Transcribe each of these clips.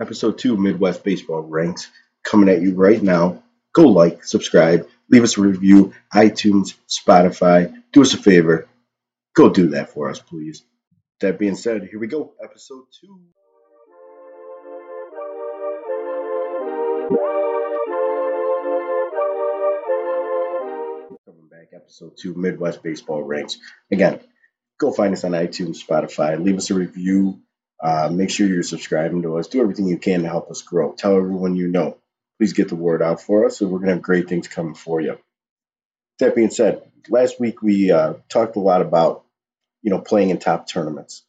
Episode 2 Midwest Baseball Ranks coming at you right now. Go like, subscribe, leave us a review, iTunes, Spotify. Do us a favor. Go do that for us, please. That being said, here we go. Episode 2. Coming back, episode 2 Midwest Baseball Ranks. Again, go find us on iTunes, Spotify. Leave us a review uh, make sure you're subscribing to us. Do everything you can to help us grow. Tell everyone you know. Please get the word out for us, and we're going to have great things coming for you. That being said, last week we uh, talked a lot about you know playing in top tournaments,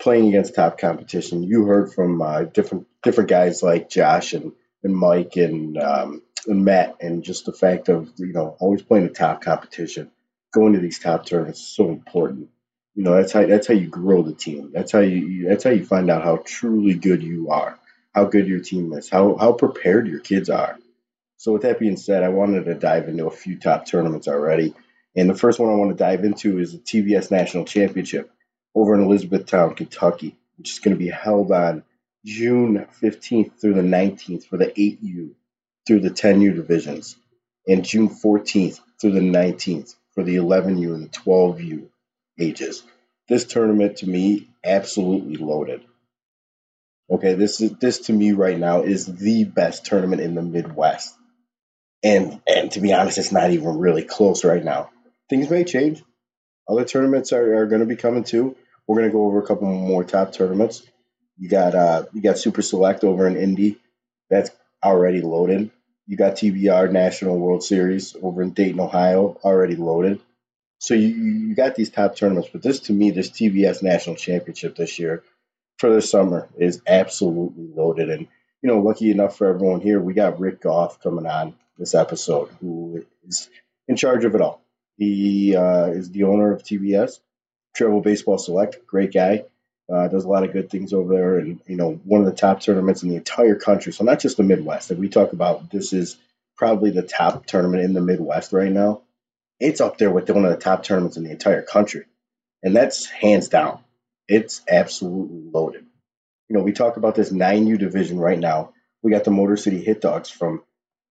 playing against top competition. You heard from uh, different different guys like Josh and, and Mike and um, and Matt, and just the fact of you know always playing the top competition, going to these top tournaments is so important. You know, that's how that's how you grow the team. That's how you that's how you find out how truly good you are, how good your team is, how how prepared your kids are. So with that being said, I wanted to dive into a few top tournaments already. And the first one I want to dive into is the TBS National Championship over in Elizabethtown, Kentucky, which is going to be held on June 15th through the 19th for the 8U through the 10U divisions, and June 14th through the 19th for the 11U and the 12U ages. This tournament to me absolutely loaded. Okay, this is this to me right now is the best tournament in the Midwest. And and to be honest, it's not even really close right now. Things may change. Other tournaments are, are going to be coming too. We're going to go over a couple more top tournaments. You got uh you got Super Select over in Indy. That's already loaded. You got TBR National World Series over in Dayton, Ohio, already loaded. So you, you got these top tournaments, but this to me, this TBS National Championship this year for the summer is absolutely loaded. And you know, lucky enough for everyone here, we got Rick Goff coming on this episode, who is in charge of it all. He uh, is the owner of TBS, Travel Baseball Select, great guy. Uh, does a lot of good things over there, and you know, one of the top tournaments in the entire country. So not just the Midwest. That we talk about, this is probably the top tournament in the Midwest right now it's up there with one of the top tournaments in the entire country. And that's hands down. It's absolutely loaded. You know, we talk about this 9U division right now. We got the Motor City Hit Dogs from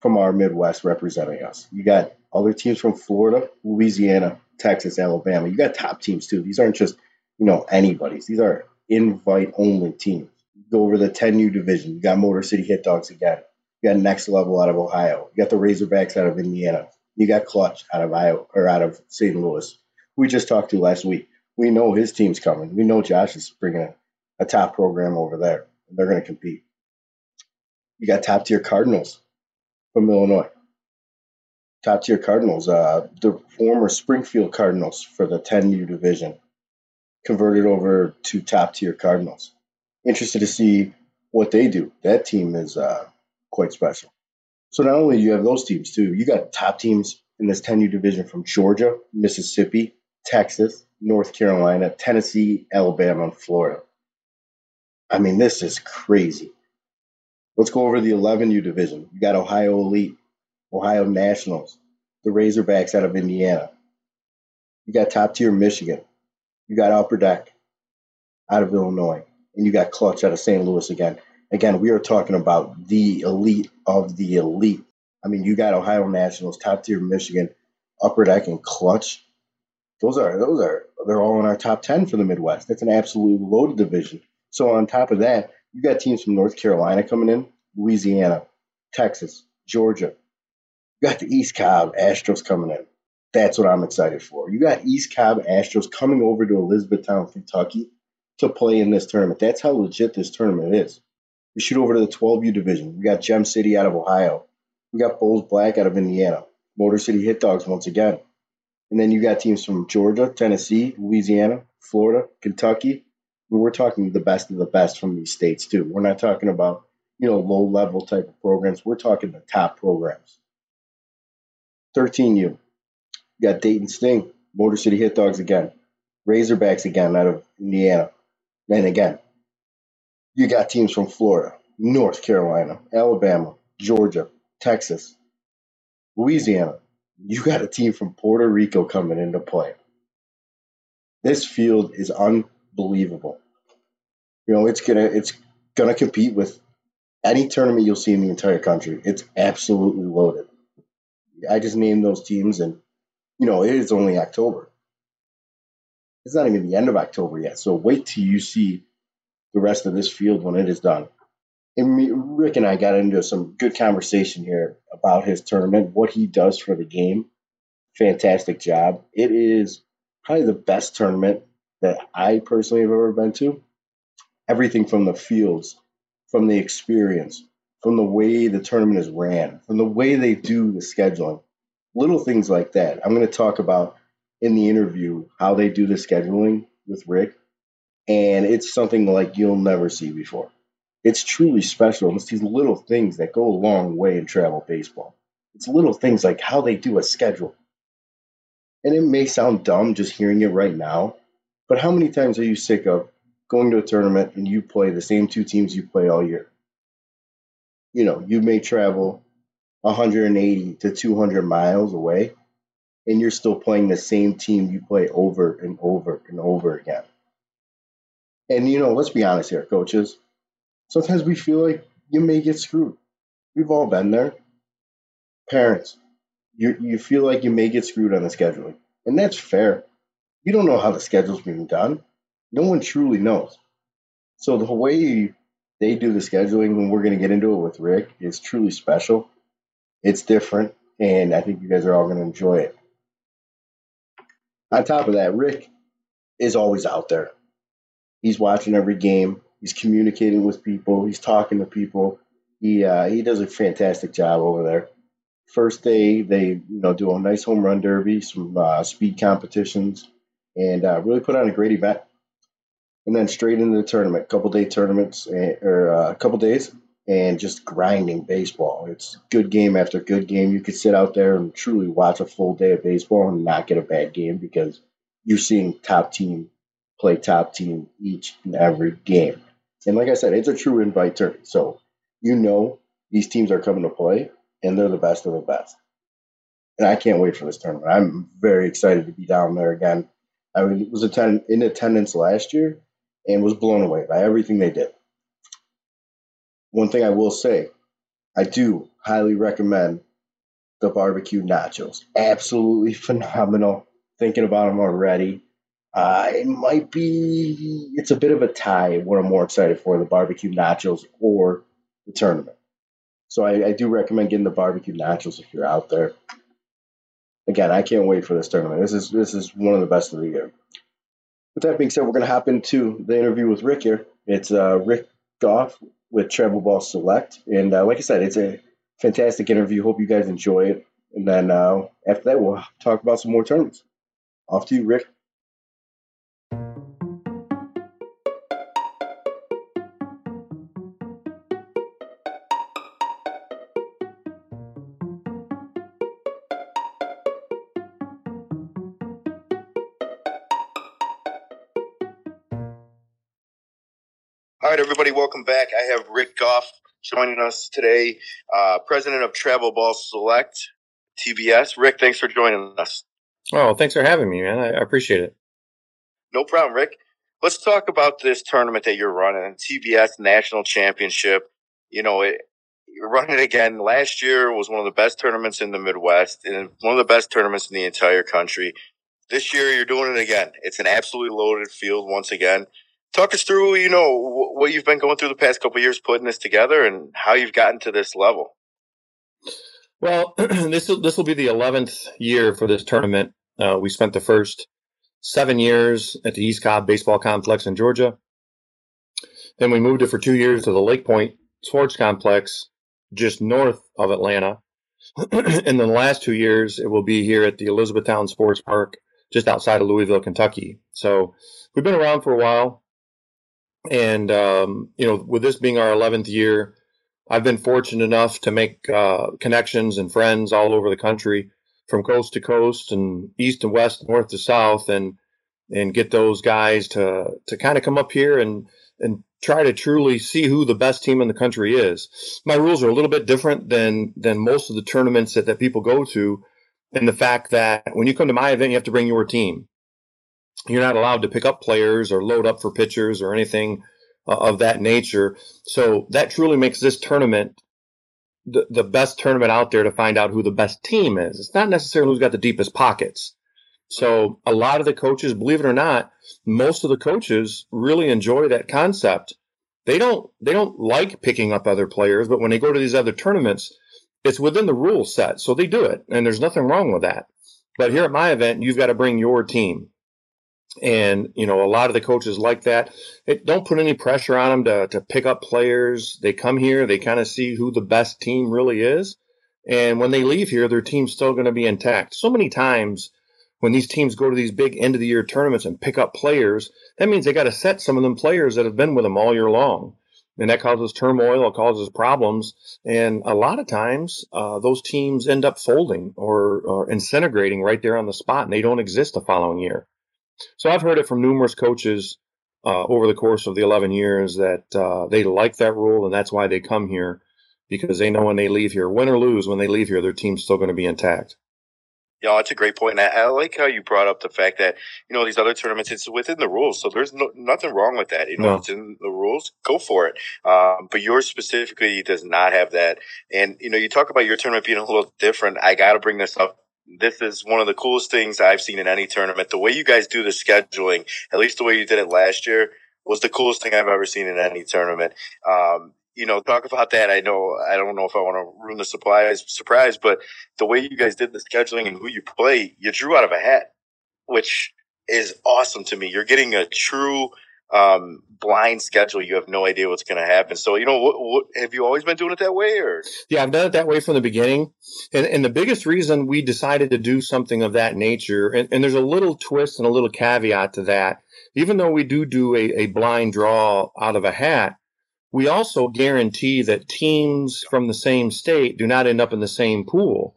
from our Midwest representing us. You got other teams from Florida, Louisiana, Texas, Alabama. You got top teams too. These aren't just, you know, anybody's. These are invite only teams. You go over the 10U division. You got Motor City Hit Dogs again. You got Next Level out of Ohio. You got the Razorbacks out of Indiana. You got Clutch out of Iowa or out of St. Louis. We just talked to last week. We know his team's coming. We know Josh is bringing a, a top program over there. They're going to compete. You got top tier Cardinals from Illinois. Top tier Cardinals, uh, the former Springfield Cardinals for the 10U division, converted over to top tier Cardinals. Interested to see what they do. That team is uh, quite special. So not only do you have those teams too, you got top teams in this 10U division from Georgia, Mississippi, Texas, North Carolina, Tennessee, Alabama, and Florida. I mean, this is crazy. Let's go over the 11U division. You got Ohio Elite, Ohio Nationals, the Razorbacks out of Indiana. You got top tier Michigan. You got Upper Deck out of Illinois. And you got Clutch out of St. Louis again again, we are talking about the elite of the elite. I mean, you got Ohio Nationals, top tier Michigan, Upper Deck, and Clutch. Those are those are they're all in our top ten for the Midwest. That's an absolutely loaded division. So on top of that, you got teams from North Carolina coming in, Louisiana, Texas, Georgia. You got the East Cobb Astros coming in. That's what I'm excited for. You got East Cobb Astros coming over to Elizabethtown, Kentucky to play in this tournament. That's how legit this tournament is. We shoot over to the 12U division. We got Gem City out of Ohio. We got Bulls Black out of Indiana. Motor City Hit Dogs once again. And then you got teams from Georgia, Tennessee, Louisiana, Florida, Kentucky. We're talking the best of the best from these states too. We're not talking about you know low level type of programs. We're talking the top programs. 13U. You got Dayton Sting, Motor City Hit Dogs again, Razorbacks again out of Indiana, and again you got teams from Florida, North Carolina, Alabama, Georgia, Texas, Louisiana. You got a team from Puerto Rico coming into play. This field is unbelievable. You know, it's gonna it's gonna compete with any tournament you'll see in the entire country, it's absolutely loaded. I just named those teams, and you know it is only October. It's not even the end of October yet, so wait till you see the rest of this field when it is done. And me, Rick and I got into some good conversation here about his tournament, what he does for the game. Fantastic job. It is probably the best tournament that I personally have ever been to. Everything from the fields, from the experience, from the way the tournament is ran, from the way they do the scheduling, little things like that. I'm going to talk about in the interview how they do the scheduling with Rick, and it's something like you'll never see before. It's truly special. It's these little things that go a long way in travel baseball. It's little things like how they do a schedule. And it may sound dumb just hearing it right now, but how many times are you sick of going to a tournament and you play the same two teams you play all year? You know, you may travel 180 to 200 miles away and you're still playing the same team you play over and over and over again. And, you know, let's be honest here, coaches. Sometimes we feel like you may get screwed. We've all been there. Parents, you, you feel like you may get screwed on the scheduling. And that's fair. You don't know how the schedule's being done. No one truly knows. So the way they do the scheduling, when we're going to get into it with Rick, is truly special. It's different, and I think you guys are all going to enjoy it. On top of that, Rick is always out there. He's watching every game. He's communicating with people. He's talking to people. He uh, he does a fantastic job over there. First day, they you know do a nice home run derby, some uh, speed competitions, and uh, really put on a great event. And then straight into the tournament, couple day tournaments eh, or a uh, couple days, and just grinding baseball. It's good game after good game. You could sit out there and truly watch a full day of baseball and not get a bad game because you're seeing top team play top team each and every game. And like I said, it's a true invite tournament. So you know these teams are coming to play and they're the best of the best. And I can't wait for this tournament. I'm very excited to be down there again. I was attend- in attendance last year and was blown away by everything they did one thing I will say, I do highly recommend the barbecue nachos. Absolutely phenomenal. Thinking about them already. Uh, it might be, it's a bit of a tie what I'm more excited for the barbecue nachos or the tournament. So I, I do recommend getting the barbecue nachos if you're out there. Again, I can't wait for this tournament. This is this is one of the best of the year. With that being said, we're going to hop into the interview with Rick here. It's uh, Rick Goff with Travel Ball Select. And uh, like I said, it's a fantastic interview. Hope you guys enjoy it. And then uh, after that, we'll talk about some more tournaments. Off to you, Rick. All right, everybody, welcome back. I have Rick Goff joining us today, uh, president of Travel Ball Select, TBS. Rick, thanks for joining us. Oh, thanks for having me, man. I appreciate it. No problem, Rick. Let's talk about this tournament that you're running, TBS National Championship. You know, it, you're running it again. Last year was one of the best tournaments in the Midwest and one of the best tournaments in the entire country. This year, you're doing it again. It's an absolutely loaded field once again talk us through, you know, what you've been going through the past couple years putting this together and how you've gotten to this level. Well, this will, this will be the 11th year for this tournament. Uh, we spent the first seven years at the East Cobb Baseball Complex in Georgia. Then we moved it for two years to the Lake Point Sports Complex just north of Atlanta. and then the last two years, it will be here at the Elizabethtown Sports Park just outside of Louisville, Kentucky. So we've been around for a while and um, you know, with this being our 11th year, I've been fortunate enough to make uh, connections and friends all over the country, from coast to coast and east to west, north to south, and and get those guys to to kind of come up here and and try to truly see who the best team in the country is. My rules are a little bit different than than most of the tournaments that, that people go to, and the fact that when you come to my event, you have to bring your team you're not allowed to pick up players or load up for pitchers or anything uh, of that nature. So that truly makes this tournament the, the best tournament out there to find out who the best team is. It's not necessarily who's got the deepest pockets. So a lot of the coaches, believe it or not, most of the coaches really enjoy that concept. They don't they don't like picking up other players, but when they go to these other tournaments, it's within the rule set. So they do it, and there's nothing wrong with that. But here at my event, you've got to bring your team. And, you know, a lot of the coaches like that. It, don't put any pressure on them to, to pick up players. They come here, they kind of see who the best team really is. And when they leave here, their team's still going to be intact. So many times, when these teams go to these big end of the year tournaments and pick up players, that means they got to set some of them players that have been with them all year long. And that causes turmoil, it causes problems. And a lot of times, uh, those teams end up folding or, or disintegrating right there on the spot, and they don't exist the following year. So I've heard it from numerous coaches uh, over the course of the 11 years that uh, they like that rule, and that's why they come here because they know when they leave here, win or lose, when they leave here, their team's still going to be intact. Yeah, that's a great point. And I, I, like how you brought up the fact that, you know, these other tournaments, it's within the rules. So there's no, nothing wrong with that. You know, no. it's in the rules. Go for it. Um, but yours specifically does not have that. And, you know, you talk about your tournament being a little different. I got to bring this up. This is one of the coolest things I've seen in any tournament. The way you guys do the scheduling, at least the way you did it last year, was the coolest thing I've ever seen in any tournament. Um, you know, talk about that. I know I don't know if I want to ruin the surprise surprise, but the way you guys did the scheduling and who you play, you drew out of a hat, which is awesome to me. You're getting a true um, blind schedule. You have no idea what's going to happen. So, you know, what, what, have you always been doing it that way, or? Yeah, I've done it that way from the beginning, and, and the biggest reason we decided to do something of that nature, and, and there's a little twist and a little caveat to that. Even though we do do a, a blind draw out of a hat, we also guarantee that teams from the same state do not end up in the same pool.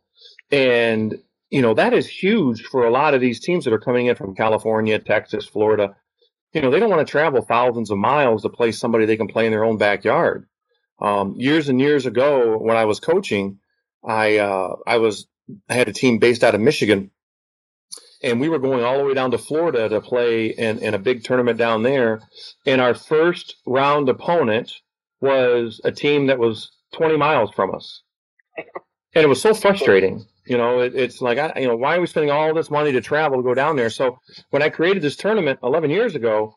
And, you know, that is huge for a lot of these teams that are coming in from California, Texas, Florida. You know, they don't want to travel thousands of miles to play somebody they can play in their own backyard. Um, years and years ago, when I was coaching, I uh, I was I had a team based out of Michigan, and we were going all the way down to Florida to play in, in a big tournament down there. And our first round opponent was a team that was 20 miles from us. And it was so frustrating. You know, it, it's like, I, you know, why are we spending all this money to travel to go down there? So when I created this tournament 11 years ago,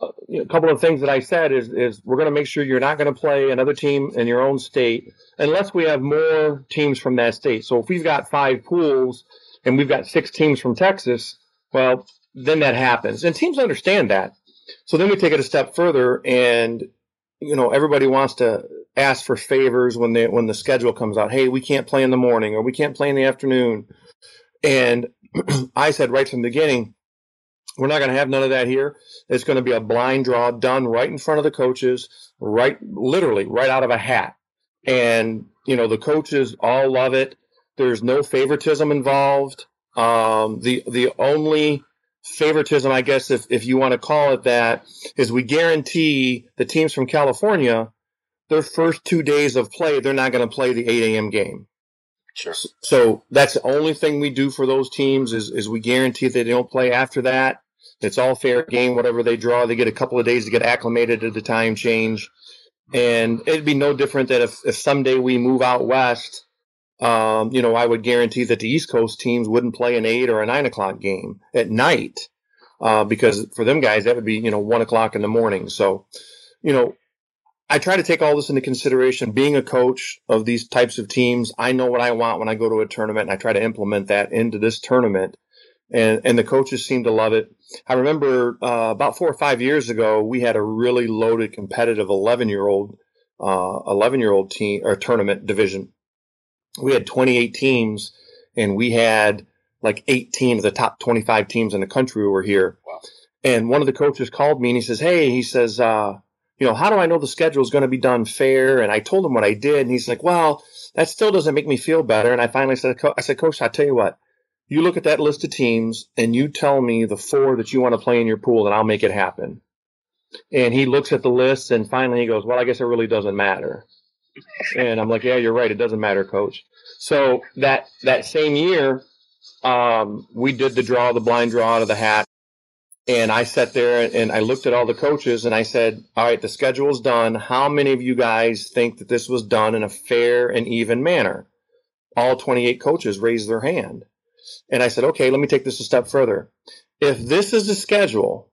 uh, a couple of things that I said is, is we're going to make sure you're not going to play another team in your own state unless we have more teams from that state. So if we've got five pools and we've got six teams from Texas, well, then that happens. And teams understand that. So then we take it a step further and you know everybody wants to ask for favors when they when the schedule comes out. Hey we can't play in the morning or we can't play in the afternoon. And i said right from the beginning we're not going to have none of that here. It's going to be a blind draw done right in front of the coaches right literally right out of a hat. And you know the coaches all love it. There's no favoritism involved. Um, the the only favoritism, I guess, if, if you want to call it that, is we guarantee the teams from California their first two days of play, they're not going to play the 8 a.m. game. Sure. So that's the only thing we do for those teams is, is we guarantee they don't play after that. It's all fair game, whatever they draw. They get a couple of days to get acclimated to the time change. And it'd be no different that if, if someday we move out west um, you know, I would guarantee that the East Coast teams wouldn't play an eight or a nine o'clock game at night uh, because for them guys that would be you know one o'clock in the morning. So, you know, I try to take all this into consideration. Being a coach of these types of teams, I know what I want when I go to a tournament, and I try to implement that into this tournament. And and the coaches seem to love it. I remember uh, about four or five years ago, we had a really loaded, competitive eleven year old, uh, eleven year old team or tournament division we had 28 teams and we had like 18 of the top 25 teams in the country were here. Wow. And one of the coaches called me and he says, Hey, he says, uh, you know, how do I know the schedule is going to be done fair? And I told him what I did. And he's like, well, that still doesn't make me feel better. And I finally said, I said, coach, I'll tell you what, you look at that list of teams and you tell me the four that you want to play in your pool and I'll make it happen. And he looks at the list and finally he goes, well, I guess it really doesn't matter and I'm like, yeah, you're right. It doesn't matter, coach. So that that same year, um, we did the draw, the blind draw out of the hat, And I sat there and I looked at all the coaches and I said, all right, the schedule's done. How many of you guys think that this was done in a fair and even manner? All 28 coaches raised their hand. And I said, okay, let me take this a step further. If this is a schedule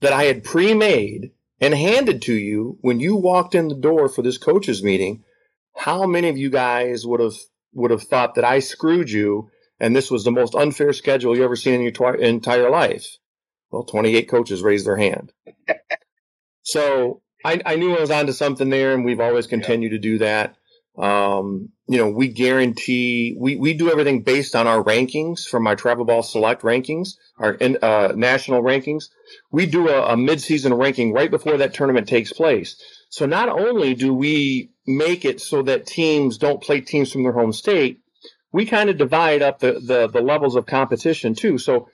that I had pre made and handed to you when you walked in the door for this coaches meeting, how many of you guys would have would have thought that I screwed you and this was the most unfair schedule you ever seen in your twi- entire life? Well, 28 coaches raised their hand. so I, I, knew I was onto something there, and we've always continued yeah. to do that. Um, you know, we guarantee we, we do everything based on our rankings from our travel ball select rankings, our uh, national rankings. We do a, a midseason ranking right before that tournament takes place. So not only do we make it so that teams don't play teams from their home state, we kind of divide up the, the, the levels of competition too. So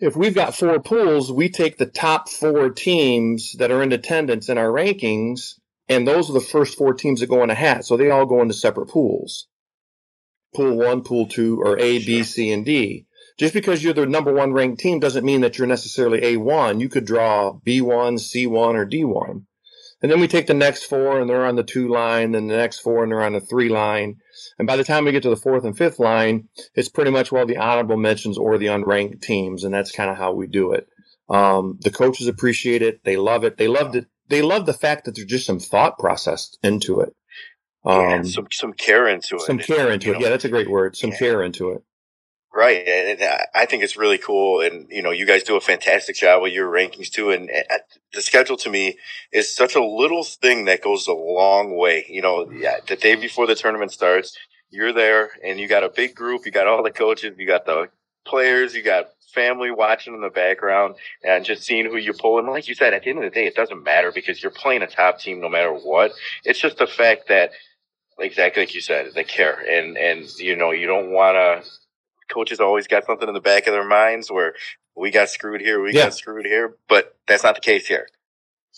if we've got four pools, we take the top four teams that are in attendance in our rankings, and those are the first four teams that go in a hat. So they all go into separate pools. Pool one, pool two, or A, B, C, and D. Just because you're the number one ranked team doesn't mean that you're necessarily A1. You could draw B1, C1, or D1. And then we take the next four and they're on the two line, and the next four and they're on the three line. And by the time we get to the fourth and fifth line, it's pretty much well the honorable mentions or the unranked teams, and that's kind of how we do it. Um, the coaches appreciate it; they love it. They loved it. They love the fact that there's just some thought process into it. Um, yeah, some some care into it. Some care into it. Know, yeah, that's a great word. Some yeah. care into it. Right. And I think it's really cool. And, you know, you guys do a fantastic job with your rankings too. And the schedule to me is such a little thing that goes a long way. You know, the day before the tournament starts, you're there and you got a big group. You got all the coaches, you got the players, you got family watching in the background and just seeing who you pull. And like you said, at the end of the day, it doesn't matter because you're playing a top team no matter what. It's just the fact that exactly like you said, they care. And, and, you know, you don't want to, coaches always got something in the back of their minds where we got screwed here, we yeah. got screwed here, but that's not the case here.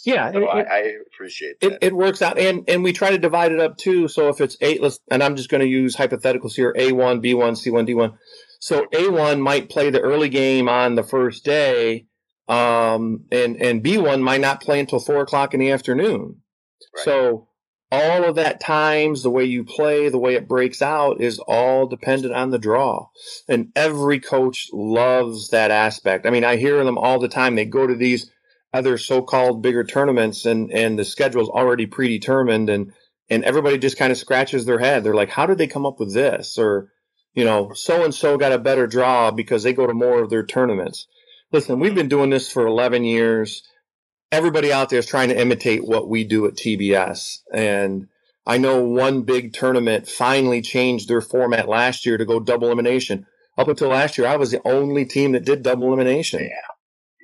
Yeah, so it, I, I, appreciate it. It works out, and and we try to divide it up too. So if it's eight, let's and I'm just going to use hypotheticals here: A one, B one, C one, D one. So A one might play the early game on the first day, um, and and B one might not play until four o'clock in the afternoon. Right. So all of that times, the way you play, the way it breaks out is all dependent on the draw. And every coach loves that aspect. I mean, I hear them all the time. They go to these other so-called bigger tournaments and, and the schedule's already predetermined and, and everybody just kind of scratches their head. They're like, how did they come up with this? Or, you know, so and so got a better draw because they go to more of their tournaments. Listen, we've been doing this for 11 years everybody out there is trying to imitate what we do at TBS. And I know one big tournament finally changed their format last year to go double elimination. Up until last year, I was the only team that did double elimination. Yeah.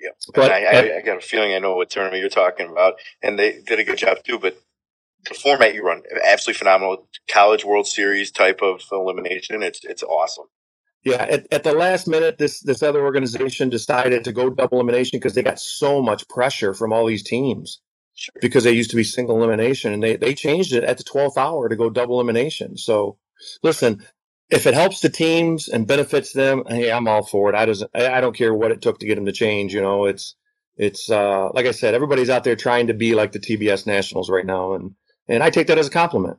Yeah. But I, I, I, got a feeling I know what tournament you're talking about, and they did a good job too. But the format you run, absolutely phenomenal. College World Series type of elimination. It's it's awesome. Yeah, at, at the last minute, this this other organization decided to go double elimination because they got so much pressure from all these teams. Sure. Because they used to be single elimination, and they they changed it at the twelfth hour to go double elimination. So, listen, if it helps the teams and benefits them, hey, I'm all for it. I doesn't I don't care what it took to get them to change. You know, it's it's uh, like I said, everybody's out there trying to be like the TBS Nationals right now, and and I take that as a compliment.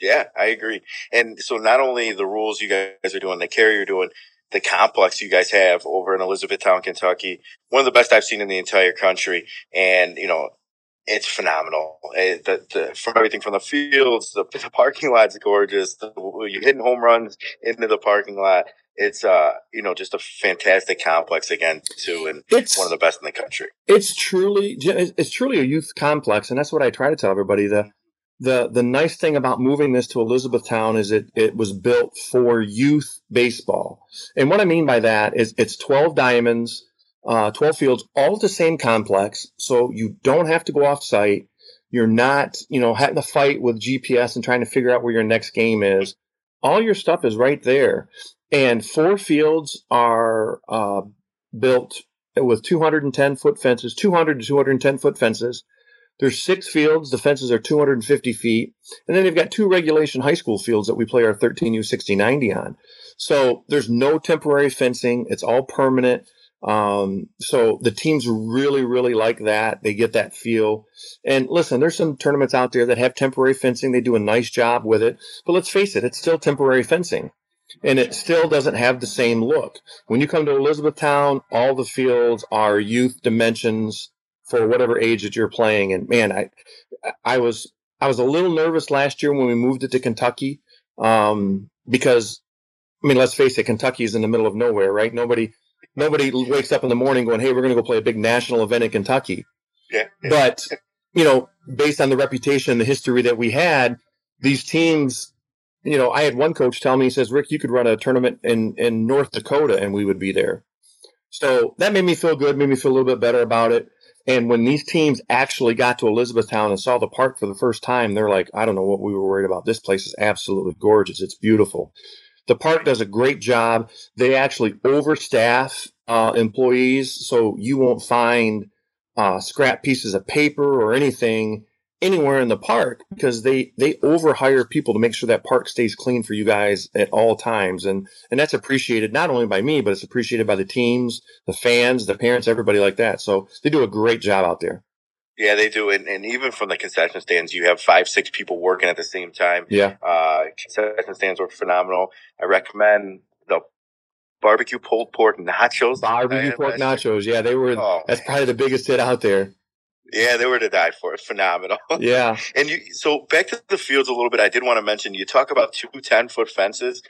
Yeah, I agree. And so not only the rules you guys are doing, the care you're doing, the complex you guys have over in Elizabethtown, Kentucky, one of the best I've seen in the entire country. And, you know, it's phenomenal. It, the, the, from everything from the fields, the, the parking lot's gorgeous. The, you're hitting home runs into the parking lot. It's uh, you know, just a fantastic complex again too, and it's one of the best in the country. It's truly, it's truly a youth complex, and that's what I try to tell everybody. The the the nice thing about moving this to Elizabethtown is it it was built for youth baseball. And what I mean by that is it's 12 diamonds, uh, 12 fields, all the same complex. So you don't have to go off site. You're not, you know, having to fight with GPS and trying to figure out where your next game is. All your stuff is right there. And four fields are uh, built with 210 foot fences, 200 to 210 foot fences. There's six fields. The fences are 250 feet. And then they've got two regulation high school fields that we play our 13U 6090 on. So there's no temporary fencing. It's all permanent. Um, so the teams really, really like that. They get that feel. And listen, there's some tournaments out there that have temporary fencing. They do a nice job with it. But let's face it, it's still temporary fencing. And it still doesn't have the same look. When you come to Elizabethtown, all the fields are youth dimensions for whatever age that you're playing. And man, I, I was, I was a little nervous last year when we moved it to Kentucky, um, because I mean, let's face it, Kentucky is in the middle of nowhere, right? Nobody, nobody wakes up in the morning going, "Hey, we're going to go play a big national event in Kentucky." Yeah. But you know, based on the reputation, the history that we had, these teams, you know, I had one coach tell me, he says, "Rick, you could run a tournament in in North Dakota, and we would be there." So that made me feel good, made me feel a little bit better about it. And when these teams actually got to Elizabethtown and saw the park for the first time, they're like, I don't know what we were worried about. This place is absolutely gorgeous. It's beautiful. The park does a great job. They actually overstaff uh, employees, so you won't find uh, scrap pieces of paper or anything anywhere in the park because they they overhire people to make sure that park stays clean for you guys at all times. And and that's appreciated not only by me but it's appreciated by the teams the fans the parents everybody like that. So they do a great job out there yeah, they do, and, and even from the concession stands, you have five, six people working at the same time. Yeah, uh, concession stands were phenomenal. I recommend the barbecue pulled pork nachos. Barbecue pork nachos, yeah, they were. Oh, that's probably the biggest hit out there. Yeah, they were to die for. Phenomenal. Yeah. and you, so back to the fields a little bit. I did want to mention you talk about two 10 foot fences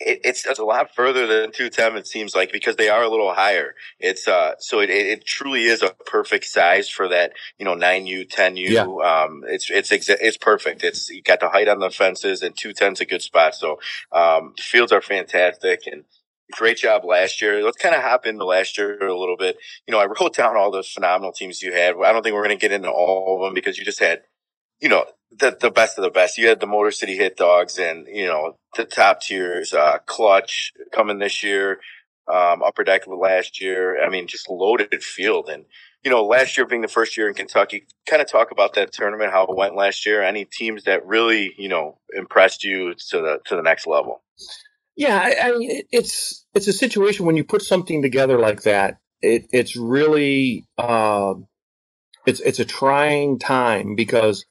it, it's, it's a lot further than 210 it seems like because they are a little higher it's uh so it, it truly is a perfect size for that you know 9u 10u yeah. um it's it's exa- it's perfect it's you got the height on the fences and 210's a good spot so um the fields are fantastic and great job last year. Let's kind of hop into last year a little bit. You know, I wrote down all the phenomenal teams you had. I don't think we're going to get into all of them because you just had, you know, the, the best of the best. You had the Motor City Hit Dogs and, you know, the top tiers, uh, Clutch coming this year, um, Upper Deck last year. I mean, just loaded field. And, you know, last year being the first year in Kentucky, kind of talk about that tournament, how it went last year. Any teams that really, you know, impressed you to the, to the next level? Yeah. I, I mean, it's, it's a situation when you put something together like that, it, it's really, uh, it's, it's a trying time because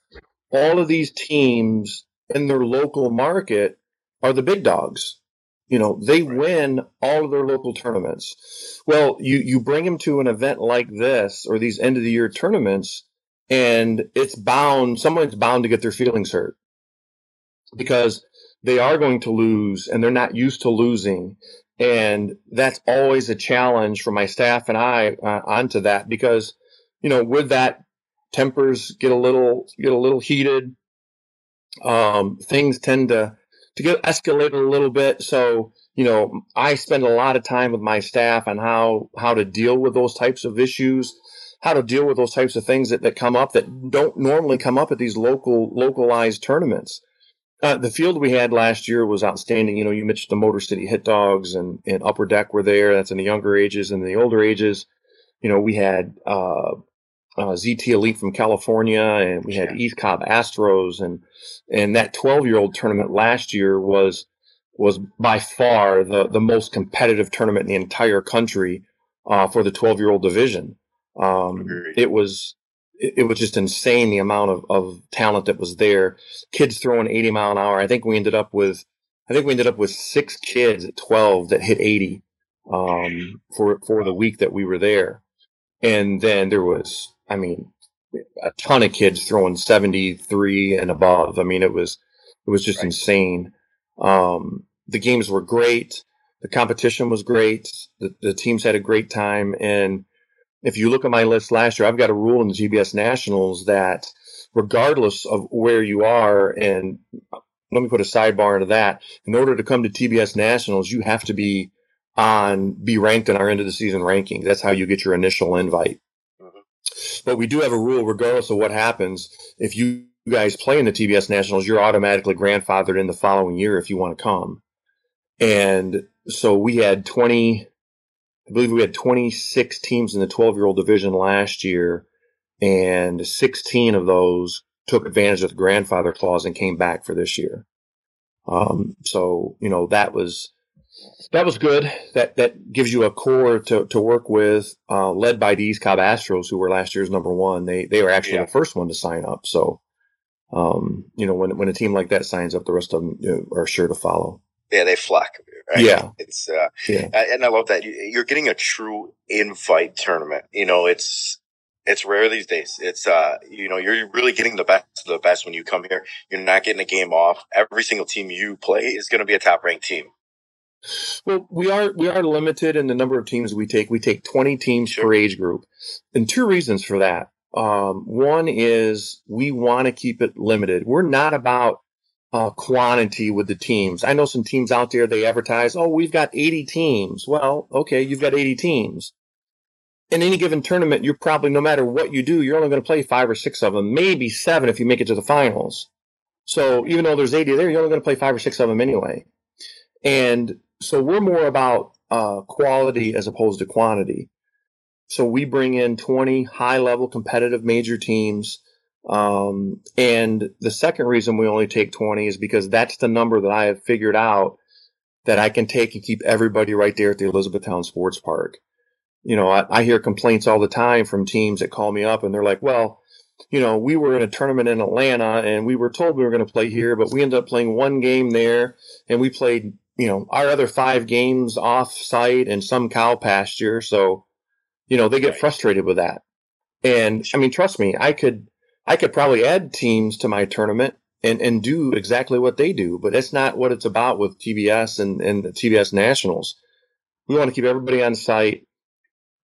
all of these teams in their local market are the big dogs. You know, they win all of their local tournaments. Well, you, you bring them to an event like this or these end of the year tournaments, and it's bound, someone's bound to get their feelings hurt because they are going to lose and they're not used to losing. And that's always a challenge for my staff and I uh, onto that because, you know, with that tempers get a little get a little heated. Um, things tend to to get escalated a little bit. So you know, I spend a lot of time with my staff on how how to deal with those types of issues, how to deal with those types of things that, that come up that don't normally come up at these local localized tournaments. Uh, the field we had last year was outstanding. You know, you mentioned the Motor City Hit Dogs and, and Upper Deck were there. That's in the younger ages and the older ages. You know, we had uh, uh, ZT Elite from California, and we had East Cobb Astros, and and that 12 year old tournament last year was was by far the the most competitive tournament in the entire country uh, for the 12 year old division. Um, it was it, it, was just insane the amount of, of talent that was there. Kids throwing 80 mile an hour. I think we ended up with I think we ended up with six kids at 12 that hit 80 um, for for the week that we were there. And then there was I mean, a ton of kids throwing 73 and above. I mean, it was, it was just right. insane. Um, the games were great. The competition was great. The, the teams had a great time. And if you look at my list last year, I've got a rule in the TBS Nationals that regardless of where you are, and let me put a sidebar into that. In order to come to TBS Nationals, you have to be on, be ranked in our end of the season ranking. That's how you get your initial invite. But we do have a rule, regardless of what happens, if you guys play in the TBS Nationals, you're automatically grandfathered in the following year if you want to come. And so we had 20, I believe we had 26 teams in the 12 year old division last year, and 16 of those took advantage of the grandfather clause and came back for this year. Um, so, you know, that was, that was good. That that gives you a core to, to work with, uh, led by these Cobb Astros, who were last year's number one. They they were actually yeah. the first one to sign up. So, um, you know, when when a team like that signs up, the rest of them you know, are sure to follow. Yeah, they flock. Right? Yeah, it's uh, yeah, and I love that you're getting a true invite tournament. You know, it's it's rare these days. It's uh, you know, you're really getting the best of the best when you come here. You're not getting a game off. Every single team you play is going to be a top ranked team. Well, we are we are limited in the number of teams we take. We take 20 teams per age group, and two reasons for that. Um, one is we want to keep it limited. We're not about uh, quantity with the teams. I know some teams out there they advertise, "Oh, we've got 80 teams." Well, okay, you've got 80 teams. In any given tournament, you're probably no matter what you do, you're only going to play five or six of them, maybe seven if you make it to the finals. So even though there's 80 there, you're only going to play five or six of them anyway. And so we're more about uh, quality as opposed to quantity. So we bring in 20 high level competitive major teams. Um, and the second reason we only take 20 is because that's the number that I have figured out that I can take and keep everybody right there at the Elizabethtown Sports Park. You know, I, I hear complaints all the time from teams that call me up and they're like, well, you know, we were in a tournament in Atlanta and we were told we were going to play here, but we ended up playing one game there and we played you know, our other five games off site and some cow pasture. So, you know, they get frustrated with that. And I mean, trust me, I could, I could probably add teams to my tournament and, and do exactly what they do, but that's not what it's about with TBS and, and the TBS Nationals. We want to keep everybody on site.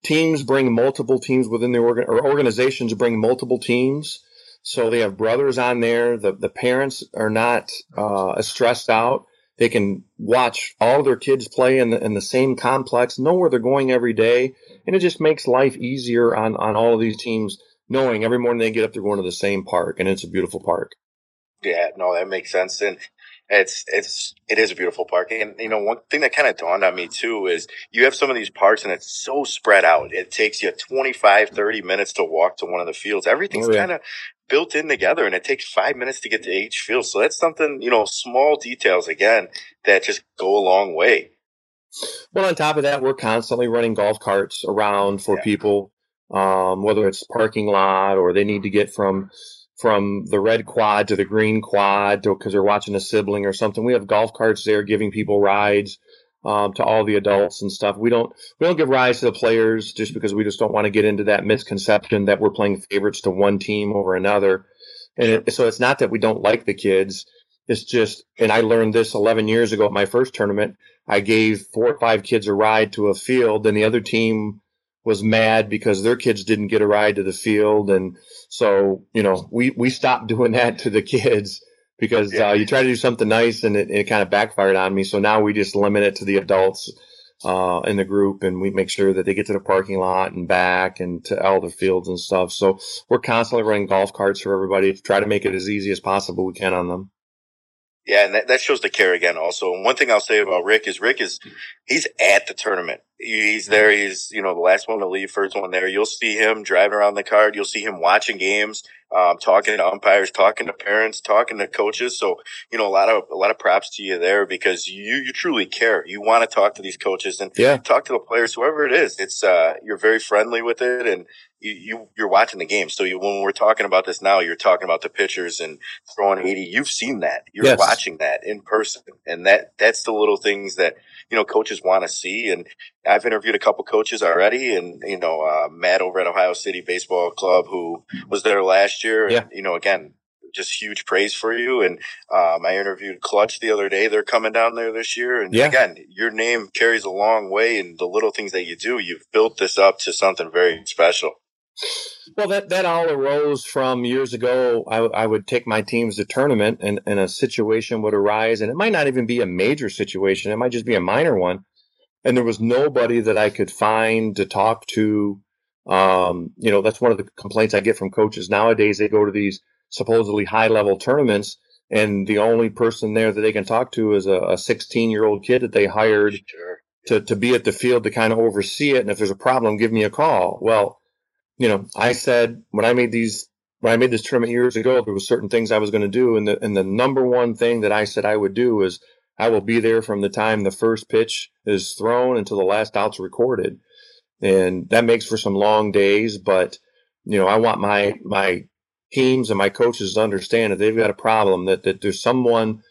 Teams bring multiple teams within the organ or organizations bring multiple teams. So they have brothers on there. The, the parents are not uh, stressed out they can watch all their kids play in the, in the same complex, know where they're going every day, and it just makes life easier on, on all of these teams, knowing every morning they get up, they're going to the same park, and it's a beautiful park. Yeah, no, that makes sense. And it's it's it is a beautiful park, and you know one thing that kind of dawned on me too is you have some of these parks, and it's so spread out. It takes you 25, 30 minutes to walk to one of the fields. Everything's oh, yeah. kind of built in together, and it takes five minutes to get to each field. So that's something you know, small details again that just go a long way. Well, on top of that, we're constantly running golf carts around for yeah. people, um, whether it's parking lot or they need to get from from the red quad to the green quad because they're watching a sibling or something. We have golf carts there giving people rides um, to all the adults and stuff. We don't we don't give rides to the players just because we just don't want to get into that misconception that we're playing favorites to one team over another. And it, so it's not that we don't like the kids. It's just, and I learned this 11 years ago at my first tournament. I gave four or five kids a ride to a field, and the other team was mad because their kids didn't get a ride to the field. And so, you know, we, we stopped doing that to the kids because uh, you try to do something nice and it, it kind of backfired on me. So now we just limit it to the adults uh, in the group and we make sure that they get to the parking lot and back and to all the fields and stuff. So we're constantly running golf carts for everybody to try to make it as easy as possible we can on them. Yeah, and that, that shows the care again also. And one thing I'll say about Rick is Rick is he's at the tournament. He's there. He's, you know, the last one to leave, first one there. You'll see him driving around the card. You'll see him watching games, um, talking to umpires, talking to parents, talking to coaches. So, you know, a lot of, a lot of props to you there because you, you truly care. You want to talk to these coaches and yeah. talk to the players, whoever it is. It's, uh, you're very friendly with it and you, you you're watching the game. So you, when we're talking about this now, you're talking about the pitchers and throwing 80. You've seen that. You're yes. watching that in person, and that that's the little things that you know coaches want to see. And I've interviewed a couple coaches already, and you know uh, Matt over at Ohio City Baseball Club, who was there last year. Yeah. And, you know, again, just huge praise for you. And um, I interviewed Clutch the other day. They're coming down there this year. And yeah. again, your name carries a long way. And the little things that you do, you've built this up to something very special. Well, that, that all arose from years ago. I, I would take my teams to tournament and, and a situation would arise, and it might not even be a major situation. It might just be a minor one. And there was nobody that I could find to talk to. Um, you know, that's one of the complaints I get from coaches nowadays. They go to these supposedly high level tournaments, and the only person there that they can talk to is a 16 year old kid that they hired sure. to, to be at the field to kind of oversee it. And if there's a problem, give me a call. Well, you know, I said when I made these when I made this tournament years ago, there were certain things I was going to do, and the and the number one thing that I said I would do is I will be there from the time the first pitch is thrown until the last out's recorded. And that makes for some long days, but you know, I want my my teams and my coaches to understand that they've got a problem that, that there's someone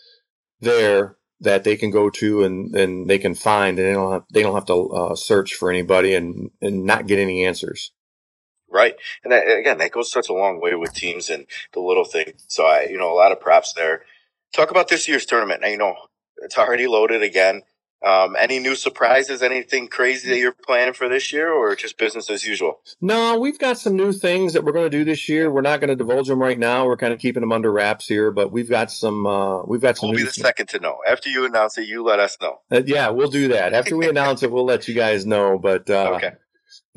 there that they can go to and, and they can find and they don't have, they don't have to uh, search for anybody and, and not get any answers. Right. And that, again, that goes such a long way with teams and the little thing. So I, you know, a lot of props there. Talk about this year's tournament. Now, you know, it's already loaded again. Um, any new surprises? Anything crazy that you're planning for this year, or just business as usual? No, we've got some new things that we're going to do this year. We're not going to divulge them right now. We're kind of keeping them under wraps here, but we've got some. Uh, we've got some. We'll be the second to know. After you announce it, you let us know. Uh, yeah, we'll do that. After we announce it, we'll let you guys know. But uh, okay.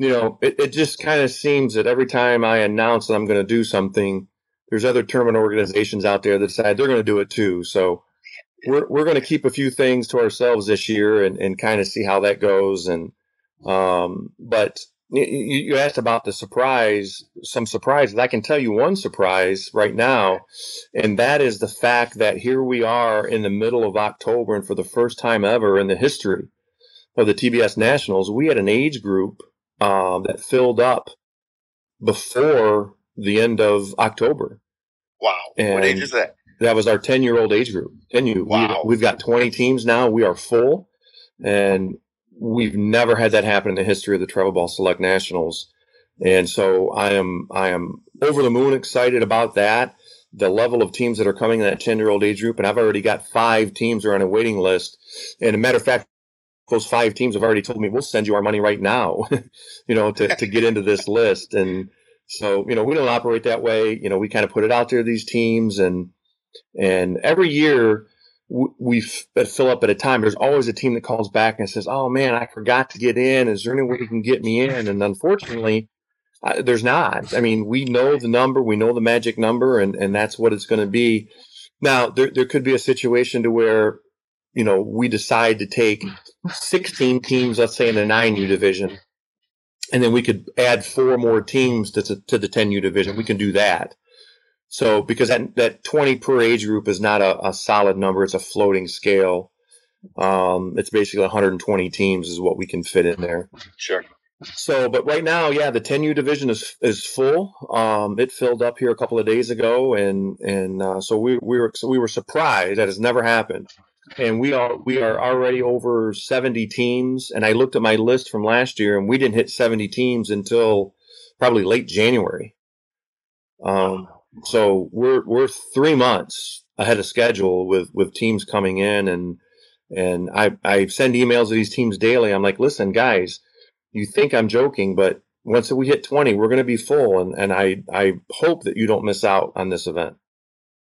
You know, it, it just kind of seems that every time I announce that I'm going to do something, there's other tournament organizations out there that decide they're going to do it too. So we're we're going to keep a few things to ourselves this year and, and kind of see how that goes. And um, but you, you asked about the surprise, some surprises. I can tell you one surprise right now, and that is the fact that here we are in the middle of October, and for the first time ever in the history of the TBS Nationals, we had an age group um, that filled up before the end of October. Wow! And what age is that? that was our 10 year old age group. 10 you, wow. we, have got 20 teams now. We are full and we've never had that happen in the history of the travel ball select nationals. And so I am, I am over the moon excited about that. The level of teams that are coming in that 10 year old age group. And I've already got five teams are on a waiting list. And a matter of fact, those five teams have already told me we'll send you our money right now, you know, to, to get into this list. And so, you know, we don't operate that way. You know, we kind of put it out there, these teams and, and every year we fill up at a time. There's always a team that calls back and says, "Oh man, I forgot to get in. Is there any way you can get me in?" And unfortunately, uh, there's not. I mean, we know the number, we know the magic number, and and that's what it's going to be. Now, there there could be a situation to where you know we decide to take 16 teams, let's say in the 9U division, and then we could add four more teams to to the 10U division. We can do that. So because that that 20 per age group is not a, a solid number, it's a floating scale. Um, it's basically 120 teams is what we can fit in there. Sure. So, but right now, yeah, the 10U division is is full. Um, it filled up here a couple of days ago, and and uh, so we we were so we were surprised that has never happened. And we are we are already over 70 teams. And I looked at my list from last year, and we didn't hit 70 teams until probably late January. Um, so we're we're three months ahead of schedule with with teams coming in and and I I send emails to these teams daily. I'm like, listen, guys, you think I'm joking, but once we hit 20, we're going to be full, and and I I hope that you don't miss out on this event.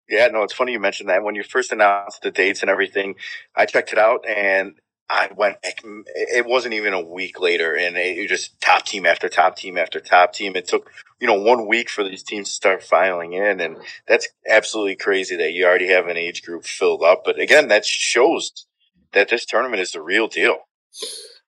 Yeah, no, it's funny you mentioned that. When you first announced the dates and everything, I checked it out, and I went. It wasn't even a week later, and it was just top team after top team after top team. It took you know one week for these teams to start filing in, and that's absolutely crazy that you already have an age group filled up. But again, that shows that this tournament is the real deal.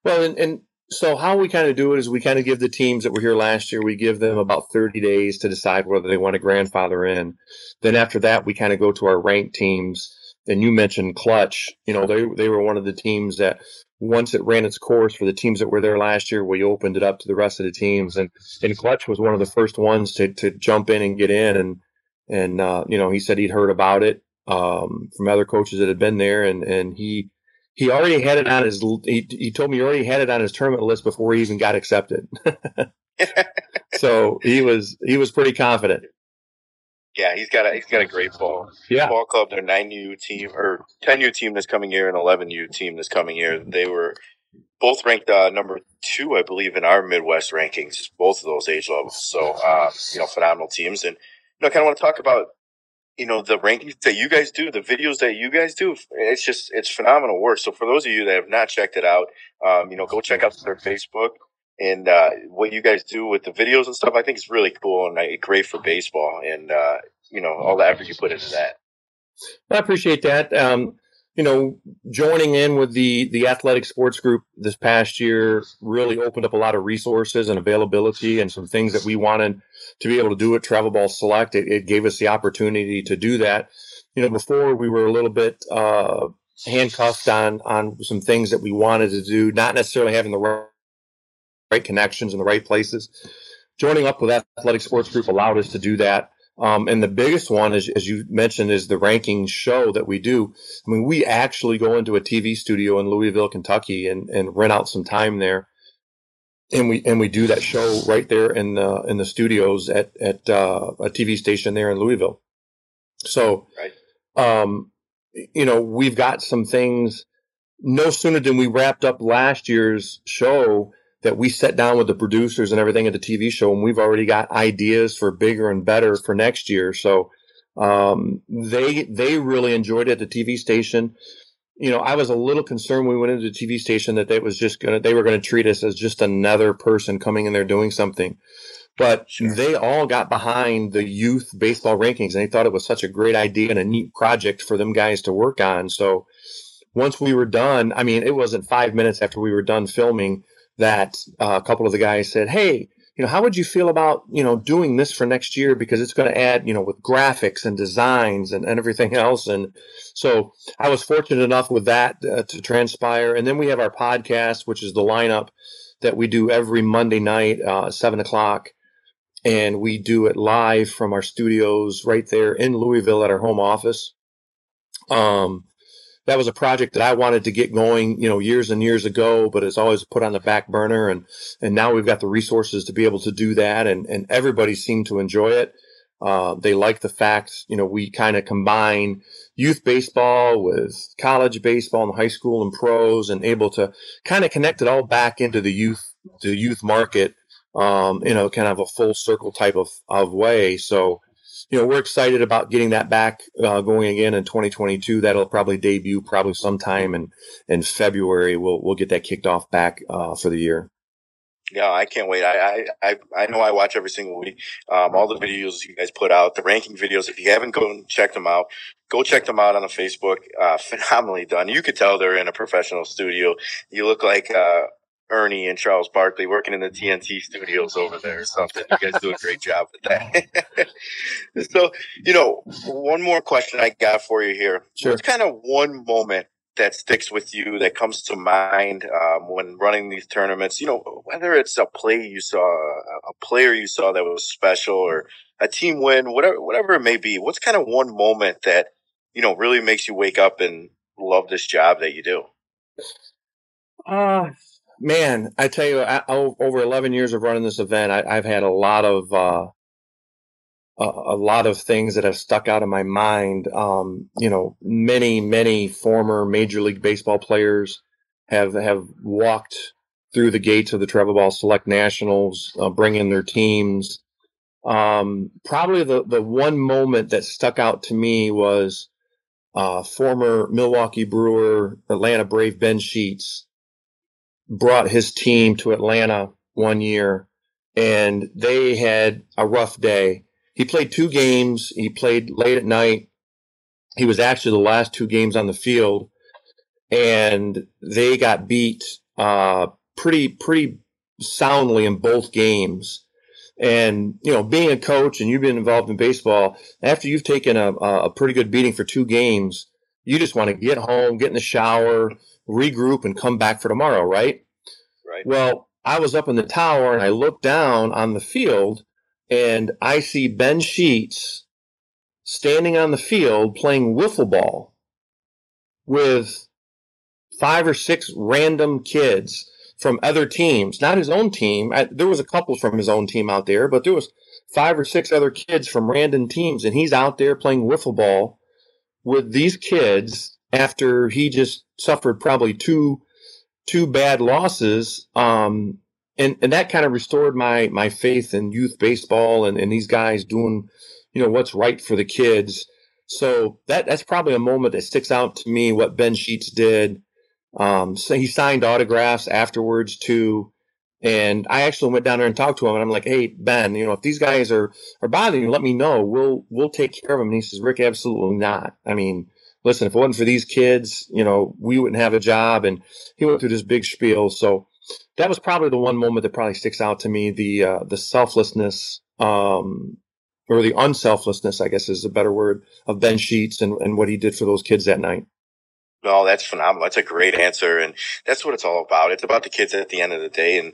Well, and, and so how we kind of do it is we kind of give the teams that were here last year, we give them about 30 days to decide whether they want to grandfather in. Then after that, we kind of go to our ranked teams and you mentioned Clutch. You know, they they were one of the teams that once it ran its course for the teams that were there last year, we opened it up to the rest of the teams, and and Clutch was one of the first ones to to jump in and get in, and and uh, you know he said he'd heard about it um, from other coaches that had been there, and and he he already had it on his he, he told me he already had it on his tournament list before he even got accepted. so he was he was pretty confident. Yeah, he's got a he's got a great ball. Yeah, ball club. Their nine U team or ten U team this coming year and eleven U team this coming year. They were both ranked uh, number two, I believe, in our Midwest rankings. Both of those age levels. So uh, you know, phenomenal teams. And you know, I kind of want to talk about you know the rankings that you guys do, the videos that you guys do. It's just it's phenomenal work. So for those of you that have not checked it out, um, you know, go check out their Facebook and uh, what you guys do with the videos and stuff, I think is really cool and uh, great for baseball. And uh, you know, all the effort you put into that. I appreciate that. Um, you know, joining in with the the athletic sports group this past year really opened up a lot of resources and availability and some things that we wanted to be able to do at Travel Ball Select. It, it gave us the opportunity to do that. You know, before we were a little bit uh, handcuffed on on some things that we wanted to do, not necessarily having the right, right connections in the right places. Joining up with Athletic Sports Group allowed us to do that. Um, and the biggest one, is, as you mentioned, is the ranking show that we do. I mean, we actually go into a TV studio in Louisville, Kentucky, and, and rent out some time there, and we and we do that show right there in the in the studios at at uh, a TV station there in Louisville. So, right. um, you know, we've got some things. No sooner than we wrapped up last year's show that we sat down with the producers and everything at the TV show, and we've already got ideas for bigger and better for next year. So um, they they really enjoyed it at the TV station. You know, I was a little concerned when we went into the TV station that they was just gonna they were gonna treat us as just another person coming in there doing something. But sure. they all got behind the youth baseball rankings and they thought it was such a great idea and a neat project for them guys to work on. So once we were done, I mean, it wasn't five minutes after we were done filming that uh, a couple of the guys said, "Hey, you know, how would you feel about you know doing this for next year because it's going to add you know with graphics and designs and, and everything else." And so I was fortunate enough with that uh, to transpire. And then we have our podcast, which is the lineup that we do every Monday night, uh, seven o'clock. And we do it live from our studios right there in Louisville at our home office. Um, that was a project that I wanted to get going, you know, years and years ago, but it's always put on the back burner. And, and now we've got the resources to be able to do that. And, and everybody seemed to enjoy it. Uh, they like the fact, you know, we kind of combine youth baseball with college baseball and high school and pros and able to kind of connect it all back into the youth, the youth market, um, you know, kind of a full circle type of, of way. So, you know, we're excited about getting that back uh, going again in 2022. That'll probably debut probably sometime in in February. We'll we'll get that kicked off back uh, for the year. Yeah, I can't wait. I, I, I know I watch every single week. Um, all the videos you guys put out, the ranking videos. If you haven't gone check them out, go check them out on the Facebook. Uh, phenomenally done. You could tell they're in a professional studio. You look like, uh, Ernie and Charles Barkley working in the TNT studios over there or something. You guys do a great job with that. so, you know, one more question I got for you here. Sure. What's kind of one moment that sticks with you that comes to mind um, when running these tournaments? You know, whether it's a play you saw, a player you saw that was special, or a team win, whatever, whatever it may be. What's kind of one moment that you know really makes you wake up and love this job that you do? Uh, man, I tell you, I, over 11 years of running this event, I, have had a lot of uh, a, a, lot of things that have stuck out in my mind. Um, you know, many many former Major League Baseball players have have walked through the gates of the Travel Ball Select Nationals, uh, bringing their teams. Um, probably the the one moment that stuck out to me was uh, former Milwaukee Brewer, Atlanta Brave Ben Sheets brought his team to Atlanta one year and they had a rough day. He played two games. He played late at night. He was actually the last two games on the field and they got beat, uh, pretty, pretty soundly in both games. And, you know, being a coach and you've been involved in baseball, after you've taken a, a pretty good beating for two games, you just want to get home, get in the shower, regroup and come back for tomorrow, right? Right. Well, I was up in the tower and I look down on the field and I see Ben Sheets standing on the field playing wiffle ball with five or six random kids from other teams, not his own team. I, there was a couple from his own team out there, but there was five or six other kids from random teams, and he's out there playing wiffle ball with these kids after he just suffered probably two two bad losses. Um, and, and that kind of restored my, my faith in youth baseball and, and these guys doing, you know, what's right for the kids. So that, that's probably a moment that sticks out to me, what Ben Sheets did. Um, so he signed autographs afterwards too. And I actually went down there and talked to him and I'm like, Hey, Ben, you know, if these guys are, are bothering you, let me know. We'll, we'll take care of them. And he says, Rick, absolutely not. I mean, listen, if it wasn't for these kids, you know, we wouldn't have a job. And he went through this big spiel. So that was probably the one moment that probably sticks out to me. The, uh, the selflessness, um, or the unselflessness, I guess is a better word of Ben Sheets and, and what he did for those kids that night. No, that's phenomenal. That's a great answer. And that's what it's all about. It's about the kids at the end of the day. And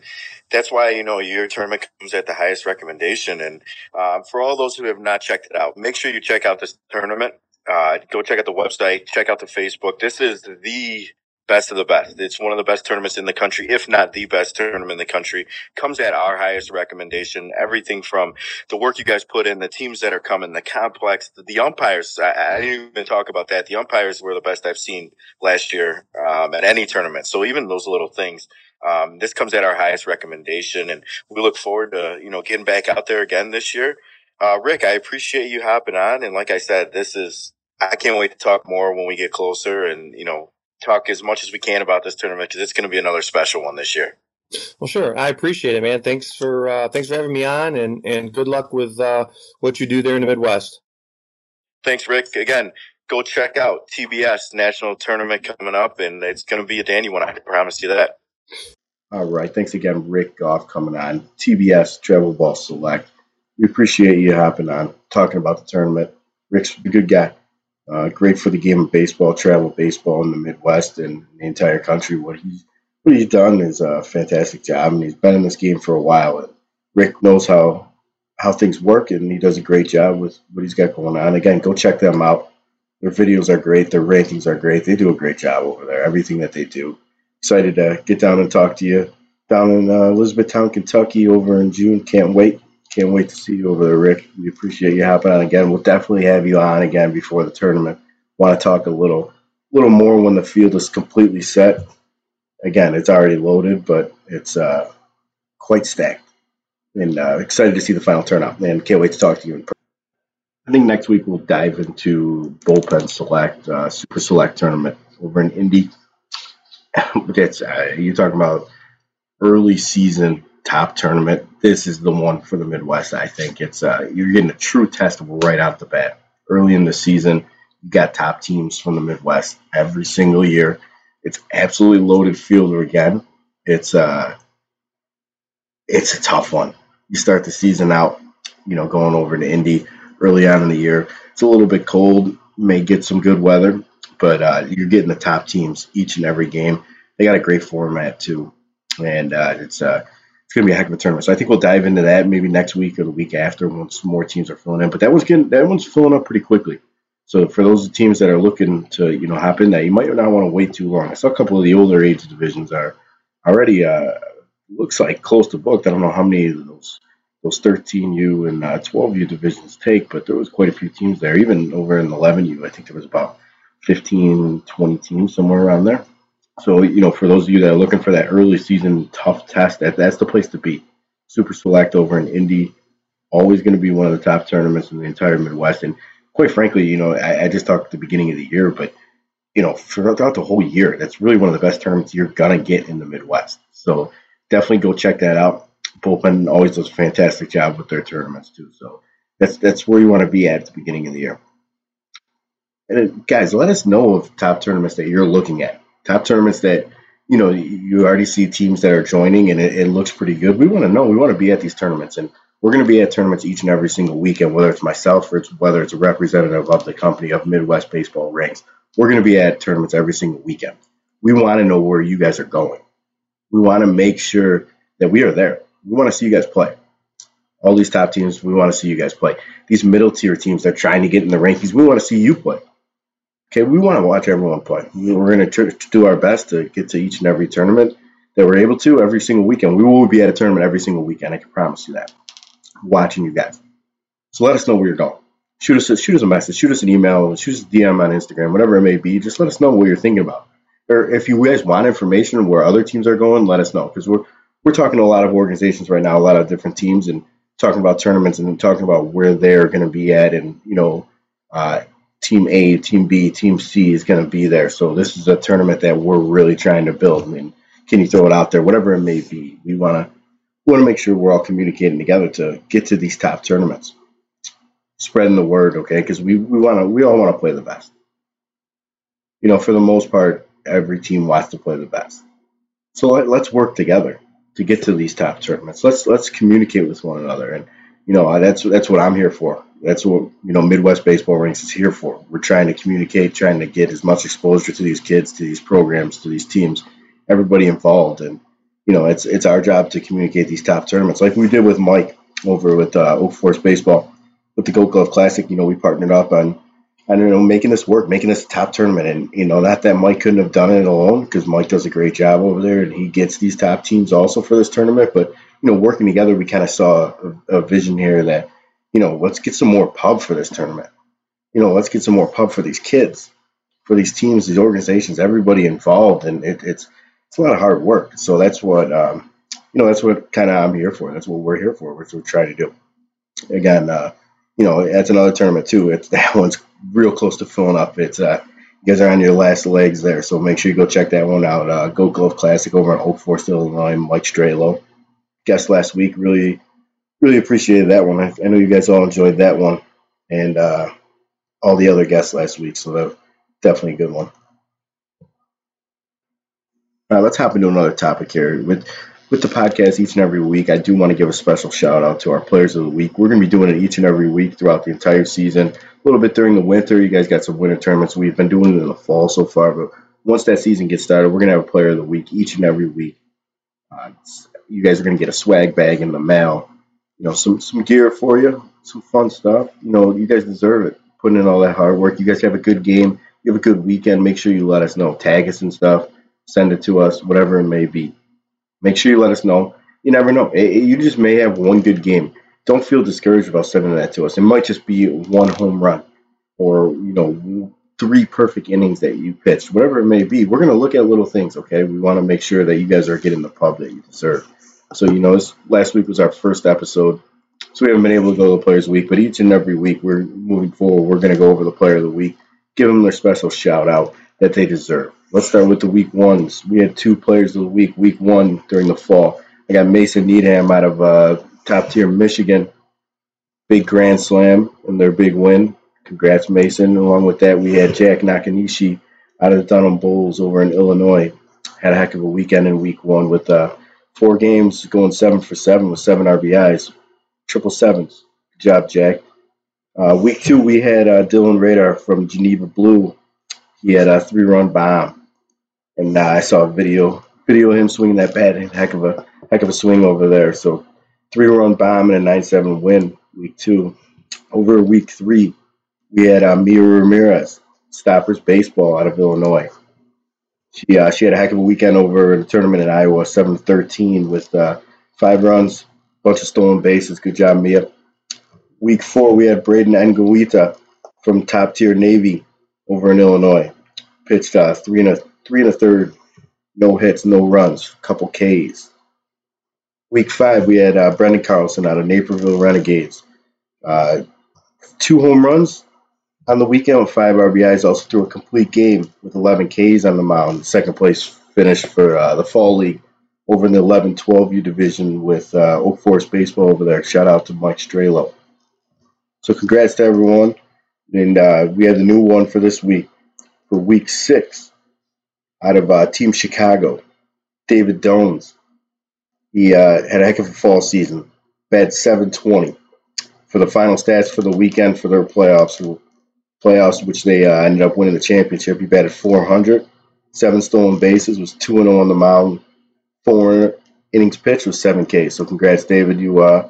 that's why, you know, your tournament comes at the highest recommendation. And um, for all those who have not checked it out, make sure you check out this tournament. Uh, go check out the website, check out the Facebook. This is the best of the best. It's one of the best tournaments in the country, if not the best tournament in the country. Comes at our highest recommendation. Everything from the work you guys put in, the teams that are coming, the complex, the, the umpires. I, I, didn't even talk about that. The umpires were the best I've seen last year um, at any tournament. So even those little things. Um, this comes at our highest recommendation, and we look forward to you know getting back out there again this year. Uh, Rick, I appreciate you hopping on, and like I said, this is I can't wait to talk more when we get closer, and you know talk as much as we can about this tournament because it's going to be another special one this year. Well, sure. I appreciate it, man. Thanks for uh, thanks for having me on, and and good luck with uh, what you do there in the Midwest. Thanks, Rick. Again, go check out TBS National Tournament coming up, and it's going to be a dandy one. I promise you that. All right. Thanks again, Rick Goff, coming on TBS Travel Ball Select. We appreciate you hopping on, talking about the tournament. Rick's a good guy. Uh, great for the game of baseball, travel baseball in the Midwest and the entire country. What he's what he's done is a fantastic job, and he's been in this game for a while. And Rick knows how how things work, and he does a great job with what he's got going on. Again, go check them out. Their videos are great. Their rankings are great. They do a great job over there. Everything that they do. Excited to get down and talk to you down in uh, Elizabethtown, Kentucky, over in June. Can't wait. Can't wait to see you over there, Rick. We appreciate you hopping on again. We'll definitely have you on again before the tournament. Want to talk a little, little more when the field is completely set. Again, it's already loaded, but it's uh, quite stacked. And uh, excited to see the final turnout. And can't wait to talk to you in person. I think next week we'll dive into bullpen select, uh, super select tournament over in Indy. That's uh, you're talking about early season top tournament, this is the one for the Midwest. I think it's uh, you're getting a true test right out the bat. Early in the season, you got top teams from the Midwest every single year. It's absolutely loaded fielder again. It's uh, it's a tough one. You start the season out, you know, going over to Indy early on in the year. It's a little bit cold. May get some good weather, but uh, you're getting the top teams each and every game. They got a great format too, and uh, it's uh, it's going to be a heck of a tournament. So I think we'll dive into that maybe next week or the week after once more teams are filling in. But that one's getting that one's filling up pretty quickly. So for those teams that are looking to you know hop in that, you might not want to wait too long. I saw a couple of the older age divisions are already uh, looks like close to booked. I don't know how many of those those 13U and uh, 12U divisions take, but there was quite a few teams there. Even over in 11U, I think there was about 15, 20 teams somewhere around there. So, you know, for those of you that are looking for that early season tough test, that, that's the place to be. Super Select over in Indy, always going to be one of the top tournaments in the entire Midwest. And quite frankly, you know, I, I just talked at the beginning of the year, but, you know, throughout the whole year, that's really one of the best tournaments you're going to get in the Midwest. So definitely go check that out. Bullpen always does a fantastic job with their tournaments, too. So that's, that's where you want to be at, at the beginning of the year. And guys, let us know of top tournaments that you're looking at top tournaments that you know you already see teams that are joining and it, it looks pretty good. We want to know. We want to be at these tournaments, and we're going to be at tournaments each and every single weekend. Whether it's myself or it's whether it's a representative of the company of Midwest Baseball Ranks, we're going to be at tournaments every single weekend. We want to know where you guys are going. We want to make sure that we are there. We want to see you guys play. All these top teams, we want to see you guys play. These middle tier teams that are trying to get in the rankings, we want to see you play. Okay, we want to watch everyone play. We're going to do our best to get to each and every tournament that we're able to every single weekend. We will be at a tournament every single weekend. I can promise you that. Watching you guys. So let us know where you're going. Shoot us, a, shoot us a message, shoot us an email, shoot us a DM on Instagram, whatever it may be. Just let us know what you're thinking about. Or if you guys want information where other teams are going, let us know because we're we're talking to a lot of organizations right now, a lot of different teams, and talking about tournaments and talking about where they're going to be at, and you know, uh, team A, team B, team C is going to be there. So this is a tournament that we're really trying to build. I mean, can you throw it out there? Whatever it may be, we want to want to make sure we're all communicating together to get to these top tournaments, spreading the word, okay? Because we we want to we all want to play the best. You know, for the most part, every team wants to play the best. So let, let's work together to get to these top tournaments. Let's let's communicate with one another and you know, that's that's what I'm here for. That's what you know Midwest Baseball Ranks is here for. We're trying to communicate, trying to get as much exposure to these kids, to these programs, to these teams, everybody involved, and you know, it's it's our job to communicate these top tournaments, like we did with Mike over with uh, Oak Forest Baseball with the Gold Glove Classic. You know, we partnered up on I don't know, making this work, making this a top tournament. And, you know, not that Mike couldn't have done it alone because Mike does a great job over there and he gets these top teams also for this tournament. But, you know, working together, we kind of saw a, a, vision here that, you know, let's get some more pub for this tournament. You know, let's get some more pub for these kids, for these teams, these organizations, everybody involved. And it, it's, it's a lot of hard work. So that's what, um, you know, that's what kind of I'm here for. That's what we're here for. What we're trying to do. Again, uh, you know, that's another tournament too. It's that one's real close to filling up. It's uh, you guys are on your last legs there, so make sure you go check that one out. Uh, Glove Classic over in Oak Forest, Illinois. Mike Strelo, guest last week. Really, really appreciated that one. I, I know you guys all enjoyed that one, and uh, all the other guests last week. So that definitely a good one. All right, let's hop into another topic here. With with the podcast each and every week, I do want to give a special shout out to our players of the week. We're going to be doing it each and every week throughout the entire season. A little bit during the winter. You guys got some winter tournaments. We've been doing it in the fall so far, but once that season gets started, we're going to have a player of the week each and every week. Uh, you guys are going to get a swag bag in the mail. You know, some some gear for you, some fun stuff. You know, you guys deserve it. Putting in all that hard work. You guys have a good game. You have a good weekend. Make sure you let us know. Tag us and stuff. Send it to us, whatever it may be. Make sure you let us know. You never know. You just may have one good game. Don't feel discouraged about sending that to us. It might just be one home run or, you know, three perfect innings that you pitched, whatever it may be. We're going to look at little things, okay? We want to make sure that you guys are getting the pub that you deserve. So, you know, last week was our first episode. So we haven't been able to go to the Players Week, but each and every week we're moving forward. We're going to go over the Player of the Week, give them their special shout out that they deserve. Let's start with the week ones. We had two players of the week, week one during the fall. I got Mason Needham out of uh, top tier Michigan. Big grand slam and their big win. Congrats, Mason. Along with that, we had Jack Nakanishi out of the Dunham Bulls over in Illinois. Had a heck of a weekend in week one with uh, four games going seven for seven with seven RBIs, triple sevens. Good job, Jack. Uh, week two, we had uh, Dylan Radar from Geneva Blue. He had a three-run bomb and uh, I saw a video video of him swinging that bat. Heck of a heck of a swing over there. So three run bomb and a nine seven win week two. Over week three, we had uh, Mia Ramirez, Stoppers baseball out of Illinois. She uh, she had a heck of a weekend over in the tournament in Iowa, seven thirteen with uh, five runs, bunch of stolen bases. Good job, Mia. Week four, we had Braden Nguita from top tier Navy over in Illinois. Pitched uh, three and a three and a third, no hits, no runs, couple Ks. Week five, we had uh, Brendan Carlson out of Naperville Renegades. Uh, two home runs on the weekend with five RBIs. Also threw a complete game with 11 Ks on the mound. Second place finish for uh, the Fall League over in the 11-12U division with uh, Oak Forest Baseball over there. Shout out to Mike Strelo. So congrats to everyone. And uh, we have the new one for this week. For week six, out of uh, Team Chicago, David Dones. He uh, had a heck of a fall season. Bat 720 for the final stats for the weekend for their playoffs. Playoffs, which they uh, ended up winning the championship. He batted 400, seven stolen bases, was 2 0 on the mound, four innings pitched was 7K. So congrats, David. You uh,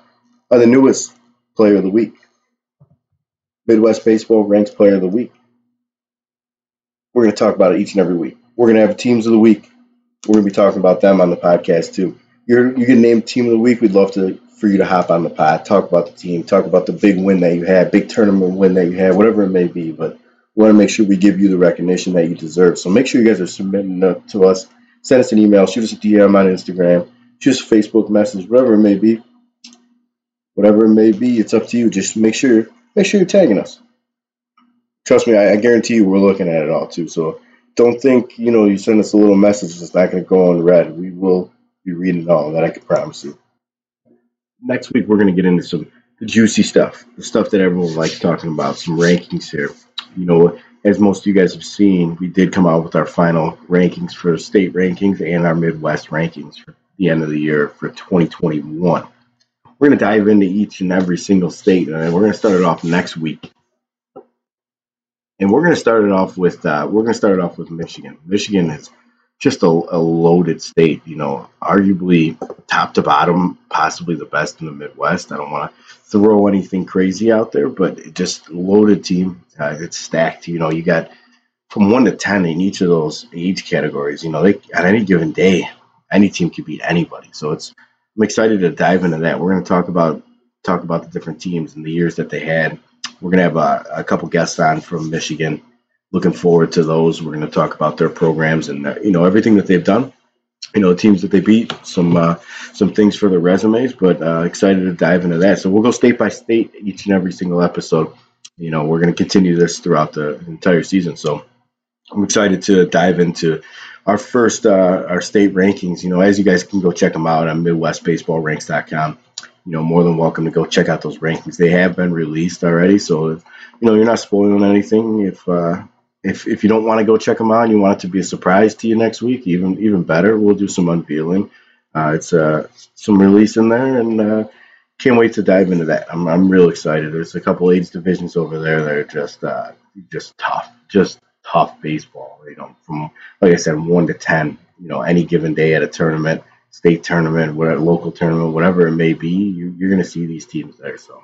are the newest player of the week. Midwest Baseball ranks player of the week. We're going to talk about it each and every week. We're going to have teams of the week. We're going to be talking about them on the podcast too. You're you can name team of the week. We'd love to for you to hop on the pod, talk about the team, talk about the big win that you had, big tournament win that you had, whatever it may be. But we want to make sure we give you the recognition that you deserve. So make sure you guys are submitting to us. Send us an email, shoot us a DM on Instagram, shoot us a Facebook message, whatever it may be. Whatever it may be, it's up to you. Just make sure make sure you're tagging us. Trust me, I, I guarantee you we're looking at it all too. So don't think you know you send us a little message it's not to go unread. We will be reading all that. I can promise you. Next week we're going to get into some juicy stuff, the stuff that everyone likes talking about. Some rankings here. You know, as most of you guys have seen, we did come out with our final rankings for state rankings and our Midwest rankings for the end of the year for 2021. we're going to dive into each and every single state, and we're going to start it off next week. And we're going to start it off with uh, we're going to start it off with Michigan. Michigan is just a, a, loaded state. You know, arguably top to bottom, possibly the best in the Midwest. I don't want to throw anything crazy out there, but just loaded team. Uh, it's stacked. You know, you got from one to ten in each of those age categories. You know, they on any given day, any team could beat anybody. So it's I'm excited to dive into that. We're going to talk about talk about the different teams and the years that they had. We're going to have a, a couple guests on from Michigan looking forward to those. We're going to talk about their programs and uh, you know everything that they've done. You know, the teams that they beat, some uh, some things for their resumes, but uh, excited to dive into that. So we'll go state by state each and every single episode. You know, we're going to continue this throughout the entire season. So I'm excited to dive into our first uh, our state rankings. You know, as you guys can go check them out on MidwestBaseballRanks.com. You know, more than welcome to go check out those rankings. They have been released already, so if, you know you're not spoiling anything. If uh, if if you don't want to go check them out and you want it to be a surprise to you next week, even even better, we'll do some unveiling. Uh, it's uh, some release in there, and uh, can't wait to dive into that. I'm I'm real excited. There's a couple age divisions over there that are just uh, just tough, just tough baseball. You know, from like I said, one to ten. You know, any given day at a tournament, state tournament, whatever, local tournament, whatever it may be, you, you're going to see these teams there. So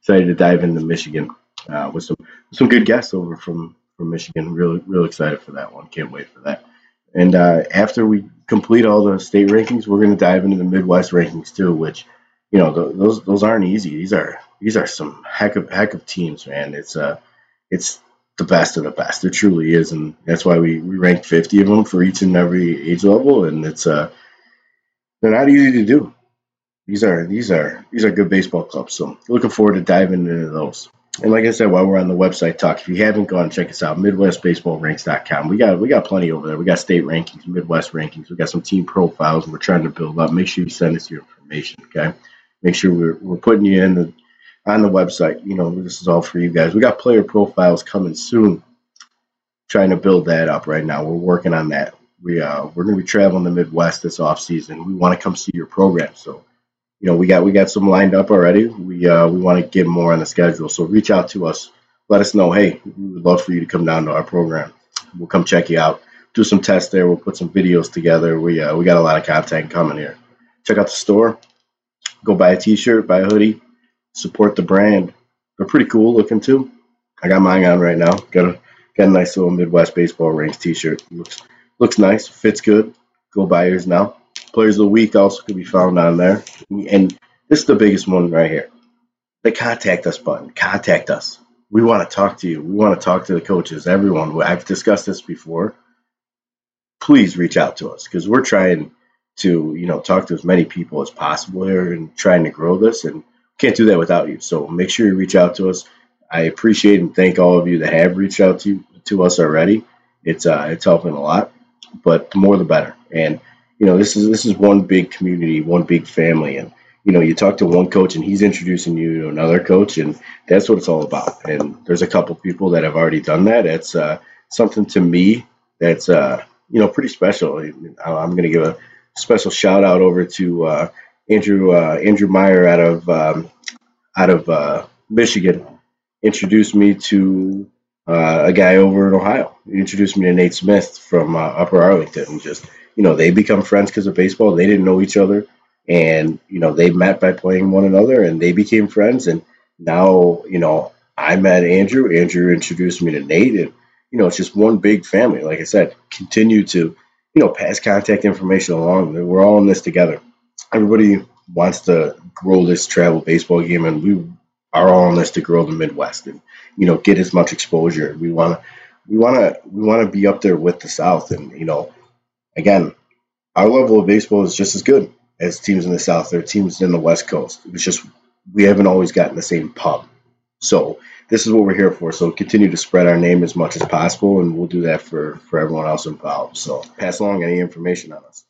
excited to dive into Michigan uh, with some some good guests over from from Michigan. Really, really excited for that one. Can't wait for that. And uh, after we complete all the state rankings, we're going to dive into the Midwest rankings too, which you know th- those those aren't easy. These are these are some heck of heck of teams, man. It's uh it's the best of the best. It truly is, and that's why we we ranked 50 of them for each and every age level, and it's uh they're not easy to do. These are these are these are good baseball clubs. So looking forward to diving into those. And like I said, while we're on the website talk, if you haven't gone, check us out, MidwestBaseballRanks.com. We got we got plenty over there. We got state rankings, Midwest rankings. We got some team profiles, and we're trying to build up. Make sure you send us your information, okay? Make sure we're, we're putting you in the on the website. You know, this is all for you guys. We got player profiles coming soon. Trying to build that up right now. We're working on that. We uh we're gonna be traveling the Midwest this off season. We want to come see your program, so you know, we got we got some lined up already. We uh, we want to get more on the schedule. So reach out to us. Let us know. Hey, we would love for you to come down to our program. We'll come check you out. Do some tests there. We'll put some videos together. We uh, we got a lot of content coming here. Check out the store. Go buy a T-shirt, buy a hoodie. Support the brand. They're pretty cool looking too. I got mine on right now. Got a got a nice little Midwest baseball ranks T-shirt. Looks looks nice. Fits good. Go buy yours now. Players of the Week also could be found on there. And this is the biggest one right here. The contact us button. Contact us. We want to talk to you. We want to talk to the coaches, everyone. I've discussed this before. Please reach out to us because we're trying to, you know, talk to as many people as possible here and trying to grow this. And can't do that without you. So make sure you reach out to us. I appreciate and thank all of you that have reached out to to us already. It's uh, it's helping a lot, but the more the better. And you know, this is this is one big community, one big family, and you know, you talk to one coach and he's introducing you to another coach, and that's what it's all about. And there's a couple people that have already done that. It's uh, something to me that's uh, you know pretty special. I'm going to give a special shout out over to uh, Andrew uh, Andrew Meyer out of um, out of uh, Michigan. Introduced me to uh, a guy over in Ohio. He introduced me to Nate Smith from uh, Upper Arlington, and just you know, they become friends because of baseball. They didn't know each other, and you know, they met by playing one another, and they became friends. And now, you know, I met Andrew. Andrew introduced me to Nate, and you know, it's just one big family. Like I said, continue to you know pass contact information along. We're all in this together. Everybody wants to grow this travel baseball game, and we are all this to grow the Midwest and you know get as much exposure. We want to we want to we want to be up there with the South, and you know again, our level of baseball is just as good as teams in the South. Are teams in the West Coast. It's just we haven't always gotten the same pub. So this is what we're here for. So continue to spread our name as much as possible, and we'll do that for for everyone else involved. So pass along any information on us.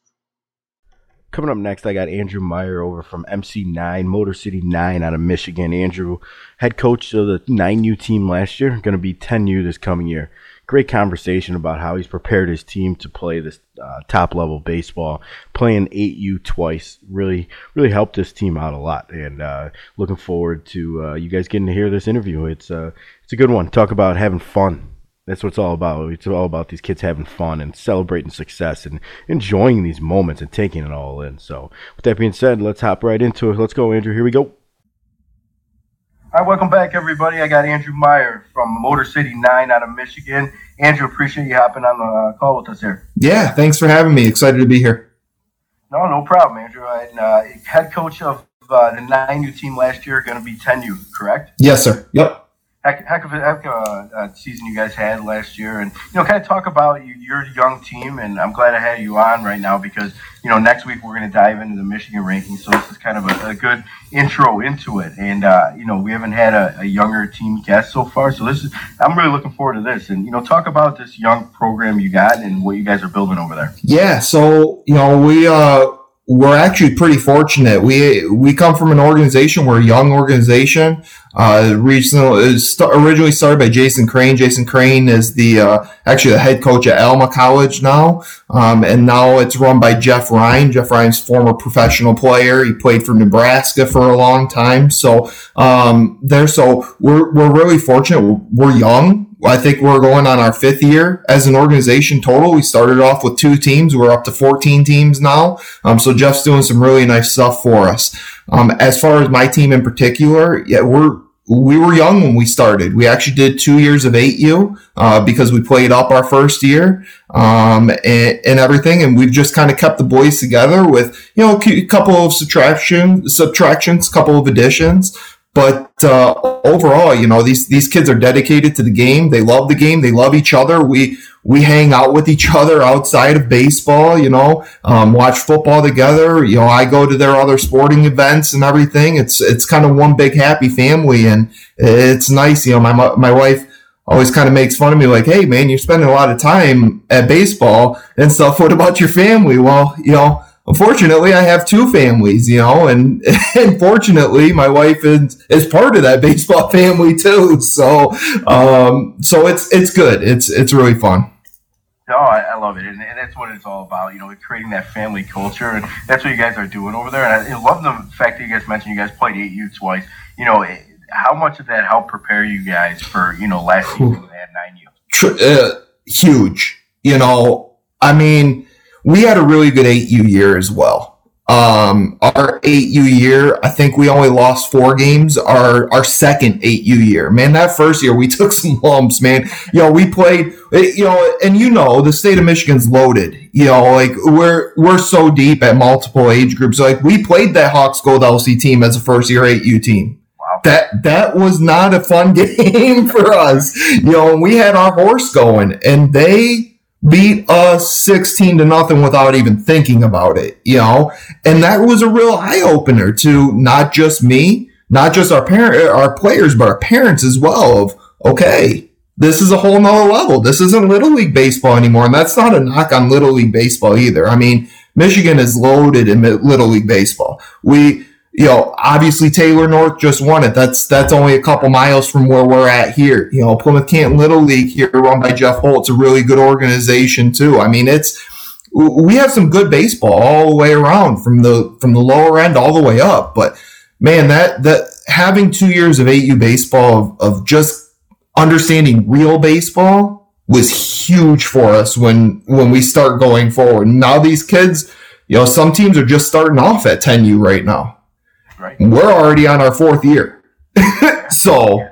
Coming up next, I got Andrew Meyer over from MC9, Motor City 9 out of Michigan. Andrew, head coach of the 9U team last year, going to be 10U this coming year great conversation about how he's prepared his team to play this uh, top level baseball. Playing 8U twice really, really helped this team out a lot. And uh, looking forward to uh, you guys getting to hear this interview. It's, uh, it's a good one. Talk about having fun that's what it's all about. It's all about these kids having fun and celebrating success and enjoying these moments and taking it all in. So, with that being said, let's hop right into it. Let's go, Andrew. Here we go. All right, welcome back, everybody. I got Andrew Meyer from Motor City 9 out of Michigan. Andrew, appreciate you hopping on the uh, call with us here. Yeah, thanks for having me. Excited to be here. No, no problem, Andrew. And, uh, head coach of uh, the 9U team last year, going to be 10U, correct? Yes, sir. Yep heck, heck of a, heck of a, a, season you guys had last year, and you know, kind of talk about your young team. And I'm glad I had you on right now because you know next week we're going to dive into the Michigan rankings, so this is kind of a, a good intro into it. And uh, you know, we haven't had a, a, younger team guest so far, so this is I'm really looking forward to this. And you know, talk about this young program you got and what you guys are building over there. Yeah, so you know, we uh we're actually pretty fortunate. We we come from an organization, we're a young organization. Uh, recently, originally started by Jason Crane. Jason Crane is the uh, actually the head coach at Alma College now, um, and now it's run by Jeff Ryan. Jeff Ryan's former professional player. He played for Nebraska for a long time. So um, there, so we're we're really fortunate. We're young. I think we're going on our fifth year as an organization total. We started off with two teams. We're up to 14 teams now. Um, so Jeff's doing some really nice stuff for us. Um, as far as my team in particular, yeah, we're, we were young when we started. We actually did two years of 8U uh, because we played up our first year um, and, and, everything, and we've just kind of kept the boys together with you know a couple of subtraction subtractions, couple of additions. But uh, overall, you know, these these kids are dedicated to the game. They love the game. They love each other. We we hang out with each other outside of baseball. You know, um, watch football together. You know, I go to their other sporting events and everything. It's it's kind of one big happy family, and it's nice. You know, my my wife always kind of makes fun of me like, Hey man, you're spending a lot of time at baseball and stuff. What about your family? Well, you know, unfortunately, I have two families, you know, and, and fortunately, my wife is, is part of that baseball family too. So, um, so it's, it's good. It's, it's really fun. Oh, I, I love it, and, and, that's what it's all about. You know, creating that family culture, and that's what you guys are doing over there. And I, I love the fact that you guys mentioned you guys played 8U twice. You know, eh, how much did that help prepare you guys for you know last season at 9U? Uh, huge. You know, I mean, we had a really good 8U year as well. Um, our 8U year, I think we only lost four games. Our our second 8U year, man, that first year we took some lumps, man. You know, we played, you know, and you know, the state of Michigan's loaded. You know, like we're we're so deep at multiple age groups. Like we played that Hawks Gold LC team as a first year 8U team. That that was not a fun game for us. You know, we had our horse going, and they beat us 16 to nothing without even thinking about it, you know? And that was a real eye opener to not just me, not just our parent, our players, but our parents as well of, okay, this is a whole nother level. This isn't little league baseball anymore. And that's not a knock on little league baseball either. I mean, Michigan is loaded in little league baseball. We, you know, obviously Taylor North just won it. That's that's only a couple miles from where we're at here. You know, Plymouth Canton Little League here, run by Jeff Holt. It's a really good organization too. I mean, it's we have some good baseball all the way around from the from the lower end all the way up. But man, that that having two years of 8U baseball of, of just understanding real baseball was huge for us when when we start going forward. Now these kids, you know, some teams are just starting off at 10U right now Right. We're already on our fourth year. so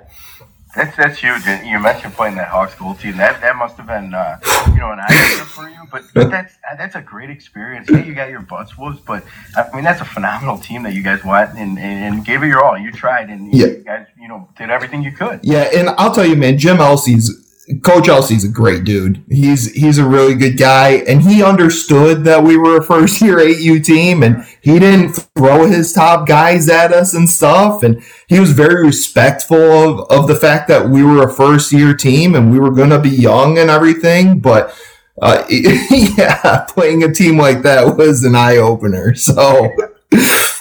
that's that's huge. And you mentioned playing that Hawks gold team. That that must have been uh, you know an idea for you. But, but that's that's a great experience. Hey, you got your butts whooped, but I mean that's a phenomenal team that you guys went and, and, and gave it your all. You tried and yeah. you guys you know did everything you could. Yeah, and I'll tell you, man, Jim Elsie's Coach Elsie's a great dude. He's he's a really good guy, and he understood that we were a first year 8U team, and he didn't throw his top guys at us and stuff. And he was very respectful of, of the fact that we were a first year team and we were going to be young and everything. But uh, yeah, playing a team like that was an eye opener. So.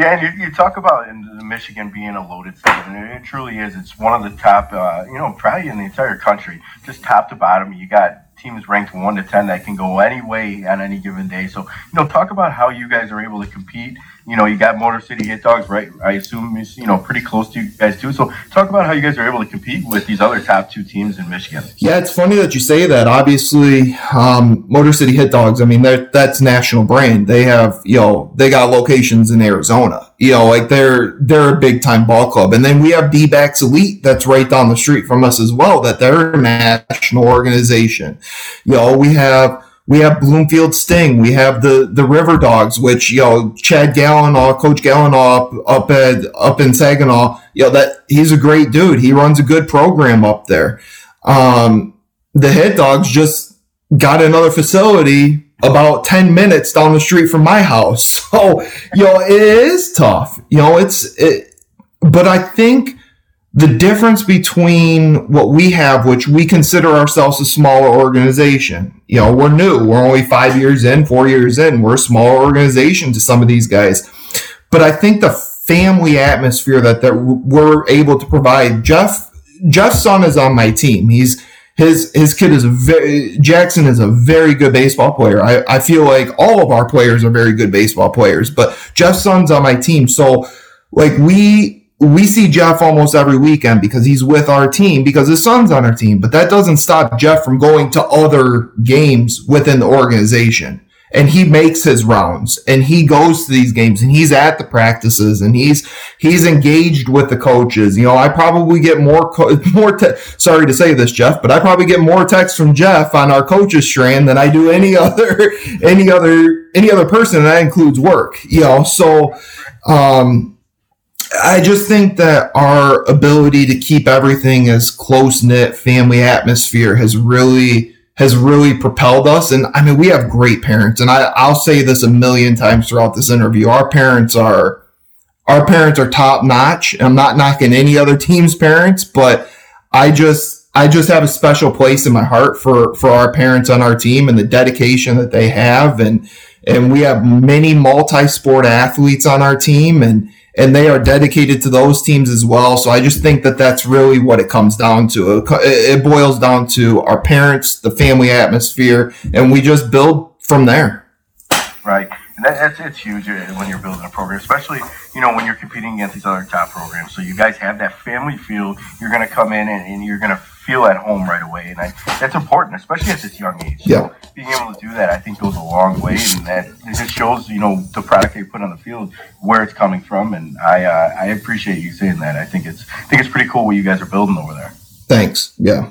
Yeah, and you, you talk about Michigan being a loaded state, and it truly is. It's one of the top, uh, you know, probably in the entire country, just top to bottom. You got teams ranked one to ten that can go any way on any given day. So, you know, talk about how you guys are able to compete. You know, you got Motor City Hit Dogs, right? I assume it's you know pretty close to you guys too. So, talk about how you guys are able to compete with these other top two teams in Michigan. Yeah, it's funny that you say that. Obviously, um, Motor City Hit Dogs. I mean, that's national brand. They have you know they got locations in Arizona. You know, like they're they're a big time ball club, and then we have D backs Elite that's right down the street from us as well. That they're a national organization. You know, we have we have Bloomfield Sting. We have the the River Dogs, which you know Chad Gallinaw, Coach Gallinaw up, up at up in Saginaw. You know that he's a great dude. He runs a good program up there. Um, the Head Dogs just got another facility about 10 minutes down the street from my house. So, you know, it is tough. You know, it's, it, but I think the difference between what we have, which we consider ourselves a smaller organization, you know, we're new. We're only five years in, four years in. We're a smaller organization to some of these guys. But I think the family atmosphere that, that we're able to provide, Jeff, Jeff's son is on my team. He's, his his kid is very Jackson is a very good baseball player. I, I feel like all of our players are very good baseball players, but Jeff's son's on my team. So like we we see Jeff almost every weekend because he's with our team because his son's on our team. But that doesn't stop Jeff from going to other games within the organization. And he makes his rounds and he goes to these games and he's at the practices and he's, he's engaged with the coaches. You know, I probably get more, co- more, te- sorry to say this, Jeff, but I probably get more texts from Jeff on our coaches strand than I do any other, any other, any other person. And that includes work, you know, so, um, I just think that our ability to keep everything as close knit family atmosphere has really has really propelled us. And I mean, we have great parents, and I, I'll say this a million times throughout this interview. Our parents are our parents are top notch. I'm not knocking any other team's parents, but I just I just have a special place in my heart for for our parents on our team and the dedication that they have and and we have many multi-sport athletes on our team and and they are dedicated to those teams as well. So I just think that that's really what it comes down to. It boils down to our parents, the family atmosphere, and we just build from there. Right. And that, that's it's huge uh, when you're building a program, especially you know when you're competing against these other top programs. So you guys have that family feel. You're going to come in and, and you're going to feel at home right away, and I, that's important, especially at this young age. Yeah. So being able to do that, I think, goes a long way, and that it just shows, you know, the product they put on the field where it's coming from, and I uh, I appreciate you saying that. I think it's I think it's pretty cool what you guys are building over there. Thanks. Yeah.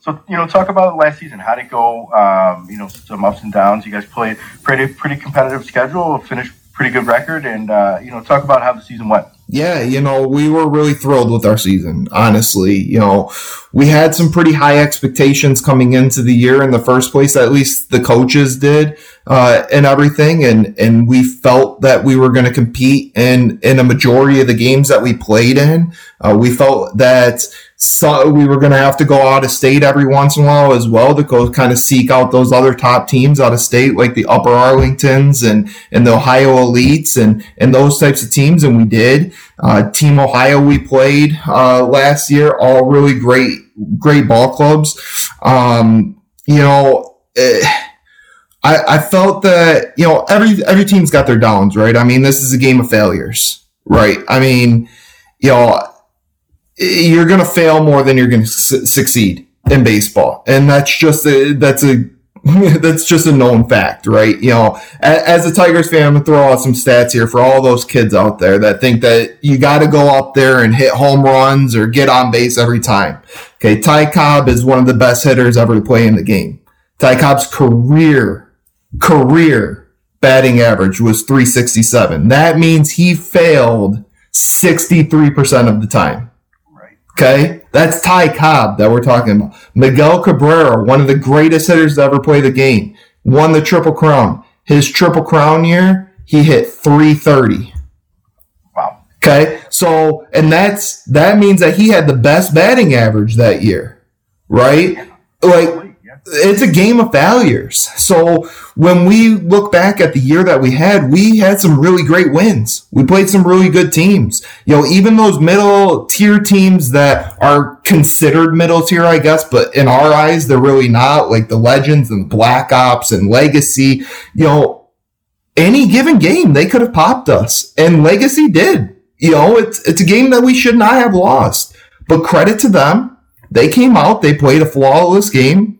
So you know, talk about last season. How did it go? Um, you know, some ups and downs. You guys played pretty pretty competitive schedule, finished pretty good record, and uh, you know, talk about how the season went yeah, you know, we were really thrilled with our season, honestly. You know, we had some pretty high expectations coming into the year in the first place, at least the coaches did, uh, and everything. And, and we felt that we were going to compete in, in a majority of the games that we played in. Uh, we felt that so we were going to have to go out of state every once in a while as well to go kind of seek out those other top teams out of state, like the Upper Arlingtons and, and the Ohio Elites and, and those types of teams. And we did. Uh, Team Ohio we played uh, last year, all really great, great ball clubs. Um, you know, eh, I, I felt that you know every every team's got their downs, right? I mean, this is a game of failures, right? I mean, you know you're going to fail more than you're going to su- succeed in baseball. And that's just a, that's a, that's just a known fact, right? You know, as a Tigers fan, I'm gonna throw out some stats here for all those kids out there that think that you got to go up there and hit home runs or get on base every time. Okay, Ty Cobb is one of the best hitters ever to play in the game. Ty Cobb's career, career batting average was 367. That means he failed 63% of the time. Okay, that's Ty Cobb that we're talking about. Miguel Cabrera, one of the greatest hitters to ever play the game, won the Triple Crown. His Triple Crown year, he hit 330. Wow. Okay, so and that's that means that he had the best batting average that year, right? Like it's a game of failures. So when we look back at the year that we had, we had some really great wins. We played some really good teams. You know, even those middle tier teams that are considered middle tier, I guess, but in our eyes, they're really not like the legends and black ops and legacy, you know, any given game, they could have popped us and legacy did. You know, it's, it's a game that we should not have lost, but credit to them. They came out, they played a flawless game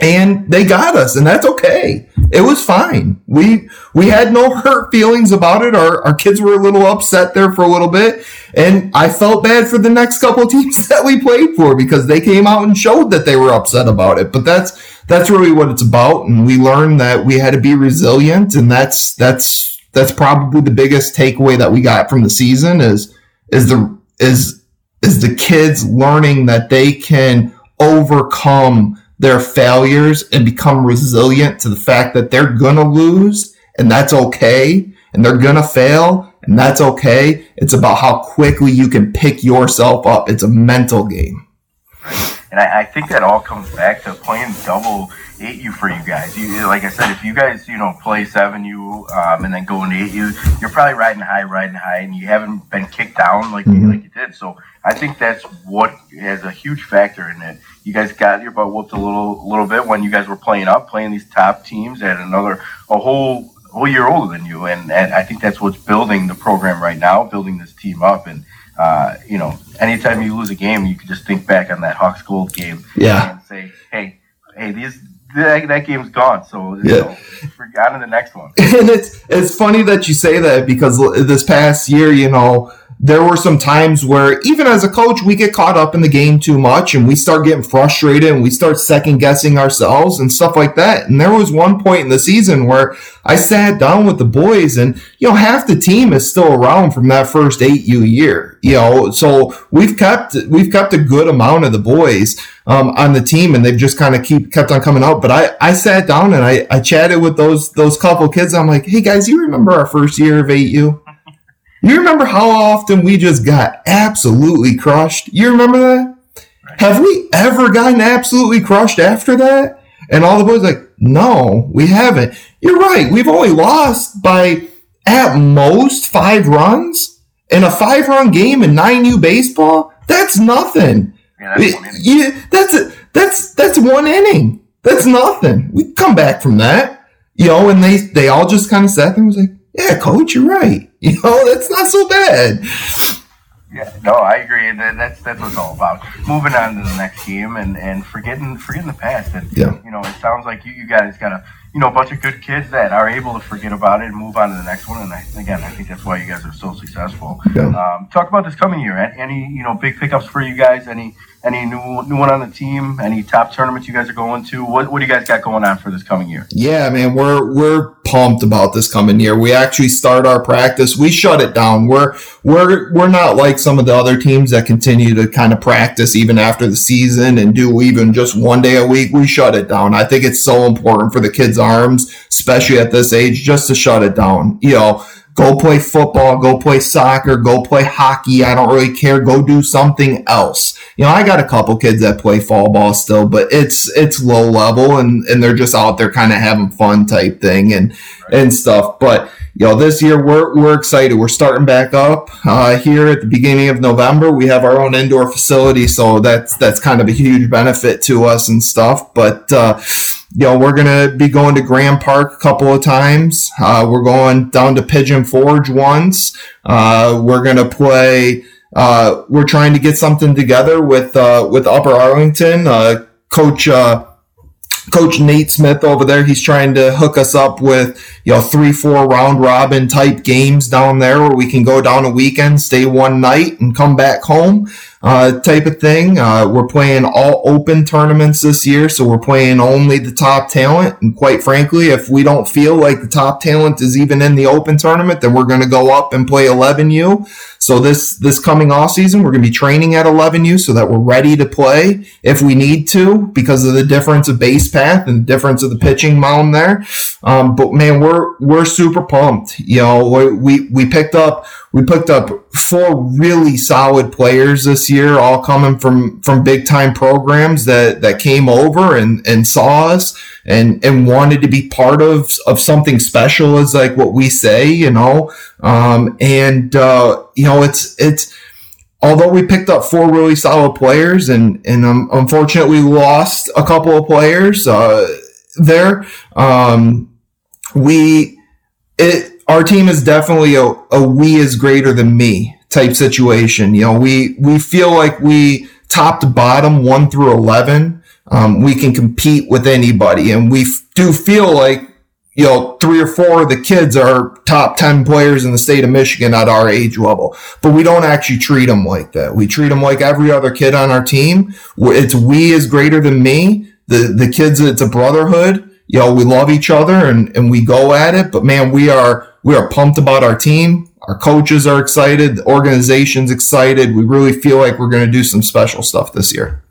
and they got us and that's okay. It was fine. We we had no hurt feelings about it. Our, our kids were a little upset there for a little bit and i felt bad for the next couple teams that we played for because they came out and showed that they were upset about it. But that's that's really what it's about and we learned that we had to be resilient and that's that's that's probably the biggest takeaway that we got from the season is is the is is the kids learning that they can overcome their failures and become resilient to the fact that they're gonna lose and that's okay and they're gonna fail and that's okay. It's about how quickly you can pick yourself up. It's a mental game. And I, I think that all comes back to playing double eight U for you guys. You like I said, if you guys you know play seven U um, and then go into eight U, you're probably riding high, riding high, and you haven't been kicked down like mm-hmm. you, like you did. So I think that's what has a huge factor in it. You guys got your butt whooped a little little bit when you guys were playing up, playing these top teams at another a whole whole year older than you, and and I think that's what's building the program right now, building this team up and. Uh, you know, anytime you lose a game, you can just think back on that Hawks Gold game, yeah, and say, "Hey, hey, these that, that game's gone. So yeah. you know, on to the next one. and it's it's funny that you say that because this past year, you know, there were some times where even as a coach, we get caught up in the game too much and we start getting frustrated and we start second guessing ourselves and stuff like that. And there was one point in the season where I sat down with the boys and, you know, half the team is still around from that first eight U year, you know, so we've kept, we've kept a good amount of the boys, um, on the team and they've just kind of keep, kept on coming out. But I, I sat down and I, I chatted with those, those couple kids. I'm like, Hey guys, you remember our first year of eight U? You remember how often we just got absolutely crushed? You remember that? Have we ever gotten absolutely crushed after that? And all the boys like, no, we haven't. You're right. We've only lost by at most five runs in a five run game in 9U baseball. That's nothing. Yeah, that's, yeah, that's a, that's that's one inning. That's nothing. We come back from that, you know. And they they all just kind of sat there and was like, "Yeah, coach, you're right. You know, that's not so bad. Yeah, no, I agree, and that's that's what it's all about. Moving on to the next game and, and forgetting forgetting the past. And yeah. you know, it sounds like you, you guys got a you know a bunch of good kids that are able to forget about it and move on to the next one. And I, again, I think that's why you guys are so successful. Yeah. Um, talk about this coming year. Any you know big pickups for you guys? Any any new new one on the team? Any top tournaments you guys are going to? What what do you guys got going on for this coming year? Yeah, man, we're we're pumped about this coming year. We actually start our practice. We shut it down. We're we're we're not like some of the other teams that continue to kind of practice even after the season and do even just one day a week. We shut it down. I think it's so important for the kids' arms, especially at this age, just to shut it down. You know Go play football, go play soccer, go play hockey. I don't really care. Go do something else. You know, I got a couple kids that play fall ball still, but it's it's low level and and they're just out there kind of having fun type thing and right. and stuff. But you know, this year we're we're excited. We're starting back up uh, here at the beginning of November. We have our own indoor facility, so that's that's kind of a huge benefit to us and stuff. But uh, you know, we're going to be going to Grand Park a couple of times. Uh, we're going down to Pigeon Forge once. Uh, we're going to play, uh, we're trying to get something together with, uh, with Upper Arlington. Uh, Coach, uh, Coach Nate Smith over there, he's trying to hook us up with, you know, three, four round robin type games down there where we can go down a weekend, stay one night and come back home uh, type of thing. Uh, we're playing all open tournaments this year, so we're playing only the top talent. And quite frankly, if we don't feel like the top talent is even in the open tournament, then we're going to go up and play 11U. So this this coming off season, we're going to be training at 11U so that we're ready to play if we need to because of the difference of base path and the difference of the pitching mound there. Um, but man, we're we're super pumped. You know, we we picked up we picked up four really solid players this year, all coming from from big time programs that that came over and and saw us and and wanted to be part of of something special, is like what we say, you know. Um, and uh, you know, it's it's although we picked up four really solid players and and um, unfortunately lost a couple of players uh, there. Um, we it our team is definitely a, a we is greater than me type situation. You know, we we feel like we top to bottom one through eleven. Um, we can compete with anybody, and we f- do feel like you know three or four of the kids are top ten players in the state of Michigan at our age level. But we don't actually treat them like that. We treat them like every other kid on our team. It's we is greater than me. The the kids, it's a brotherhood. You know, we love each other and, and we go at it. But man, we are we are pumped about our team. Our coaches are excited. The organization's excited. We really feel like we're going to do some special stuff this year.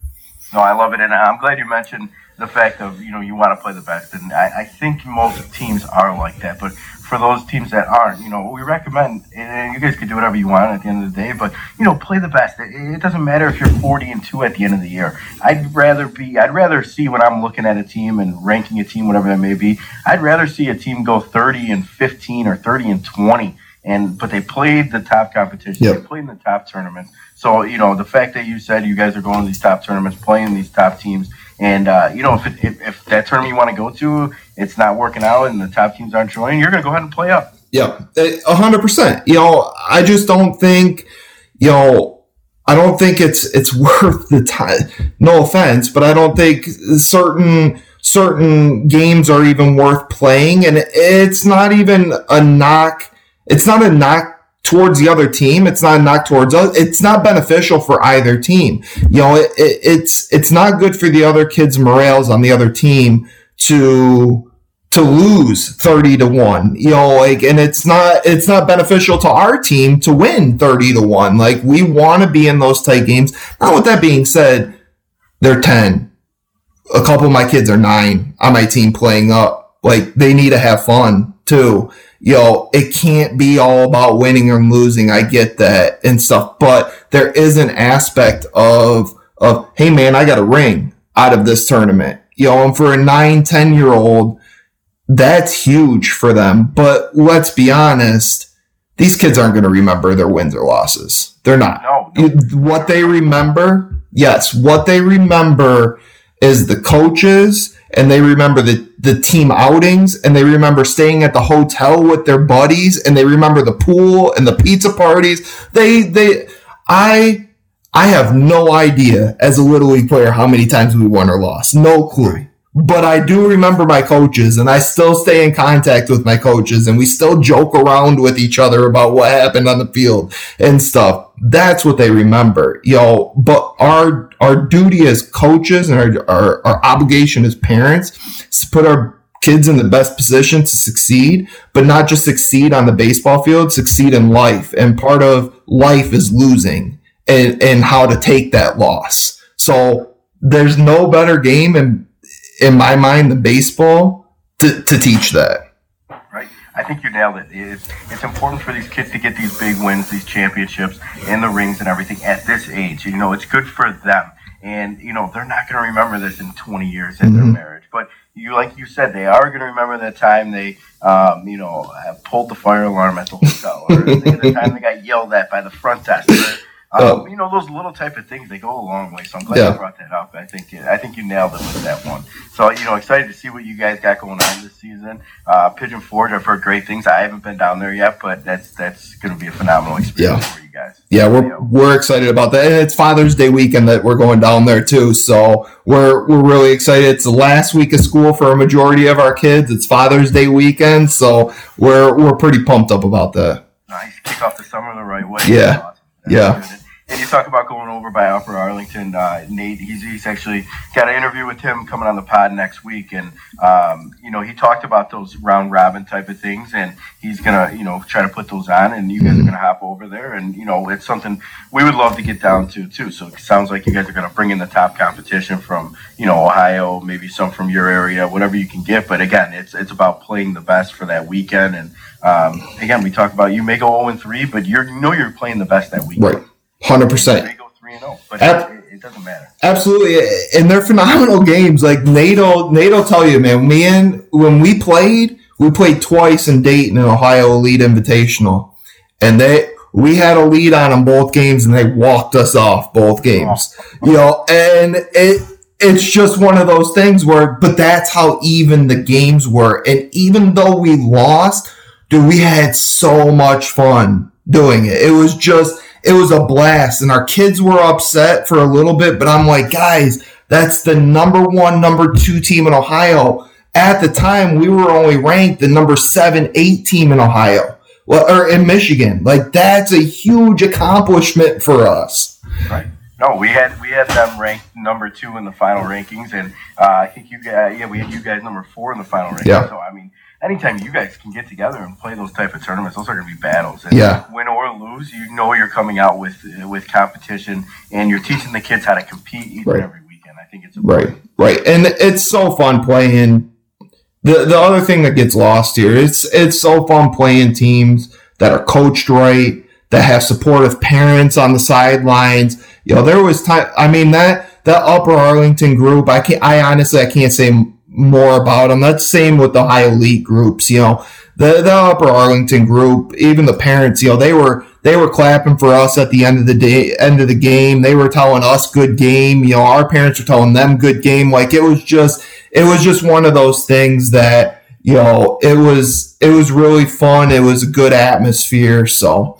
No, I love it, and I'm glad you mentioned the fact of you know you want to play the best, and I, I think most teams are like that. But for those teams that aren't, you know, we recommend, and you guys can do whatever you want at the end of the day, but you know, play the best. It, it doesn't matter if you're 40 and two at the end of the year. I'd rather be, I'd rather see when I'm looking at a team and ranking a team, whatever that may be. I'd rather see a team go 30 and 15 or 30 and 20 and but they played the top competition. Yep. They played in the top tournaments. So you know the fact that you said you guys are going to these top tournaments, playing these top teams, and uh, you know if, it, if, if that tournament you want to go to, it's not working out, and the top teams aren't joining, you're going to go ahead and play up. Yeah, hundred percent. You know, I just don't think, you know, I don't think it's it's worth the time. No offense, but I don't think certain certain games are even worth playing, and it's not even a knock it's not a knock towards the other team. It's not a knock towards us. It's not beneficial for either team. You know, it, it, it's it's not good for the other kids' morales on the other team to to lose 30 to 1 you know like and it's not it's not beneficial to our team to win 30 to 1 like we want to be in those tight games now with that being said they're 10 a couple of my kids are 9 on my team playing up like they need to have fun too you know, it can't be all about winning or losing. I get that and stuff, but there is an aspect of, of, hey man, I got a ring out of this tournament. You know, and for a nine, 10 year old, that's huge for them. But let's be honest, these kids aren't going to remember their wins or losses. They're not. No, no. What they remember, yes, what they remember is the coaches and they remember the, the team outings and they remember staying at the hotel with their buddies and they remember the pool and the pizza parties. They, they, I, I have no idea as a little league player how many times we won or lost. No clue. But I do remember my coaches and I still stay in contact with my coaches and we still joke around with each other about what happened on the field and stuff. That's what they remember, you know, but our, our duty as coaches and our, our, our obligation as parents is to put our kids in the best position to succeed, but not just succeed on the baseball field, succeed in life. And part of life is losing and, and how to take that loss. So there's no better game in, in my mind the baseball to, to teach that. Right. I think you nailed it. It's, it's important for these kids to get these big wins, these championships, and the rings and everything at this age. You know, it's good for them. And, you know, they're not going to remember this in 20 years in mm-hmm. their marriage. But you, like you said, they are going to remember the time they, um, you know, pulled the fire alarm at the hotel, or the time they got yelled at by the front desk. Um, you know those little type of things they go a long way. So I'm glad yeah. you brought that up. I think I think you nailed it with that one. So you know, excited to see what you guys got going on this season. Uh, Pigeon Forge, I've heard great things. I haven't been down there yet, but that's that's going to be a phenomenal experience yeah. for you guys. Yeah, we're we're excited about that. And it's Father's Day weekend that we're going down there too. So we're we're really excited. It's the last week of school for a majority of our kids. It's Father's Day weekend, so we're we're pretty pumped up about that. Nice, kick off the summer the right way. Yeah, yeah. Good. And you talk about going over by Upper Arlington. Uh, Nate, he's, he's actually got an interview with him coming on the pod next week, and um, you know he talked about those round robin type of things, and he's gonna you know try to put those on, and you guys are gonna hop over there, and you know it's something we would love to get down to too. So it sounds like you guys are gonna bring in the top competition from you know Ohio, maybe some from your area, whatever you can get. But again, it's it's about playing the best for that weekend, and um, again, we talk about you may go 0 and 3, but you know you're playing the best that weekend. Right. Hundred percent. They go three and zero, but Ab- it, it, doesn't matter. Absolutely, and they're phenomenal games. Like Nato, Nato, tell you, man. Me and when we played, we played twice in Dayton and Ohio Elite Invitational, and they we had a lead on them both games, and they walked us off both games. Oh. You know, and it it's just one of those things where, but that's how even the games were, and even though we lost, dude, we had so much fun doing it. It was just it was a blast and our kids were upset for a little bit, but I'm like, guys, that's the number one, number two team in Ohio. At the time, we were only ranked the number seven, eight team in Ohio, well, or in Michigan. Like that's a huge accomplishment for us. Right. No, we had we had them ranked number two in the final rankings, and uh, I think you guys, yeah, we had you guys number four in the final rankings. Yeah. So I mean, anytime you guys can get together and play those type of tournaments, those are going to be battles. And yeah. Win or lose, you know you're coming out with with competition, and you're teaching the kids how to compete each right. and every weekend. I think it's important. right, right, and it's so fun playing. The the other thing that gets lost here, it's it's so fun playing teams that are coached right, that have supportive parents on the sidelines. You know, there was time. I mean that that Upper Arlington group. I can't. I honestly, I can't say more about them. That's same with the Ohio Elite groups. You know, the the Upper Arlington group, even the parents. You know, they were they were clapping for us at the end of the day, end of the game. They were telling us good game. You know, our parents were telling them good game. Like it was just it was just one of those things that you know it was it was really fun. It was a good atmosphere. So.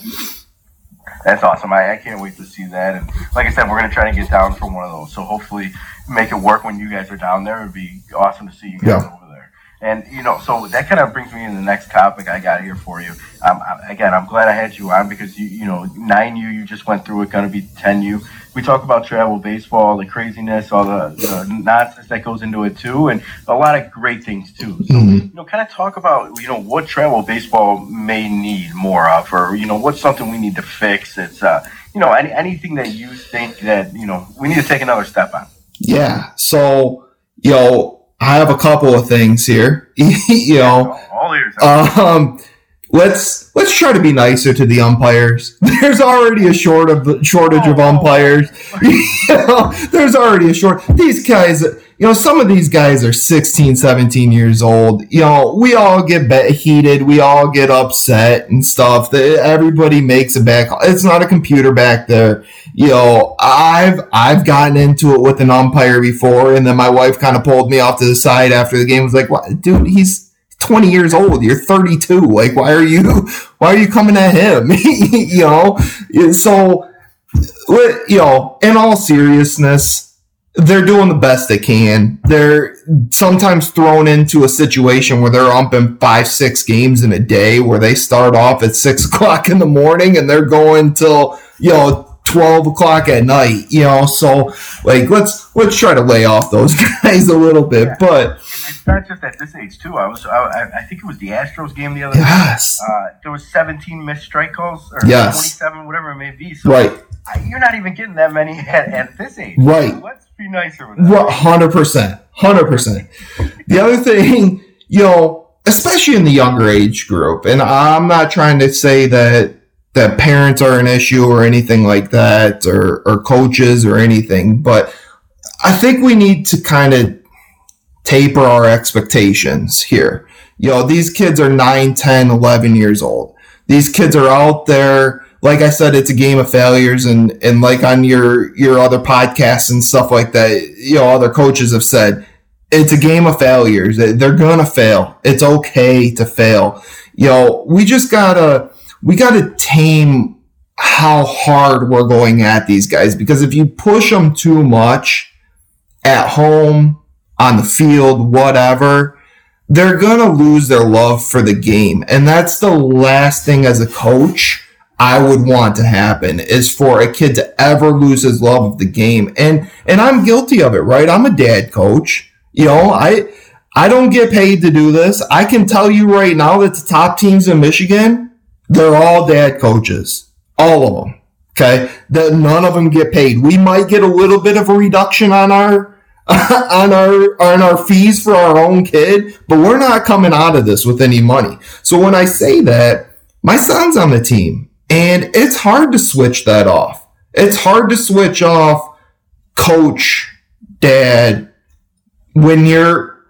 That's awesome. I, I can't wait to see that. And like I said, we're going to try to get down for one of those. So hopefully, make it work when you guys are down there. It'd be awesome to see you guys yeah. over there. And you know, so that kind of brings me to the next topic I got here for you. Um, again, I'm glad I had you on because you, you know, nine U you just went through it, going to be ten U. We talk about travel baseball, the craziness, all the, the, nonsense that goes into it too, and a lot of great things too. So, mm-hmm. you know, kind of talk about you know what travel baseball may need more of, or you know, what's something we need to fix. It's uh, you know, any, anything that you think that you know we need to take another step on. Yeah. So, you know, I have a couple of things here. you know, all ears. Um, let's let's try to be nicer to the umpires. There's already a short of shortage oh, of umpires. you know, there's already a short. These guys, you know, some of these guys are 16, 17 years old. You know, we all get heated. We all get upset and stuff. Everybody makes a back. It's not a computer back there. You know, I've I've gotten into it with an umpire before, and then my wife kind of pulled me off to the side after the game. Was like, "What, dude? He's 20 years old. You're 32. Like, why are you why are you coming at him? you know, so you know, in all seriousness." they're doing the best they can. They're sometimes thrown into a situation where they're umping five, six games in a day where they start off at six o'clock in the morning and they're going till, you know, 12 o'clock at night, you know, so like, let's, let's try to lay off those guys a little bit, but not just at this age too. I was, I, I think it was the Astros game the other yes. Uh, there was 17 missed strike calls or yes. 27, whatever it may be. So right. you're not even getting that many at, at this age. Right. So let's be nicer with that. Hundred percent, hundred percent. The other thing, you know, especially in the younger age group, and I'm not trying to say that that parents are an issue or anything like that, or or coaches or anything, but I think we need to kind of taper our expectations here. You know, these kids are 9, 10, 11 years old. These kids are out there like I said, it's a game of failures, and and like on your your other podcasts and stuff like that, you know, other coaches have said it's a game of failures. They're gonna fail. It's okay to fail. You know, we just gotta we gotta tame how hard we're going at these guys because if you push them too much at home, on the field, whatever, they're gonna lose their love for the game, and that's the last thing as a coach I would want to happen is for a kid to ever lose his love of the game. And and I'm guilty of it, right? I'm a dad coach. You know, I I don't get paid to do this. I can tell you right now that the top teams in Michigan, they're all dad coaches. All of them. Okay. That none of them get paid. We might get a little bit of a reduction on our on our on our fees for our own kid, but we're not coming out of this with any money. So when I say that, my son's on the team, and it's hard to switch that off. It's hard to switch off coach, dad, when you're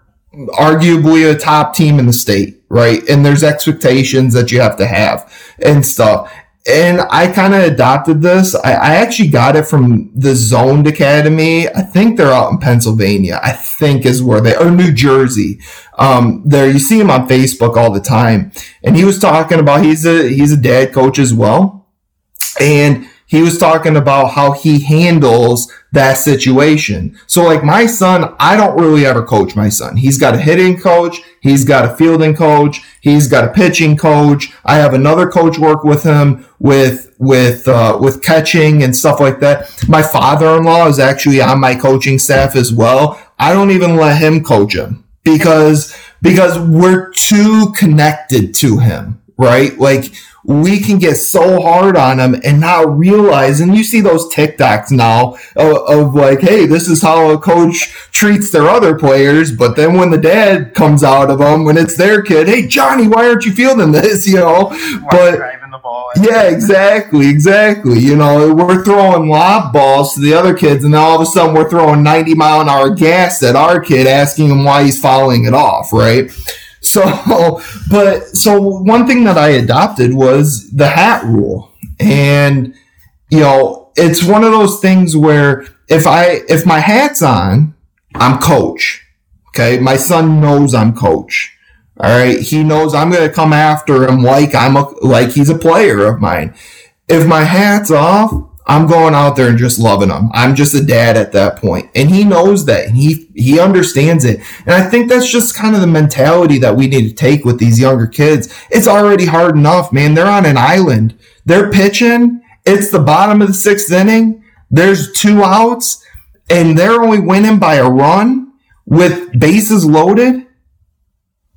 arguably a top team in the state, right? And there's expectations that you have to have and stuff and I kind of adopted this. I, I, actually got it from the Zoned Academy. I think they're out in Pennsylvania. I think is where they or New Jersey. Um, there you see him on Facebook all the time, and he was talking about he's a he's a dad coach as well, and he was talking about how he handles that situation. So like my son, I don't really ever coach my son. He's got a hitting coach. He's got a fielding coach. He's got a pitching coach. I have another coach work with him with, with, uh, with catching and stuff like that. My father-in-law is actually on my coaching staff as well. I don't even let him coach him because, because we're too connected to him, right? Like, we can get so hard on them and not realize. And you see those TikToks now of, of, like, hey, this is how a coach treats their other players. But then when the dad comes out of them, when it's their kid, hey, Johnny, why aren't you fielding this? You know, but yeah, exactly, exactly. You know, we're throwing lob balls to the other kids, and then all of a sudden we're throwing 90 mile an hour gas at our kid, asking him why he's fouling it off, right? So, but so one thing that I adopted was the hat rule. And, you know, it's one of those things where if I, if my hat's on, I'm coach. Okay. My son knows I'm coach. All right. He knows I'm going to come after him like I'm a, like he's a player of mine. If my hat's off, I'm going out there and just loving them. I'm just a dad at that point. And he knows that. He he understands it. And I think that's just kind of the mentality that we need to take with these younger kids. It's already hard enough, man. They're on an island. They're pitching. It's the bottom of the sixth inning. There's two outs and they're only winning by a run with bases loaded.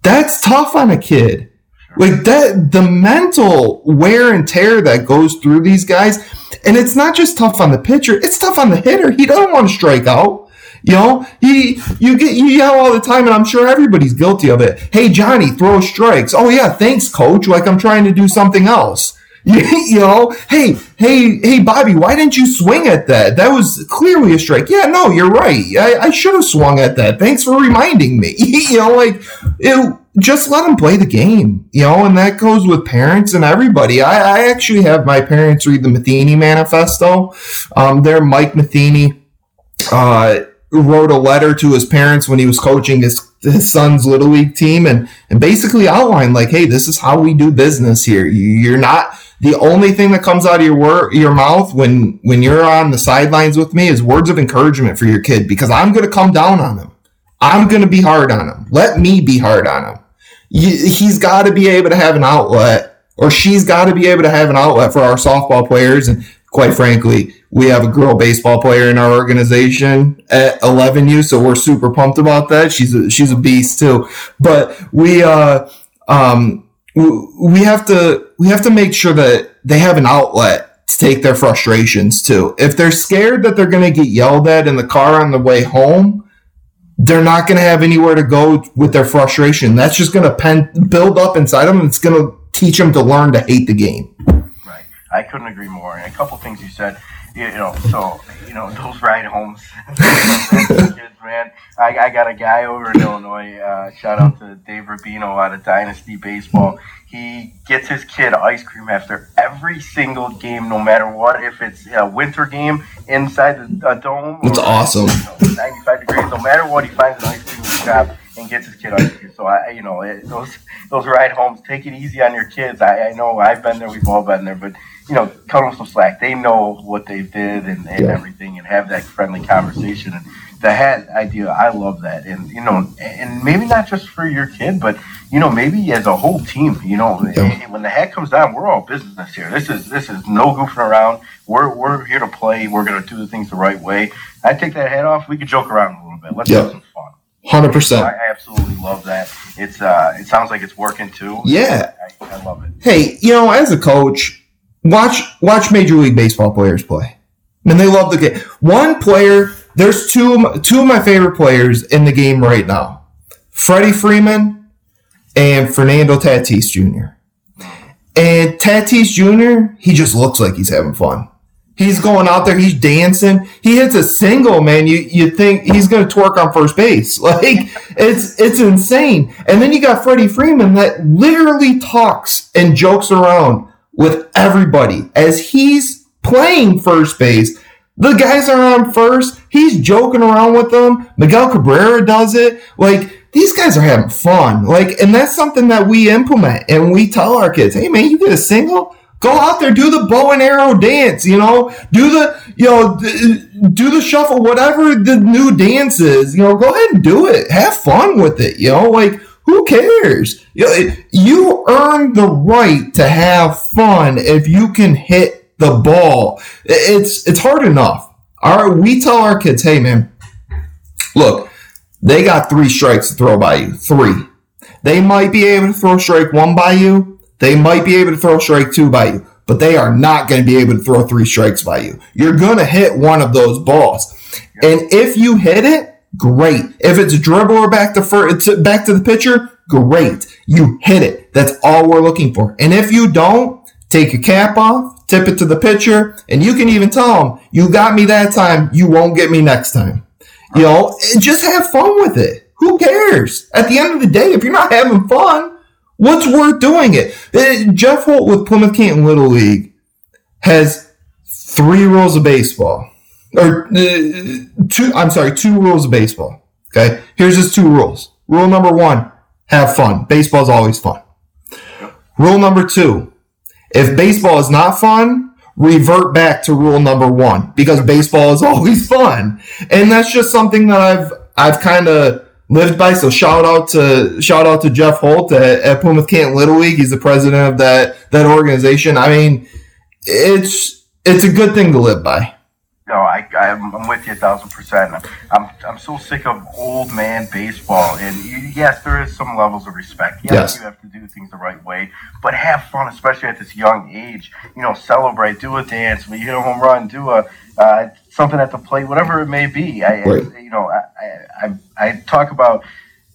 That's tough on a kid. Like that, the mental wear and tear that goes through these guys and it's not just tough on the pitcher, it's tough on the hitter. He doesn't want to strike out. You know, he you get you yell all the time, and I'm sure everybody's guilty of it. Hey Johnny, throw strikes. Oh yeah, thanks, coach. Like I'm trying to do something else. you know, hey, hey, hey, Bobby, why didn't you swing at that? That was clearly a strike. Yeah, no, you're right. I, I should have swung at that. Thanks for reminding me. you know, like it, just let them play the game, you know, and that goes with parents and everybody. I, I actually have my parents read the Matheny Manifesto. Um, there, Mike Matheny uh, wrote a letter to his parents when he was coaching his his son's little league team, and and basically outlined like, hey, this is how we do business here. You're not the only thing that comes out of your your mouth when when you're on the sidelines with me is words of encouragement for your kid because I'm going to come down on him. I'm going to be hard on him. Let me be hard on him he's got to be able to have an outlet or she's got to be able to have an outlet for our softball players. And quite frankly, we have a girl baseball player in our organization at 11U, so we're super pumped about that. She's a, she's a beast too. But we, uh, um, we have to, we have to make sure that they have an outlet to take their frustrations to. If they're scared that they're going to get yelled at in the car on the way home, they're not going to have anywhere to go with their frustration. That's just going to pen, build up inside them. And it's going to teach them to learn to hate the game. Right. I couldn't agree more. And a couple things you said, you know, so, you know, those ride homes, kids, man. I, I got a guy over in Illinois. Uh, shout out to Dave Rubino out of Dynasty Baseball he gets his kid ice cream after every single game, no matter what. If it's a winter game inside the dome, that's awesome. You know, 95 degrees, no matter what, he finds an ice cream shop and gets his kid ice cream. So I, you know, it, those those ride homes, take it easy on your kids. I, I know I've been there, we've all been there, but you know, cut them some slack. They know what they did and, and yeah. everything, and have that friendly conversation. And the hat idea, I love that, and you know, and maybe not just for your kid, but you know, maybe as a whole team. You know, yeah. when the hat comes down, we're all business here. This is this is no goofing around. We're we're here to play. We're going to do the things the right way. I take that hat off. We could joke around a little bit. Let's have some fun. Hundred percent. I absolutely love that. It's uh, it sounds like it's working too. Yeah, I, I love it. Hey, you know, as a coach, watch watch Major League Baseball players play. Mean, they love the game. One player there's two two of my favorite players in the game right now: Freddie Freeman and Fernando Tatis Jr. And Tatis Jr. He just looks like he's having fun. He's going out there, he's dancing. He hits a single, man. You you think he's going to twerk on first base? Like it's it's insane. And then you got Freddie Freeman that literally talks and jokes around with everybody as he's playing first base the guys are on first. He's joking around with them. Miguel Cabrera does it. Like, these guys are having fun. Like, and that's something that we implement and we tell our kids, hey man, you get a single? Go out there, do the bow and arrow dance, you know, do the, you know, do the shuffle, whatever the new dance is, you know, go ahead and do it. Have fun with it, you know, like, who cares? You, earn the right to have fun if you can hit the ball. It's it's hard enough. Our we tell our kids, hey man, look, they got three strikes to throw by you. Three. They might be able to throw strike one by you. They might be able to throw strike two by you, but they are not going to be able to throw three strikes by you. You're going to hit one of those balls. And if you hit it, great. If it's a dribble or back to, first, back to the pitcher, great. You hit it. That's all we're looking for. And if you don't, take your cap off, tip it to the pitcher, and you can even tell them, you got me that time, you won't get me next time. You know, just have fun with it. Who cares? At the end of the day, if you're not having fun, what's worth doing it? Uh, Jeff Holt with Plymouth Canton Little League has three rules of baseball. Or uh, two, I'm sorry, two rules of baseball. Okay. Here's his two rules. Rule number one, have fun. Baseball's always fun. Rule number two, if baseball is not fun, revert back to rule number one because baseball is always fun. And that's just something that I've, I've kind of lived by. So shout out to, shout out to Jeff Holt at, at Plymouth Canton Little League. He's the president of that, that organization. I mean, it's, it's a good thing to live by. No, I, I'm, with you a thousand percent. I'm, I'm so sick of old man baseball. And yes, there is some levels of respect. Yes, yes, you have to do things the right way, but have fun, especially at this young age. You know, celebrate, do a dance, when you hit a home run, do a uh, something at the plate, whatever it may be. I, right. I you know, I, I, I talk about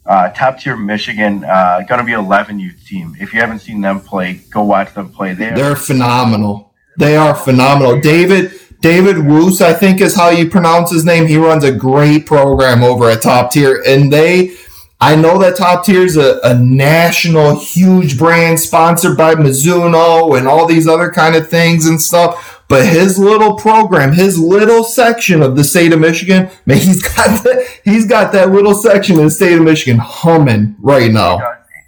uh, top tier Michigan, uh, going to be 11 youth team. If you haven't seen them play, go watch them play. They're, They're phenomenal. They are phenomenal. David David Woos, I think is how you pronounce his name. He runs a great program over at Top Tier, and they. I know that Top Tier is a, a national huge brand sponsored by Mizuno and all these other kind of things and stuff. But his little program, his little section of the state of Michigan, man, he's got that, he's got that little section in the state of Michigan humming right now.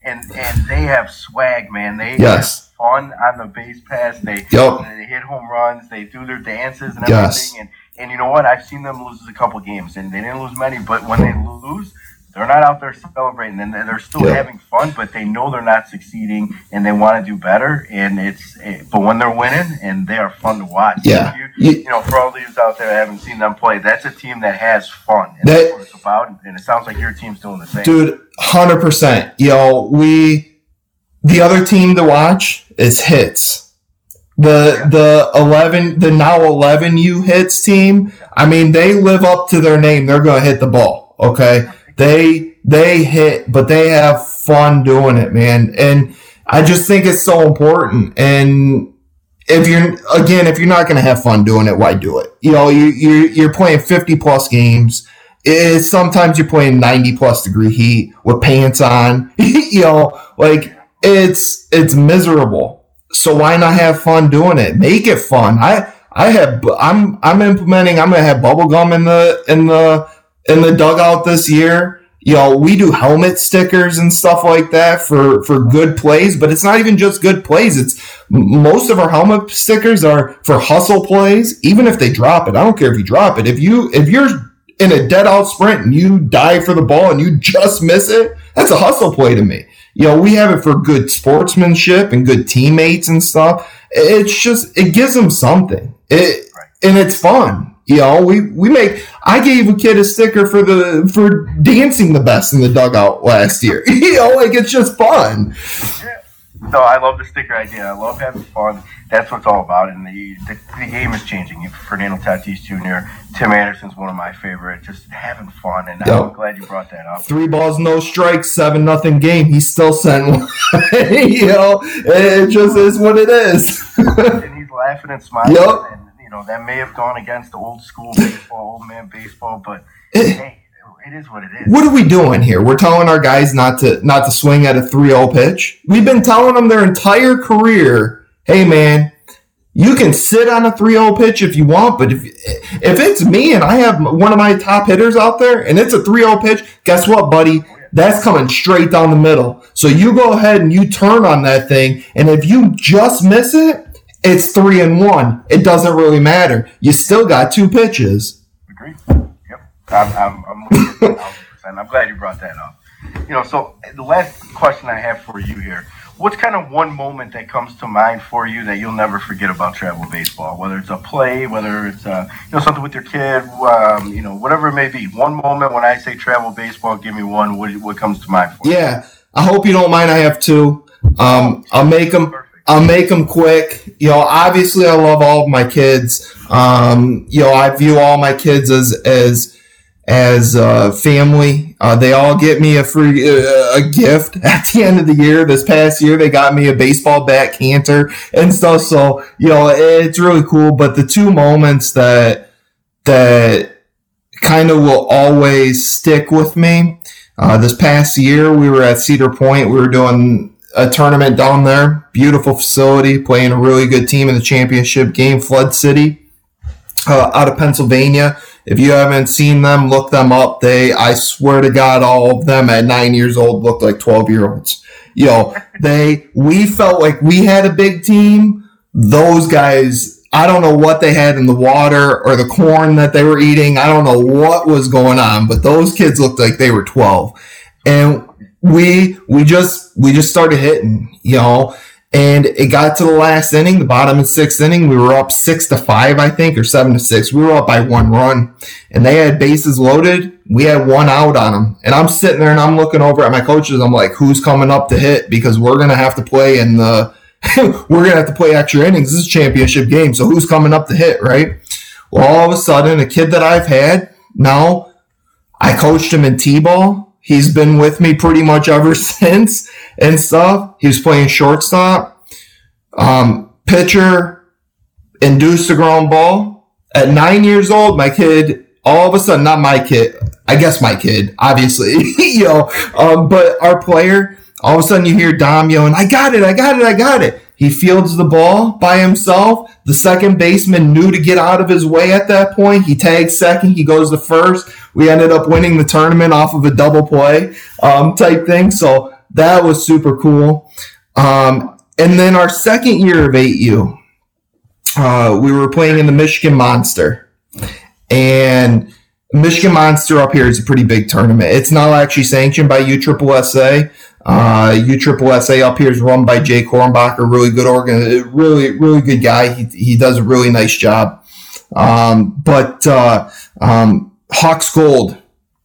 And and they have swag, man. They yes fun on the base pass. They yep. they hit home runs. They do their dances and everything. Yes. And and you know what? I've seen them lose a couple games, and they didn't lose many. But when they lose, they're not out there celebrating, and they're still yep. having fun. But they know they're not succeeding, and they want to do better. And it's eh, but when they're winning, and they are fun to watch. Yeah. You, you, know, for all these out there that haven't seen them play, that's a team that has fun. And that, that's what it's about. And it sounds like your team's doing the same. Dude, hundred percent. You know, we the other team to watch is Hits. The the eleven the now eleven U Hits team. I mean, they live up to their name. They're gonna hit the ball. Okay, they they hit, but they have fun doing it, man. And I just think it's so important. And if you're again, if you're not gonna have fun doing it, why do it? You know, you you're, you're playing fifty plus games. It's sometimes you're playing 90 plus degree heat with pants on, you know, like it's it's miserable. So why not have fun doing it? Make it fun. I I have I'm I'm implementing. I'm gonna have bubble gum in the in the in the dugout this year. You know, we do helmet stickers and stuff like that for for good plays, but it's not even just good plays. It's most of our helmet stickers are for hustle plays. Even if they drop it, I don't care if you drop it. If you if you're in a dead out sprint and you dive for the ball and you just miss it, that's a hustle play to me. You know, we have it for good sportsmanship and good teammates and stuff. It's just it gives them something. It and it's fun. You know, we we make. I gave a kid a sticker for the for dancing the best in the dugout last year. you know, like it's just fun. No, I love the sticker idea. I love having fun. That's what it's all about. And the, the, the game is changing. Fernando Tatis Jr., Tim Anderson's one of my favorite. Just having fun. And yep. I'm glad you brought that up. Three balls, no strikes, seven nothing game. He still sent one. you know, it just is what it is. and he's laughing and smiling. Yep. And, you know, that may have gone against the old school baseball, old man baseball, but eh. hey, it is what it is. What are we doing here? We're telling our guys not to not to swing at a 3-0 pitch. We've been telling them their entire career, "Hey man, you can sit on a 3-0 pitch if you want, but if if it's me and I have one of my top hitters out there and it's a 3-0 pitch, guess what, buddy? That's coming straight down the middle. So you go ahead and you turn on that thing, and if you just miss it, it's three and one. It doesn't really matter. You still got two pitches. Agreed. I'm, I'm, I'm I'm glad you brought that up. You know, so the last question I have for you here what's kind of one moment that comes to mind for you that you'll never forget about travel baseball? Whether it's a play, whether it's uh, you know something with your kid, um, you know whatever it may be. One moment when I say travel baseball, give me one. What, what comes to mind for you? Yeah, I hope you don't mind. I have two. Um, I'll make them. I'll make them quick. You know, obviously, I love all of my kids. Um, you know, I view all my kids as as as a family. Uh, they all get me a free uh, a gift at the end of the year. This past year, they got me a baseball bat canter and stuff. So you know, it's really cool. But the two moments that that kind of will always stick with me. Uh, this past year, we were at Cedar Point. We were doing a tournament down there. Beautiful facility, playing a really good team in the championship game, Flood City, uh, out of Pennsylvania. If you haven't seen them, look them up. They, I swear to God, all of them at nine years old looked like 12 year olds. You know, they, we felt like we had a big team. Those guys, I don't know what they had in the water or the corn that they were eating. I don't know what was going on, but those kids looked like they were 12. And we, we just, we just started hitting, you know, and it got to the last inning, the bottom of sixth inning. We were up six to five, I think, or seven to six. We were up by one run, and they had bases loaded. We had one out on them, and I'm sitting there and I'm looking over at my coaches. I'm like, "Who's coming up to hit?" Because we're gonna have to play in the, we're gonna have to play extra innings. This is a championship game, so who's coming up to hit, right? Well, all of a sudden, a kid that I've had now, I coached him in t-ball He's been with me pretty much ever since and stuff. He was playing shortstop. Um, pitcher induced a ground ball. At nine years old, my kid, all of a sudden, not my kid, I guess my kid, obviously, you know, um, but our player, all of a sudden you hear Dom yelling, I got it, I got it, I got it. He fields the ball by himself. The second baseman knew to get out of his way at that point. He tags second. He goes to first. We ended up winning the tournament off of a double play um, type thing. So that was super cool. Um, and then our second year of 8U, uh, we were playing in the Michigan Monster. And Michigan Monster up here is a pretty big tournament. It's not actually sanctioned by USSSA, uh, USSSA up here is run by Jay Kornbacher, really good organ, really really good guy. He he does a really nice job. Um, but uh, um, Hawks Gold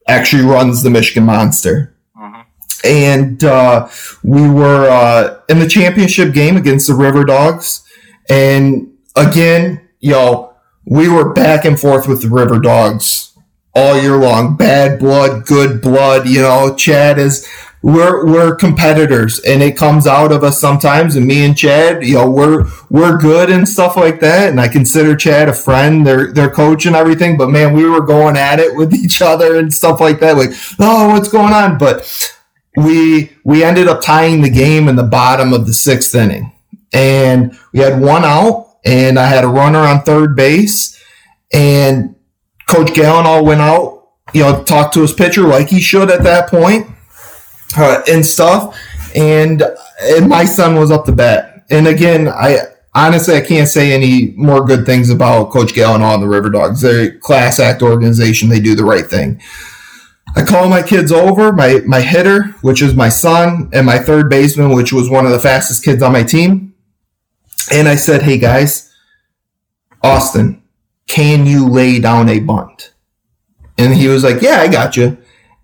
actually runs the Michigan Monster. Mm-hmm. And uh, we were uh, in the championship game against the River Dogs. And again, you know, we were back and forth with the River Dogs all year long. Bad blood, good blood. You know, Chad is we're we're competitors and it comes out of us sometimes and me and Chad you know we're we're good and stuff like that and I consider Chad a friend their their coach and everything but man we were going at it with each other and stuff like that like oh what's going on? But we we ended up tying the game in the bottom of the sixth inning and we had one out and I had a runner on third base and coach Gallinall went out you know talked to his pitcher like he should at that point uh, and stuff. And, and my son was up to bat. And again, I honestly, I can't say any more good things about Coach Gallon and the River Dogs. They're a class act organization. They do the right thing. I call my kids over, my, my hitter, which is my son, and my third baseman, which was one of the fastest kids on my team. And I said, hey guys, Austin, can you lay down a bunt? And he was like, yeah, I got you.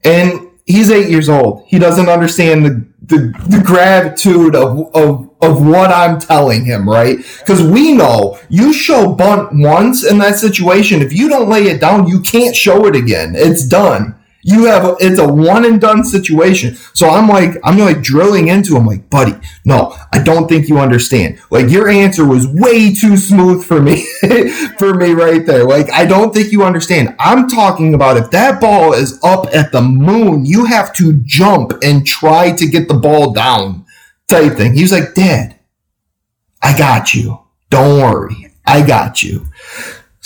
And he's eight years old. He doesn't understand the, the, the gratitude of, of, of what I'm telling him, right? Because we know you show bunt once in that situation. If you don't lay it down, you can't show it again. It's done. You have a, it's a one and done situation. So I'm like I'm like drilling into him like, buddy, no, I don't think you understand. Like your answer was way too smooth for me for me right there. Like I don't think you understand. I'm talking about if that ball is up at the moon, you have to jump and try to get the ball down type thing. He was like, "Dad, I got you. Don't worry. I got you."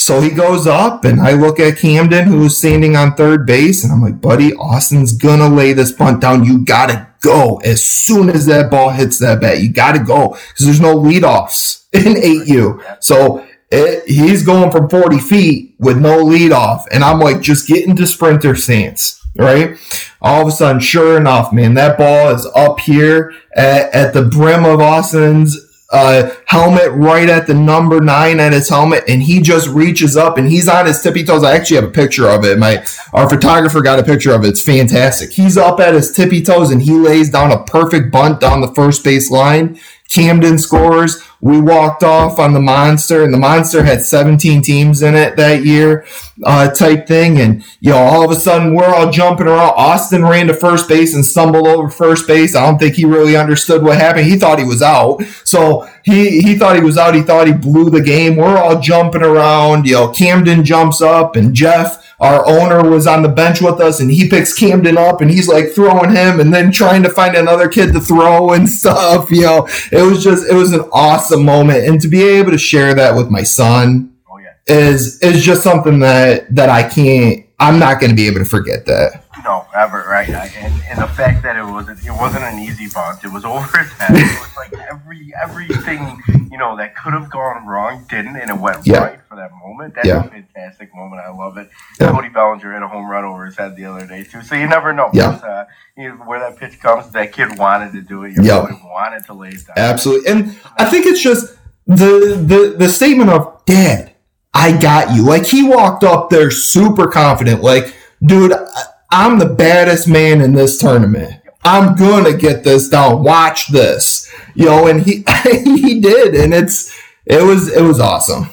So he goes up, and I look at Camden, who's standing on third base, and I'm like, buddy, Austin's gonna lay this bunt down. You gotta go as soon as that ball hits that bat. You gotta go because there's no leadoffs in 8U. So it, he's going from 40 feet with no leadoff, and I'm like, just get into sprinter stance. Right. All of a sudden, sure enough, man, that ball is up here at, at the brim of Austin's uh, helmet right at the number nine at his helmet, and he just reaches up and he's on his tippy toes. I actually have a picture of it. My our photographer got a picture of it. It's fantastic. He's up at his tippy toes and he lays down a perfect bunt down the first base line. Camden scores. We walked off on the monster, and the monster had 17 teams in it that year, uh, type thing. And you know, all of a sudden, we're all jumping around. Austin ran to first base and stumbled over first base. I don't think he really understood what happened. He thought he was out, so he he thought he was out. He thought he blew the game. We're all jumping around. You know, Camden jumps up, and Jeff our owner was on the bench with us and he picks Camden up and he's like throwing him and then trying to find another kid to throw and stuff. You know, it was just, it was an awesome moment. And to be able to share that with my son oh, yeah. is, is just something that, that I can't, I'm not going to be able to forget that. No, ever, right? And, and the fact that it was it wasn't an easy bunt. It was over his head. It was like every everything you know that could have gone wrong didn't, and it went yeah. right for that moment. That's yeah. a fantastic moment. I love it. Yeah. Cody Bellinger had a home run over his head the other day too. So you never know. Yeah. Uh, you know, where that pitch comes, that kid wanted to do it. Yeah. wanted to lay it down. Absolutely, and I think it's just the the the statement of Dad, I got you. Like he walked up there super confident, like, dude. I, I'm the baddest man in this tournament. I'm gonna get this down. Watch this, you know. And he he did, and it's it was it was awesome.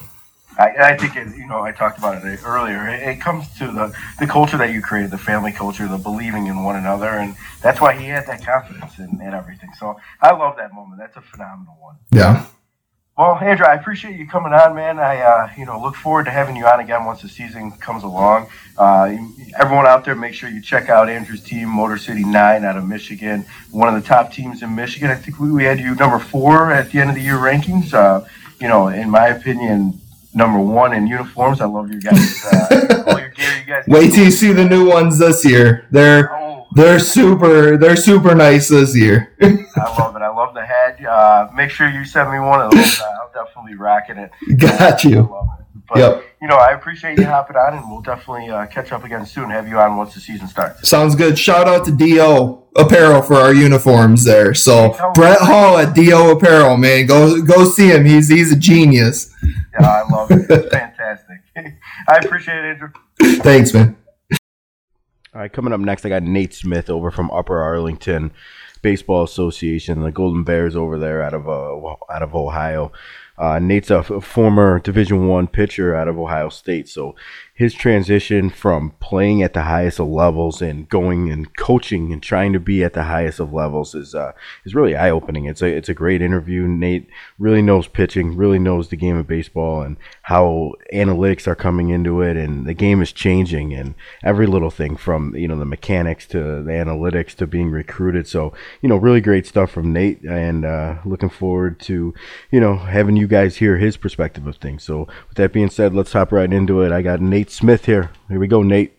I, I think it, you know I talked about it earlier. It, it, comes to the the culture that you created, the family culture, the believing in one another, and that's why he had that confidence in, in everything. So I love that moment. That's a phenomenal one. Yeah. Well, Andrew, I appreciate you coming on, man. I, uh, you know, look forward to having you on again once the season comes along. Uh, everyone out there, make sure you check out Andrew's team, Motor City Nine, out of Michigan, one of the top teams in Michigan. I think we, we had you number four at the end of the year rankings. Uh, you know, in my opinion, number one in uniforms. I love your guys. Uh, all your gear, you guys. Wait till you see the new ones this year. They're. They're super. They're super nice this year. I love it. I love the head. Uh, make sure you send me one of those. I'll definitely rocking it. Got you. But, yep. you know, I appreciate you hopping on, and we'll definitely uh, catch up again soon. Have you on once the season starts. Sounds good. Shout out to Do Apparel for our uniforms there. So Brett Hall at Do Apparel, man, go go see him. He's he's a genius. Yeah, I love it. It's fantastic. I appreciate it, Andrew. Thanks, man. All right, coming up next, I got Nate Smith over from Upper Arlington. Baseball Association, the Golden Bears over there out of uh, out of Ohio. Uh, Nate's a, former Division One pitcher out of Ohio State, so his transition from playing at the highest of levels and going and coaching and trying to be at the highest of levels is uh, is really eye opening. It's a it's a great interview. Nate really knows pitching, really knows the game of baseball and how analytics are coming into it, and the game is changing and every little thing from you know the mechanics to the analytics to being recruited. So you know really great stuff from Nate, and uh, looking forward to you know having you guys hear his perspective of things. So with that being said, let's hop right into it. I got Nate. Nate Smith here. Here we go, Nate.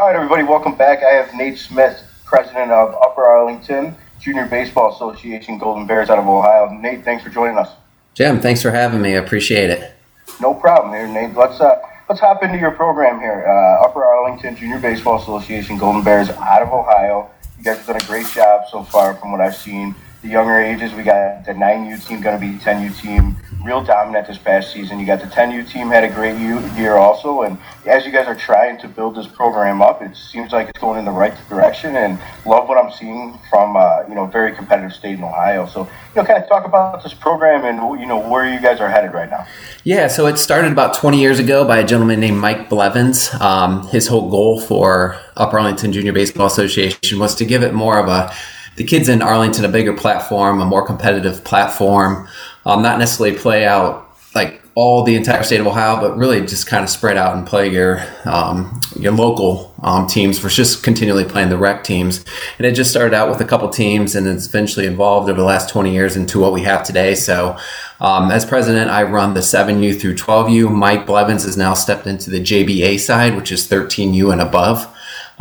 All right, everybody, welcome back. I have Nate Smith, president of Upper Arlington Junior Baseball Association Golden Bears out of Ohio. Nate, thanks for joining us. Jim, thanks for having me. I appreciate it. No problem, here, Nate. Let's uh, let's hop into your program here. Uh, Upper Arlington Junior Baseball Association Golden Bears out of Ohio. You guys have done a great job so far, from what I've seen. The younger ages, we got the 9U team going to be the 10U team real dominant this past season. You got the 10U team had a great year also, and as you guys are trying to build this program up, it seems like it's going in the right direction. And love what I'm seeing from uh, you know very competitive state in Ohio. So you know, kind of talk about this program and you know where you guys are headed right now. Yeah, so it started about 20 years ago by a gentleman named Mike Blevins. Um, his whole goal for Upper Arlington Junior Baseball Association was to give it more of a the kids in Arlington a bigger platform, a more competitive platform, um, not necessarily play out like all the entire state of Ohio, but really just kind of spread out and play your um, your local um, teams versus just continually playing the rec teams. And it just started out with a couple teams, and it's eventually evolved over the last 20 years into what we have today. So, um, as president, I run the 7U through 12U. Mike Blevins has now stepped into the JBA side, which is 13U and above.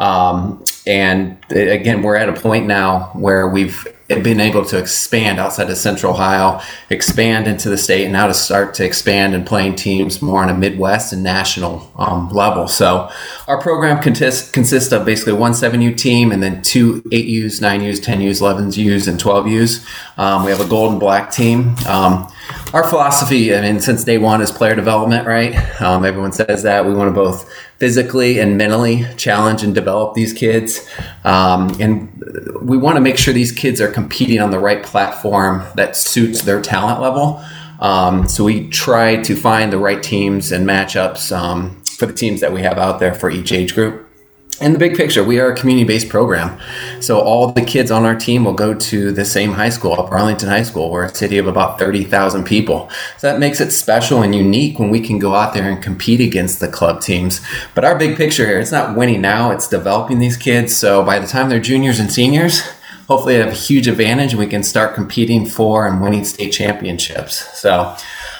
Um, and again, we're at a point now where we've been able to expand outside of Central Ohio, expand into the state, and now to start to expand and playing teams more on a Midwest and national um, level. So our program consists consists of basically one 7U team and then two 8Us, 9Us, 10Us, 11Us, and 12Us. Um, we have a gold and black team. Um, our philosophy, I mean, since day one is player development, right? Um, everyone says that. We want to both physically and mentally challenge and develop these kids. Um, and we want to make sure these kids are competing on the right platform that suits their talent level. Um, so we try to find the right teams and matchups um, for the teams that we have out there for each age group in the big picture, we are a community based program. So all the kids on our team will go to the same high school, Arlington High School. We're a city of about 30,000 people. So that makes it special and unique when we can go out there and compete against the club teams. But our big picture here, it's not winning now, it's developing these kids. So by the time they're juniors and seniors, hopefully have a huge advantage and we can start competing for and winning state championships. So,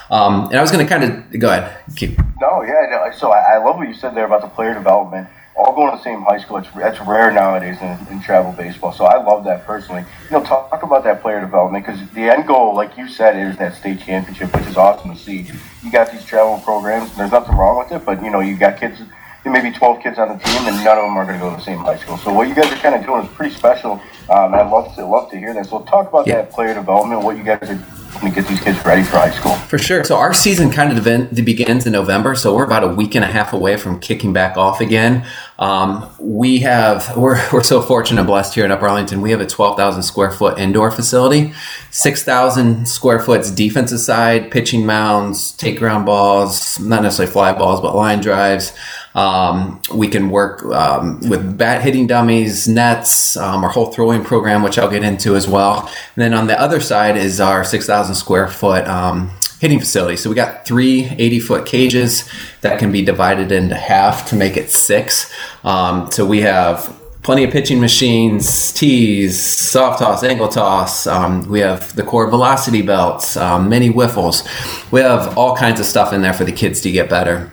um, and I was going to kind of go ahead. Keep. No, yeah, no, so I, I love what you said there about the player development all going to the same high school. It's that's rare nowadays in, in travel baseball. So I love that personally. You know, talk about that player development because the end goal, like you said, is that state championship, which is awesome to see. You got these travel programs, and there's nothing wrong with it, but you know, you got kids. Maybe 12 kids on the team, and none of them are going to go to the same high school. So what you guys are kind of doing is pretty special. Um, I love to love to hear that. So talk about yeah. that player development. What you guys are to get these kids ready for high school. For sure. So our season kind of begins in November. So we're about a week and a half away from kicking back off again. Um, we have we're, we're so fortunate and blessed here in Upper Arlington. We have a 12,000 square foot indoor facility, 6,000 square foot defensive side, pitching mounds, take ground balls, not necessarily fly balls, but line drives. Um, we can work um, with bat hitting dummies, nets, um, our whole throwing program, which I'll get into as well. And then on the other side is our 6,000 square foot um, hitting facility. So we got three 80 foot cages that can be divided into half to make it six. Um, so we have plenty of pitching machines, tees, soft toss, angle toss. Um, we have the core velocity belts, um, mini wiffles. We have all kinds of stuff in there for the kids to get better.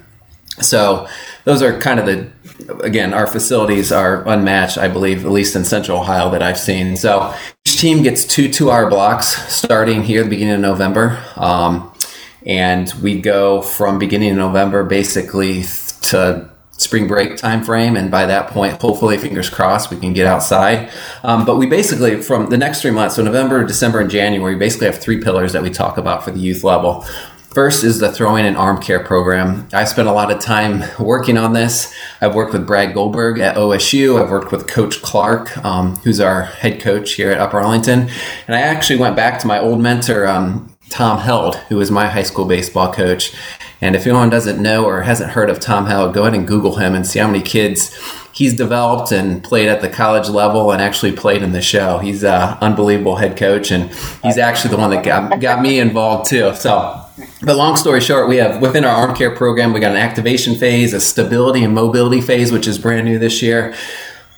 So those are kind of the again our facilities are unmatched i believe at least in central ohio that i've seen so each team gets two two hour blocks starting here at the beginning of november um, and we go from beginning of november basically to spring break time frame and by that point hopefully fingers crossed we can get outside um, but we basically from the next three months so november december and january we basically have three pillars that we talk about for the youth level First is the throwing and arm care program. I spent a lot of time working on this. I've worked with Brad Goldberg at OSU. I've worked with Coach Clark, um, who's our head coach here at Upper Arlington. And I actually went back to my old mentor, um, Tom Held, who was my high school baseball coach. And if anyone doesn't know or hasn't heard of Tom Held, go ahead and Google him and see how many kids he's developed and played at the college level and actually played in the show. He's an unbelievable head coach, and he's actually the one that got, got me involved too. So but long story short, we have within our arm care program, we got an activation phase, a stability and mobility phase, which is brand new this year.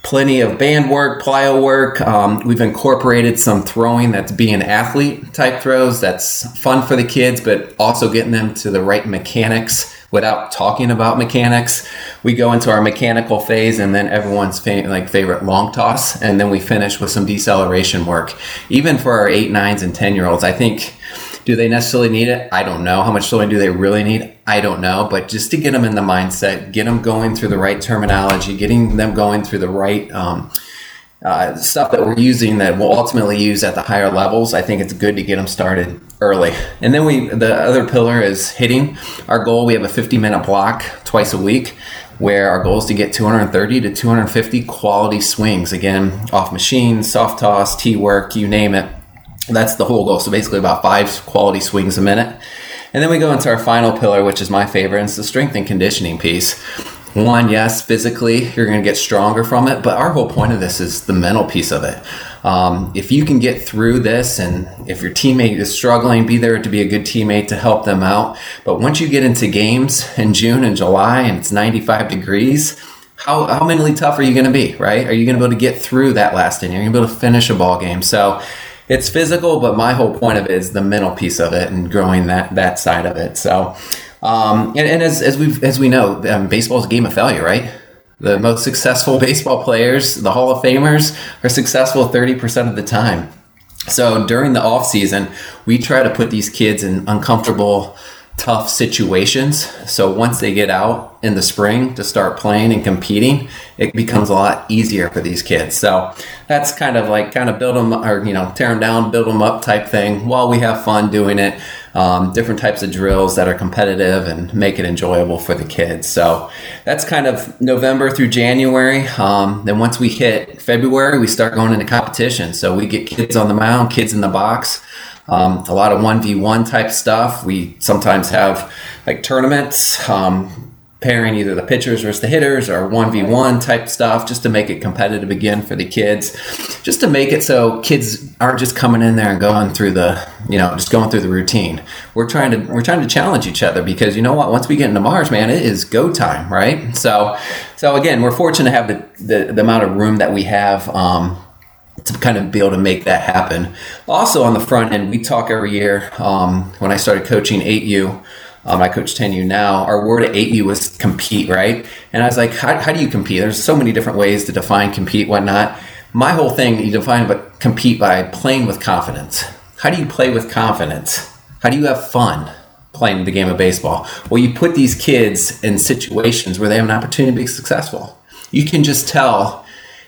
Plenty of band work, plyo work. Um, we've incorporated some throwing that's being athlete type throws. That's fun for the kids, but also getting them to the right mechanics without talking about mechanics. We go into our mechanical phase and then everyone's fa- like favorite long toss, and then we finish with some deceleration work. Even for our eight, nines, and ten year olds, I think Do they necessarily need it? I don't know. How much do they really need? I don't know. But just to get them in the mindset, get them going through the right terminology, getting them going through the right um, uh, stuff that we're using that we'll ultimately use at the higher levels, I think it's good to get them started early. And then we, the other pillar is hitting. Our goal, we have a 50 minute block twice a week where our goal is to get 230 to 250 quality swings. Again, off machines, soft toss, tee work, you name it. That's the whole goal. So basically about five quality swings a minute. And then we go into our final pillar, which is my favorite, and it's the strength and conditioning piece one, yes, physically you're going to get stronger from it, but our whole point of this is the mental piece of it. Um, if you can get through this, and if your teammate is struggling, be there to be a good teammate to help them out. But once you get into games in June and July and it's 95 degrees, how, how mentally tough are you going to be, right? Are you going to be able to get through that last inning? Are you going to be able to finish a ball game? So it's physical, but my whole point of it is the mental piece of it and growing that, that side of it. So, um, and, and as, as we as we know, um, baseball is a game of failure, right? The most successful baseball players, the Hall of Famers, are successful 30% of the time. So during the off season, we try to put these kids in uncomfortable tough situations. So once they get out in the spring to start playing and competing, it becomes a lot easier for these kids. So that's kind of like kind of build them or, you know, tear them down, build them up type thing while we have fun doing it. Um, different types of drills that are competitive and make it enjoyable for the kids. So that's kind of November through January. Um, then once we hit February, we start going into competition. So we get kids on the mound, kids in the box. Um, a lot of 1v1 type stuff. We sometimes have like tournaments, um, pairing either the pitchers versus the hitters or 1v1 type stuff just to make it competitive again for the kids. Just to make it so kids aren't just coming in there and going through the, you know, just going through the routine. We're trying to we're trying to challenge each other because you know what, once we get into March, man, it is go time, right? So so again, we're fortunate to have the the, the amount of room that we have um, to kind of be able to make that happen. Also, on the front end, we talk every year. Um, when I started coaching 8U, um, I coach 10U now. Our word at 8U was compete, right? And I was like, how, how do you compete? There's so many different ways to define compete, whatnot. My whole thing, you define but compete by playing with confidence. How do you play with confidence? How do you have fun playing the game of baseball? Well, you put these kids in situations where they have an opportunity to be successful. You can just tell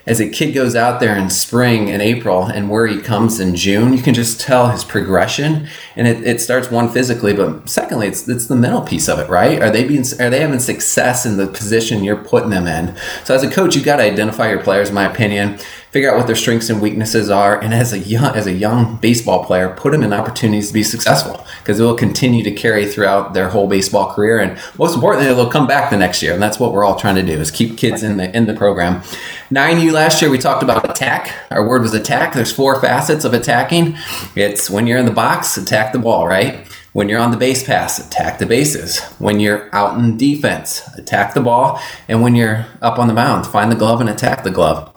as a kid goes out there in spring and April and where he comes in June, you can just tell his progression. And it, it starts one physically, but secondly, it's it's the mental piece of it, right? Are they being are they having success in the position you're putting them in? So as a coach, you got to identify your players, in my opinion, figure out what their strengths and weaknesses are, and as a young as a young baseball player, put them in opportunities to be successful because it will continue to carry throughout their whole baseball career, and most importantly, they'll come back the next year, and that's what we're all trying to do is keep kids in the in the program. Nine U last year we talked about attack. Our word was attack. There's four facets of attacking. It's when you're in the box, attack the ball, right? When you're on the base pass, attack the bases. When you're out in defense, attack the ball. And when you're up on the mound, find the glove and attack the glove.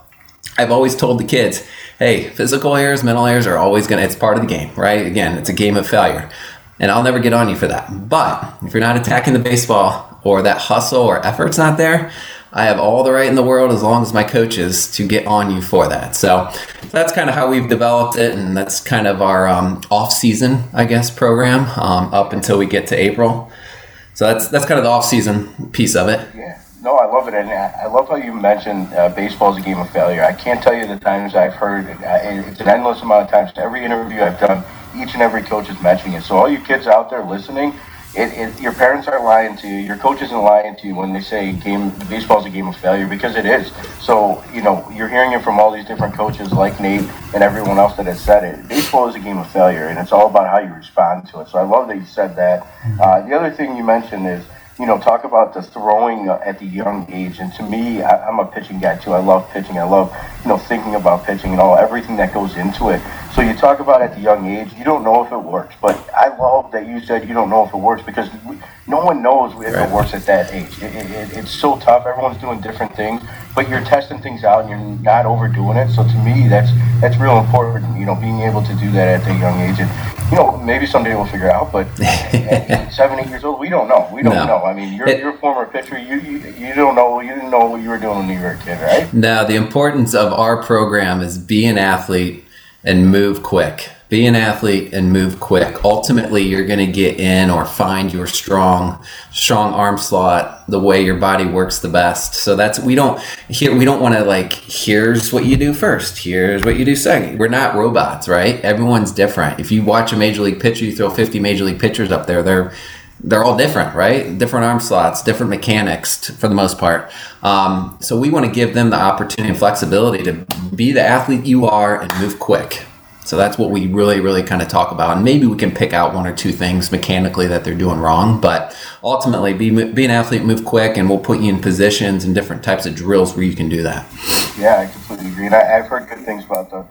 I've always told the kids, hey, physical errors, mental errors are always going to, it's part of the game, right? Again, it's a game of failure. And I'll never get on you for that. But if you're not attacking the baseball or that hustle or effort's not there, I have all the right in the world as long as my coaches to get on you for that. So that's kind of how we've developed it, and that's kind of our um, off season, I guess, program um, up until we get to April. So that's that's kind of the off season piece of it. Yeah. No, I love it, and I love how you mentioned uh, baseball is a game of failure. I can't tell you the times I've heard it. It's an endless amount of times. Every interview I've done, each and every coach is mentioning it. So all you kids out there listening, it, it, your parents aren't lying to you. Your coach isn't lying to you when they say game baseball is a game of failure because it is. So you know you're hearing it from all these different coaches like Nate and everyone else that has said it. Baseball is a game of failure, and it's all about how you respond to it. So I love that you said that. Uh, the other thing you mentioned is you know, talk about the throwing uh, at the young age. And to me, I, am a pitching guy too. I love pitching. I love, you know, thinking about pitching and all everything that goes into it. So you talk about at the young age, you don't know if it works. But I love that you said you don't know if it works because no one knows if right. it works at that age. It, it, it's so tough. Everyone's doing different things, but you're testing things out and you're not overdoing it. So to me, that's that's real important. You know, being able to do that at that young age. And you know, maybe someday we'll figure out. But seven, eight years old, we don't know. We don't no. know. I mean, you're, it, you're a former pitcher. You, you you don't know. You didn't know what you were doing when you were a kid, right? No, the importance of our program is be an athlete and move quick. Be an athlete and move quick. Ultimately, you're going to get in or find your strong, strong arm slot, the way your body works the best. So that's we don't here we don't want to like here's what you do first, here's what you do second. We're not robots, right? Everyone's different. If you watch a major league pitcher, you throw 50 major league pitchers up there, they're they're all different, right? Different arm slots, different mechanics for the most part. Um, so we want to give them the opportunity and flexibility to be the athlete you are and move quick. So that's what we really, really kind of talk about. And maybe we can pick out one or two things mechanically that they're doing wrong. But ultimately, be, be an athlete, move quick, and we'll put you in positions and different types of drills where you can do that. Yeah, I completely agree. And I, have heard good things about the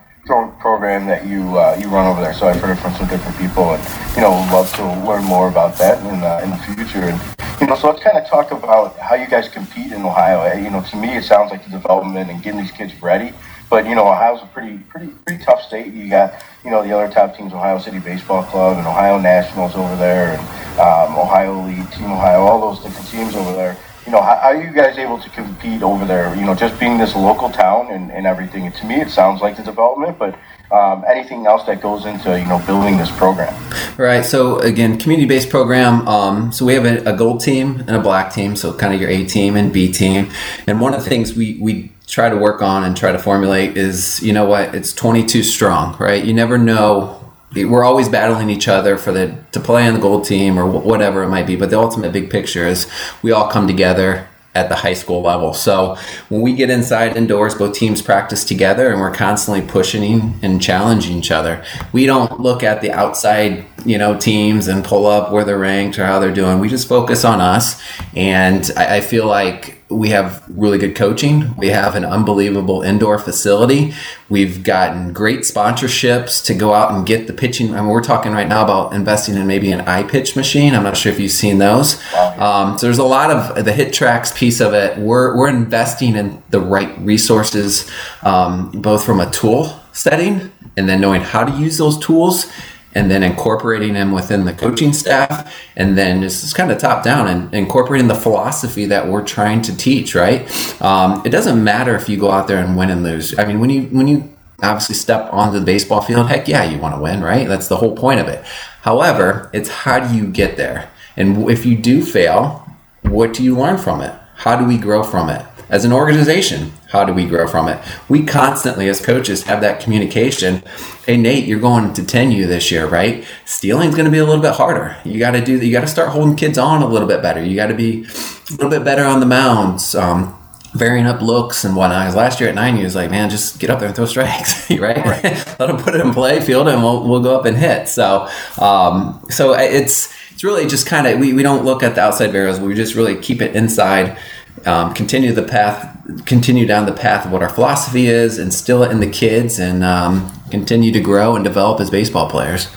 program that you uh, you run over there. So I've heard it from some different people, and you know, would love to learn more about that in uh, in the future. And you know, so let's kind of talk about how you guys compete in Ohio. You know, to me, it sounds like the development and getting these kids ready. But you know, Ohio's a pretty pretty pretty tough state. You got you know the other top teams, Ohio City Baseball Club and Ohio Nationals over there, and um, Ohio League, Team Ohio, all those different teams over there you know, how, how, are you guys able to compete over there? You know, just being this local town and, and everything. To me, it sounds like the development, but um, anything else that goes into you know building this program. Right. So again, community-based program. Um, so we have a, a, gold team and a black team. So kind of your A team and B team. And one of the things we we try to work on and try to formulate is, you know what, it's 22 strong, right? You never know we're always battling each other for the to play on the gold team or whatever it might be. But the ultimate big picture is we all come together at the high school level. So when we get inside indoors, both teams practice together and we're constantly pushing and challenging each other. We don't look at the outside, you know, teams and pull up where they're ranked or how they're doing. We just focus on us. And I, I feel like we have really good coaching. We have an unbelievable indoor facility. We've gotten great sponsorships to go out and get the pitching. I mean, we're talking right now about investing in maybe an iPitch machine. I'm not sure if you've seen those. Um, so there's a lot of the HitTrax piece of it. We're, we're investing in the right resources, um, both from a tool setting and then knowing how to use those tools and then incorporating them within the coaching staff and then it's kind of top down and incorporating the philosophy that we're trying to teach right? Um, it doesn't matter if you go out there and win and lose. I mean when you when you obviously step onto the baseball field heck yeah you want to win right? That's the whole point of it. However it's how do you get there? And if you do fail what do you learn from it? How do we grow from it? As an organization, how do we grow from it? We constantly, as coaches, have that communication. Hey, Nate, you're going to 10U this year, right? Stealing is going to be a little bit harder. You got to do You got to start holding kids on a little bit better. You got to be a little bit better on the mounds. Um, varying up looks and whatnot. Last year at nine, he was like, "Man, just get up there and throw strikes, right? right. Let them put it in play, field, and we'll, we'll go up and hit." So, um, so it's it's really just kind of we, we don't look at the outside barriers. We just really keep it inside um, continue the path, continue down the path of what our philosophy is, instill it in the kids, and um, continue to grow and develop as baseball players.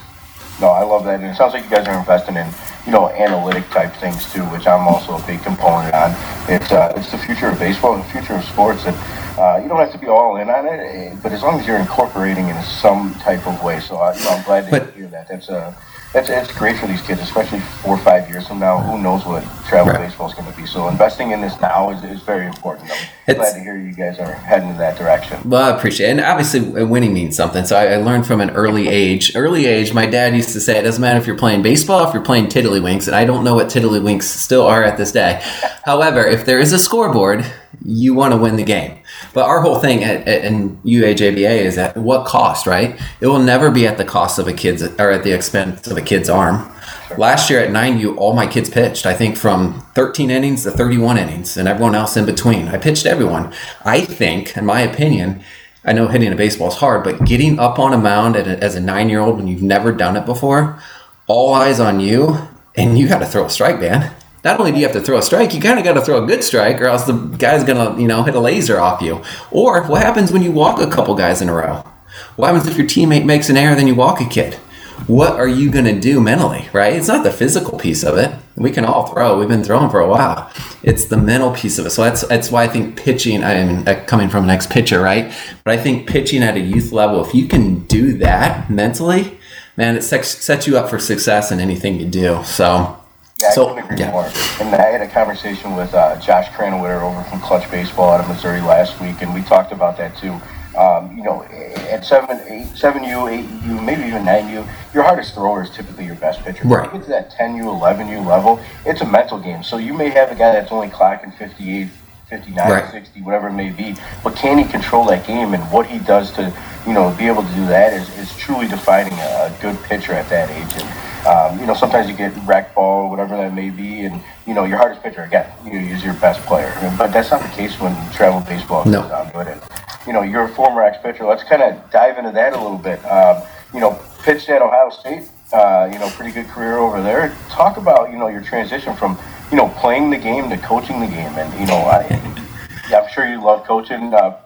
No, I love that, and it sounds like you guys are investing in you know analytic type things too, which I'm also a big component on. It's uh, it's the future of baseball, and the future of sports, and uh, you don't have to be all in on it, eh, but as long as you're incorporating it in some type of way. So uh, you know, I'm glad to but, hear that. That's a it's, it's great for these kids, especially four or five years from now. Who knows what travel right. baseball is going to be? So investing in this now is, is very important. I'm glad to hear you guys are heading in that direction. Well, I appreciate it. And obviously, uh, winning means something. So I, I, learned from an early age. Early age, my dad used to say it doesn't matter if you're playing baseball, if you're playing tiddlywinks. And I don't know what tiddlywinks still are at this day. However, if there is a scoreboard, you want to win the game. But our whole thing at, at, in UAJBA is at what cost, right? It will never be at the cost of a kid's or at the expense of a kid's arm. Last year at 9U, all my kids pitched. I think from 13 innings to 31 innings, and everyone else in between. I pitched everyone. I think, in my opinion, I know hitting a baseball is hard, but getting up on a mound a, as a nine year old when you've never done it before, all eyes on you, and you got to throw a strike, man not only do you have to throw a strike, you kind of got to throw a good strike, or else the guy's gonna, you know, hit a laser off you. Or what happens when you walk a couple guys in a row? What happens if your teammate makes an error, then you walk a kid? What are you gonna do mentally, right? It's not the physical piece of it. We can all throw. We've been throwing for a while. It's the mental piece of it. So that's that's why I think pitching. I mean, uh, coming from an ex pitcher, right? But I think pitching at a youth level, if you can do that mentally, man, it sets you up for success in anything you do. So yeah, so, I couldn't agree yeah. more. And I had a conversation with uh, Josh Kranowiter over from Clutch Baseball out of Missouri last week, and we talked about that too. um, you know, at seven, eight, seven U, eight U, maybe even nine U, your hardest thrower is typically your best pitcher. Right. When you get to that 10 U, 11 U level, it's a mental game. So you may have a guy that's only clocking 58, 59, Right. 60, whatever it may be, but can he control that game and what he does to, you know, be able to do that is, is truly defining a, a good pitcher at that age. And, um, you know, sometimes you get rec ball, whatever that may be, and, you know, your hardest pitcher, again, you use your best player. But that's not the case when travel baseball comes No. down to it. And, you know, you're a former ex pitcher. Let's kind of dive into that a little bit. Um, you know, pitched at Ohio State. Uh, you know, pretty good career over there. Talk about you know your transition from you know playing the game to coaching the game, and you know, I, I'm sure you love coaching. Uh,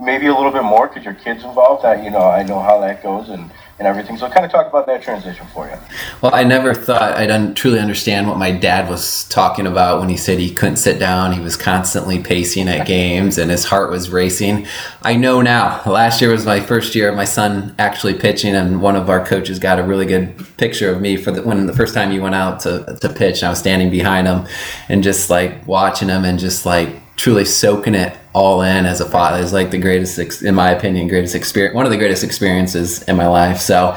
maybe a little bit more because your kids involved. I, you know, I know how that goes and, and everything. So, kind of talk about that transition for you. Well, I never thought I'd un- truly understand what my dad was talking about when he said he couldn't sit down. He was constantly pacing at games and his heart was racing. I know now. Last year was my first year of my son actually pitching, and one of our coaches got a really good picture of me for the, when the first time he went out to, to pitch. And I was standing behind him and just like watching him and just like truly soaking it all in as a father is like the greatest, in my opinion, greatest experience, one of the greatest experiences in my life. So,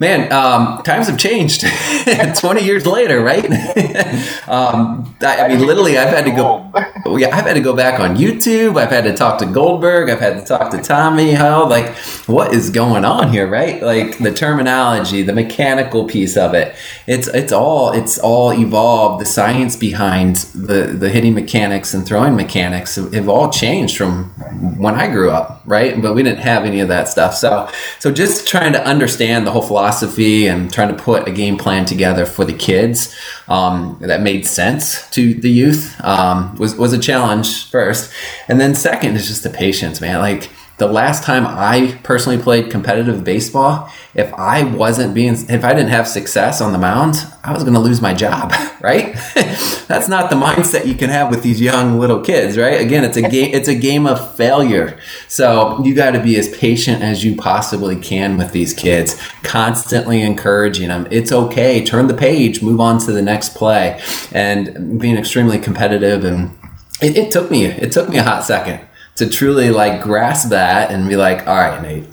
man, um, times have changed 20 years later, right? um, I, I mean, literally, I've had to go, yeah, I've had to go back on YouTube. I've had to talk to Goldberg. I've had to talk to Tommy. How, like, what is going on here, right? Like the terminology, the mechanical piece of it. It's, it's all, it's all evolved. The science behind the, the hitting mechanics and throwing mechanics have, have all changed from when I grew up, right? But we didn't have any of that stuff. So, so just trying to understand the whole philosophy and trying to put a game plan together for the kids um, that made sense to the youth um, was was a challenge first, and then second is just the patience, man. Like the last time I personally played competitive baseball, if I wasn't being, if I didn't have success on the mound, I was going to lose my job, right? That's not the mindset you can have with these young little kids, right? Again, it's a game, it's a game of failure. So you got to be as patient as you possibly can with these kids, constantly encouraging them. It's okay. Turn the page, move on to the next play, and being extremely competitive. And it, it took me, it took me a hot second to truly like grasp that and be like, all right, Nate,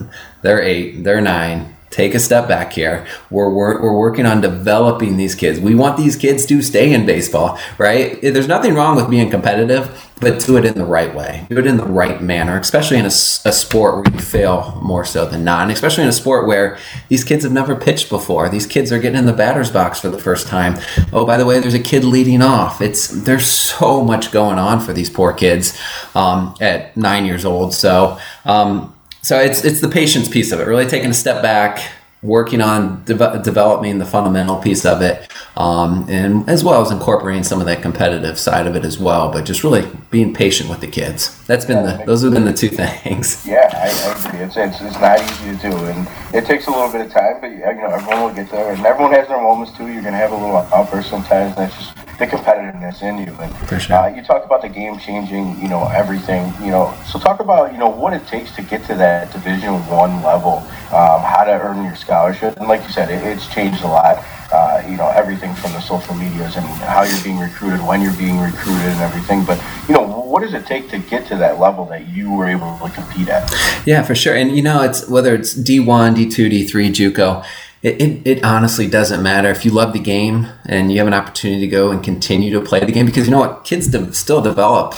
they're eight, they're nine. Take a step back here. We're, we're, we're working on developing these kids. We want these kids to stay in baseball, right? There's nothing wrong with being competitive, but do it in the right way. Do it in the right manner, especially in a, a sport where you fail more so than not, and especially in a sport where these kids have never pitched before. These kids are getting in the batter's box for the first time. Oh, by the way, there's a kid leading off. It's there's so much going on for these poor kids um, at nine years old. So. Um, so it's it's the patience piece of it, really taking a step back, working on de- developing the fundamental piece of it, um, and as well as incorporating some of that competitive side of it as well. But just really being patient with the kids. That's been the those have been the two things. Yeah, I, I agree. It's, it's it's not easy to do, and it takes a little bit of time. But yeah, you know, everyone will get there, and everyone has their moments too. You're gonna have a little outburst sometimes. That's just the competitiveness in you. And uh, you talk about the game changing, you know, everything. You know, so talk about you know what it takes to get to that Division One level, um, how to earn your scholarship, and like you said, it, it's changed a lot. Uh, you know, everything from the social medias and how you're being recruited, when you're being recruited, and everything. But you know, what does it take to get to that level that you were able to compete at? Yeah, for sure. And you know, it's whether it's D one, D two, D three, JUCO. It, it, it honestly doesn't matter. If you love the game and you have an opportunity to go and continue to play the game because you know what? Kids de- still develop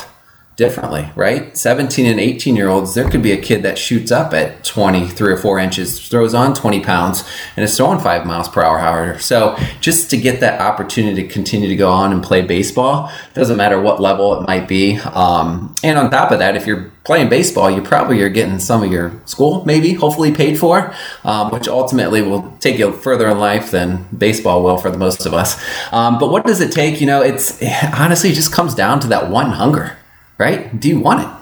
differently right? 17 and 18 year olds there could be a kid that shoots up at 20 three or four inches throws on 20 pounds and is throwing five miles per hour harder. So just to get that opportunity to continue to go on and play baseball doesn't matter what level it might be um, and on top of that if you're playing baseball you probably are getting some of your school maybe hopefully paid for um, which ultimately will take you further in life than baseball will for the most of us. Um, but what does it take? You know it's honestly just comes down to that one hunger right? Do you want it?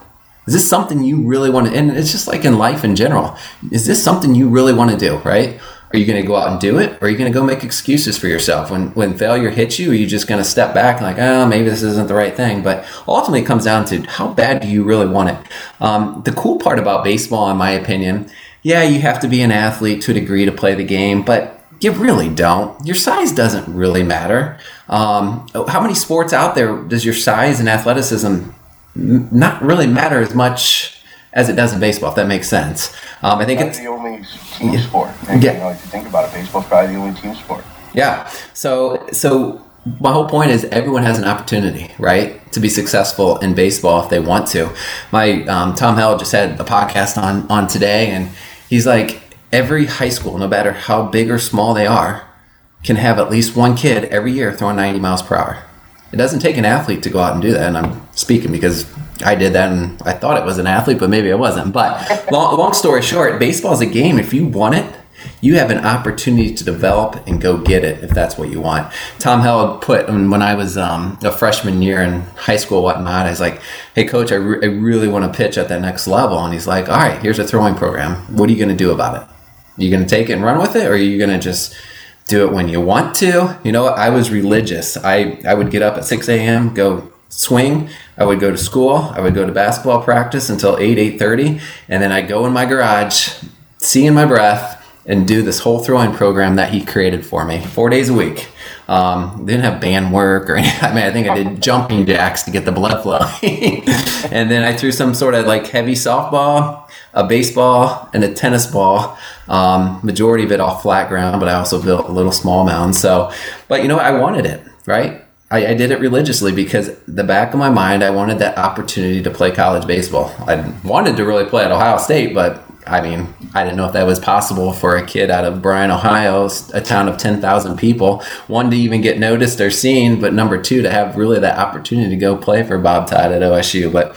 Is this something you really want to? And it's just like in life in general. Is this something you really want to do, right? Are you going to go out and do it? Or are you going to go make excuses for yourself? When, when failure hits you, are you just going to step back like, oh, maybe this isn't the right thing? But ultimately, it comes down to how bad do you really want it? Um, the cool part about baseball, in my opinion, yeah, you have to be an athlete to a degree to play the game, but you really don't. Your size doesn't really matter. Um, how many sports out there does your size and athleticism not really matter as much as it does in baseball. If that makes sense. Um, I think it's the only team yeah. sport. And, yeah. You know, if you think about it, baseball's probably the only team sport. Yeah. So so my whole point is everyone has an opportunity, right, to be successful in baseball if they want to. My um, Tom Held just had a podcast on on today, and he's like, every high school, no matter how big or small they are, can have at least one kid every year throwing 90 miles per hour. It doesn't take an athlete to go out and do that, and I'm speaking because I did that, and I thought it was an athlete, but maybe it wasn't. But long, long story short, baseball is a game. If you want it you have an opportunity to develop and go get it if that's what you want. Tom Held put when I was um, a freshman year in high school, whatnot. I was like, "Hey, coach, I, re- I really want to pitch at that next level." And he's like, "All right, here's a throwing program. What are you going to do about it? Are you going to take it and run with it, or are you going to just do it when you want to?" You know, I was religious. I I would get up at 6 a.m., go swing. I would go to school. I would go to basketball practice until 8, 8.30. And then I'd go in my garage, see in my breath, and do this whole throwing program that he created for me four days a week. Um, didn't have band work or anything. I mean, I think I did jumping jacks to get the blood flowing. and then I threw some sort of like heavy softball, a baseball, and a tennis ball. Um, majority of it off flat ground, but I also built a little small mound. So, but you know, I wanted it, right? I, I, did it religiously because the back of my mind, I wanted that opportunity to play college baseball. I wanted to really play at Ohio State, but I mean, I didn't know if that was possible for a kid out of Bryan, Ohio, a town of 10,000 people. One, to even get noticed or seen, but number two, to have really that opportunity to go play for Bob Todd at OSU. But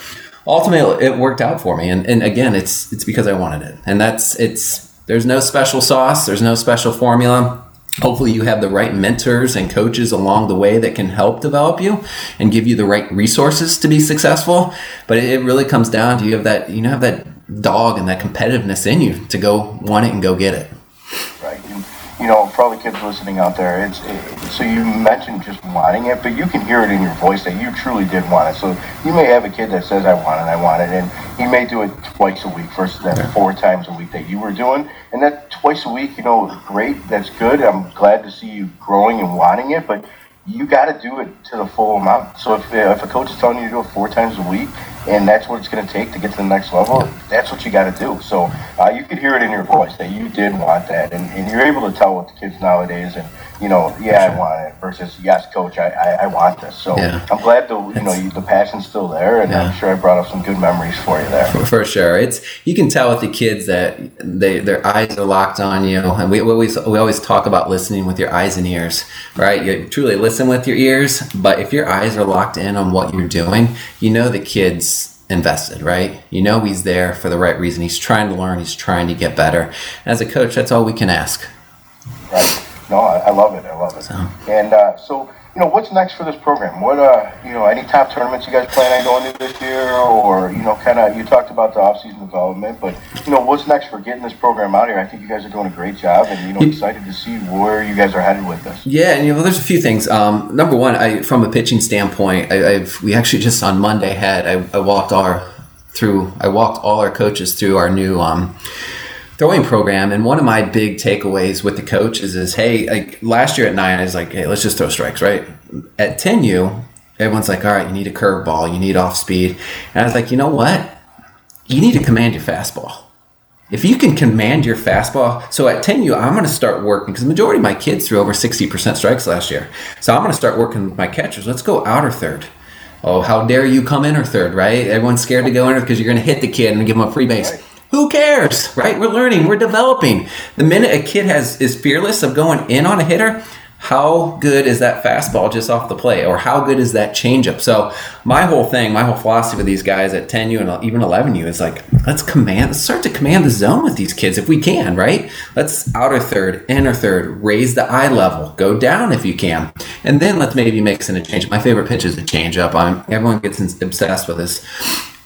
ultimately, it worked out for me. And, and again, it's, it's because I wanted it. And that's, it's, there's no special sauce, there's no special formula. Hopefully, you have the right mentors and coaches along the way that can help develop you and give you the right resources to be successful. But it really comes down to you have that you know have that dog and that competitiveness in you to go want it and go get it. Right. You know, for all the kids listening out there, it's it, so you mentioned just wanting it, but you can hear it in your voice that you truly did want it. So you may have a kid that says, "I want it, I want it," and he may do it twice a week versus that yeah. four times a week that you were doing. And that twice a week, you know, great. That's good. I'm glad to see you growing and wanting it, but you got to do it to the full amount. So if, uh, if a coach is telling you to do it four times a week, and that's what it's going to take to get to the next level. That's what you got to do. So uh, you could hear it in your voice that you did want that, and, and you're able to tell with the kids nowadays. And you know, yeah, I want it versus yes, coach, I, I, I want this. So yeah. I'm glad the you know you, the passion's still there, and yeah. I'm sure I brought up some good memories for you there. For, for, sure, it's you can tell with the kids that they their eyes are locked on you, and we, we always we always talk about listening with your eyes and ears, right? You truly listen with your ears, but if your eyes are locked in on what you're doing, you know the kids invested, right? You know he's there for the right reason. He's trying to learn. He's trying to get better. As a coach, that's all we can ask. Right. No, I, I love it. I love it. So. And uh, so you know, what's next for this program? What, uh, you know, any top tournaments you guys plan on going to this year, or you know, kind of you talked about the off-season development, but you know, what's next for getting this program out here? I think you guys are doing a great job, and you know, excited to see where you guys are headed with this. Yeah, and you know, there's a few things. Um, number one, I, from a pitching standpoint, I, have we actually just on Monday had I, I walked our through I walked all our coaches through our new um, throwing program. And one of my big takeaways with the coaches is, hey, like last year at nine, I was like, hey, let's just throw strikes, right? At 10U, everyone's like, all right, you need a curveball, you need off speed. And I was like, you know what? You need to command your fastball. If you can command your fastball, so at 10U, I'm going to start working because the majority of my kids threw over 60% strikes last year. So I'm going to start working with my catchers. Let's go outer third. Oh, how dare you come in or third, right? Everyone's scared to go in because you're going to hit the kid and give him a free base. Who cares, right? We're learning, we're developing. The minute a kid has is fearless of going in on a hitter, how good is that fastball just off the plate, or how good is that changeup? So my whole thing, my whole philosophy with these guys at 10U and even 11U is like, let's command, let's start to command the zone with these kids if we can, right? Let's outer third, inner third, raise the eye level, go down if you can, and then let's maybe mix in a change. My favorite pitch is a changeup. I'm everyone gets obsessed with this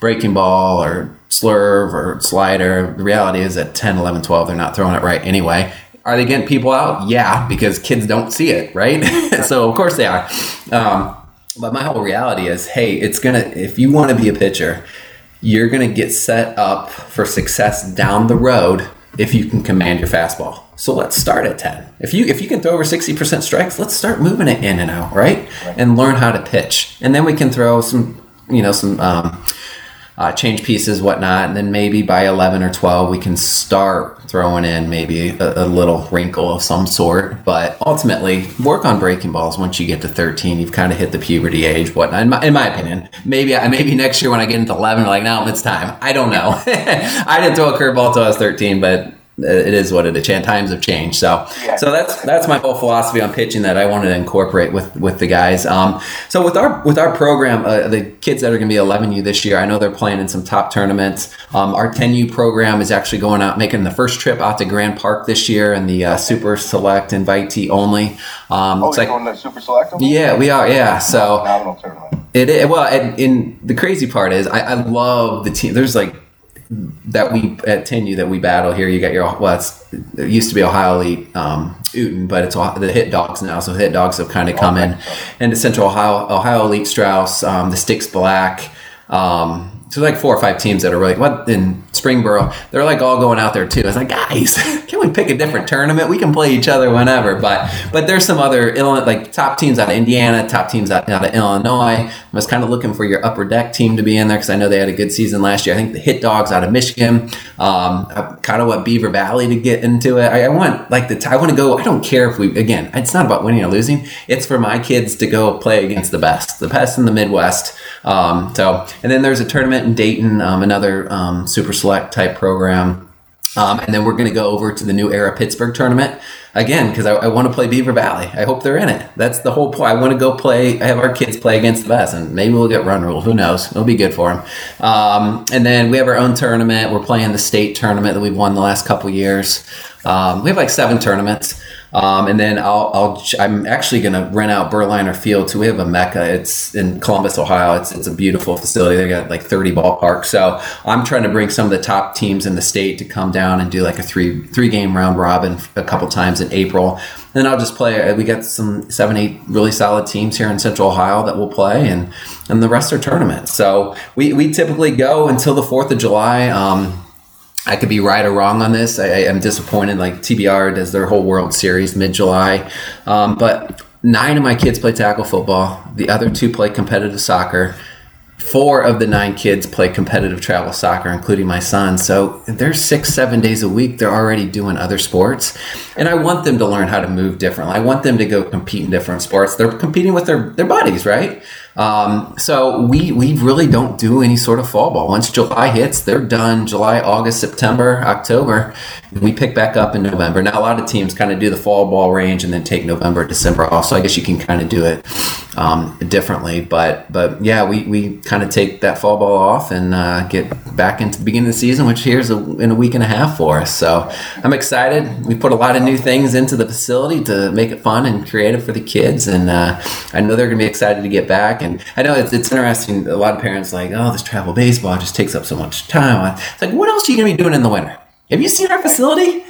breaking ball or slurve or slider. The reality is at 10, 11, 12, they're not throwing it right anyway. Are they getting people out? Yeah, because kids don't see it, right? so of course they are. Um, but my whole reality is, hey, it's gonna. If you want to be a pitcher, you're gonna get set up for success down the road if you can command your fastball. So let's start at 10. If you if you can throw over 60% strikes, let's start moving it in and out, right? right? And learn how to pitch. And then we can throw some, you know, some um, uh, change pieces, whatnot, and then maybe by 11 or 12, we can start throwing in maybe a, a, little wrinkle of some sort. But ultimately, work on breaking balls once you get to 13. You've kind of hit the puberty age, whatnot. In my, in my opinion, maybe maybe next year when I get into 11, like, now it's time. I don't know. I didn't throw a curveball until I was 13, but it is what it is. Times have changed, so yeah. so that's that's my whole philosophy on pitching that I wanted to incorporate with with the guys. Um, so with our with our program, uh, the kids that are going to be 11U this year, I know they're playing in some top tournaments. Um, our 10U program is actually going out making the first trip out to Grand Park this year in the uh, Super Select invitee only. Um, oh, it's like, going to Super Select? Only? Yeah, we are. Yeah, so phenomenal tournament. It is, well, and, and the crazy part is I, I love the team. There's like that we at 10U that we battle here. You got your well, it used to be Ohio Elite um, Uten, but it's the Hit Dogs now. So Hit Dogs have kind of come in into Central Ohio, Ohio Elite Strauss, um, the Sticks Black. Um, so like four or five teams that are really what in Springboro, they're like all going out there too. I was like, guys, we pick a different tournament? We can play each other whenever. But but there's some other like top teams out of Indiana, top teams out, out of Illinois. I was kind of looking for your upper deck team to be in there because I know they had a good season last year. I think the Hit Dogs out of Michigan, um, kind of what Beaver Valley to get into it. I, I want like the I want to go. I don't care if we again. It's not about winning or losing. It's for my kids to go play against the best, the best in the Midwest. Um, so and then there's a tournament in Dayton, um, another um, super select type program. Um, and then we're going to go over to the new era Pittsburgh tournament again because I, I want to play Beaver Valley. I hope they're in it. That's the whole point. I want to go play. I have our kids play against the best, and maybe we'll get run rule. Who knows? It'll be good for them. Um, and then we have our own tournament. We're playing the state tournament that we've won the last couple years. Um, we have like seven tournaments. Um, and then I'll, I'll I'm actually going to rent out Berliner Field. So we have a mecca. It's in Columbus, Ohio. It's it's a beautiful facility. They got like 30 ballparks. So I'm trying to bring some of the top teams in the state to come down and do like a three three game round robin a couple times in April. And then I'll just play. We got some seven eight really solid teams here in Central Ohio that will play, and and the rest are tournaments. So we we typically go until the Fourth of July. Um, I could be right or wrong on this. I, am disappointed. Like TBR does their whole World Series mid July, um, but nine of my kids play tackle football. The other two play competitive soccer. Four of the nine kids play competitive travel soccer, including my son. So they're six, seven days a week. They're already doing other sports. And I want them to learn how to move differently. I want them to go compete in different sports. They're competing with their, their buddies, right? Um, so we we really don't do any sort of fall ball. Once July hits, they're done. July, August, September, October. We pick back up in November. Now a lot of teams kind of do the fall ball range and then take November, December off. So I guess you can kind of do it um, differently. But but yeah, we, we kind of take that fall ball off and uh, get back into the beginning of the season, which here's a, in a week and a half for us. So I'm excited. We put a lot of new things into the facility to make it fun and creative for the kids, and uh, I know they're going to be excited to get back. And I know it's, it's interesting. A lot of parents like, oh, this travel baseball just takes up so much time. It's like, what else are you going to be doing in the winter? Have you seen our facility?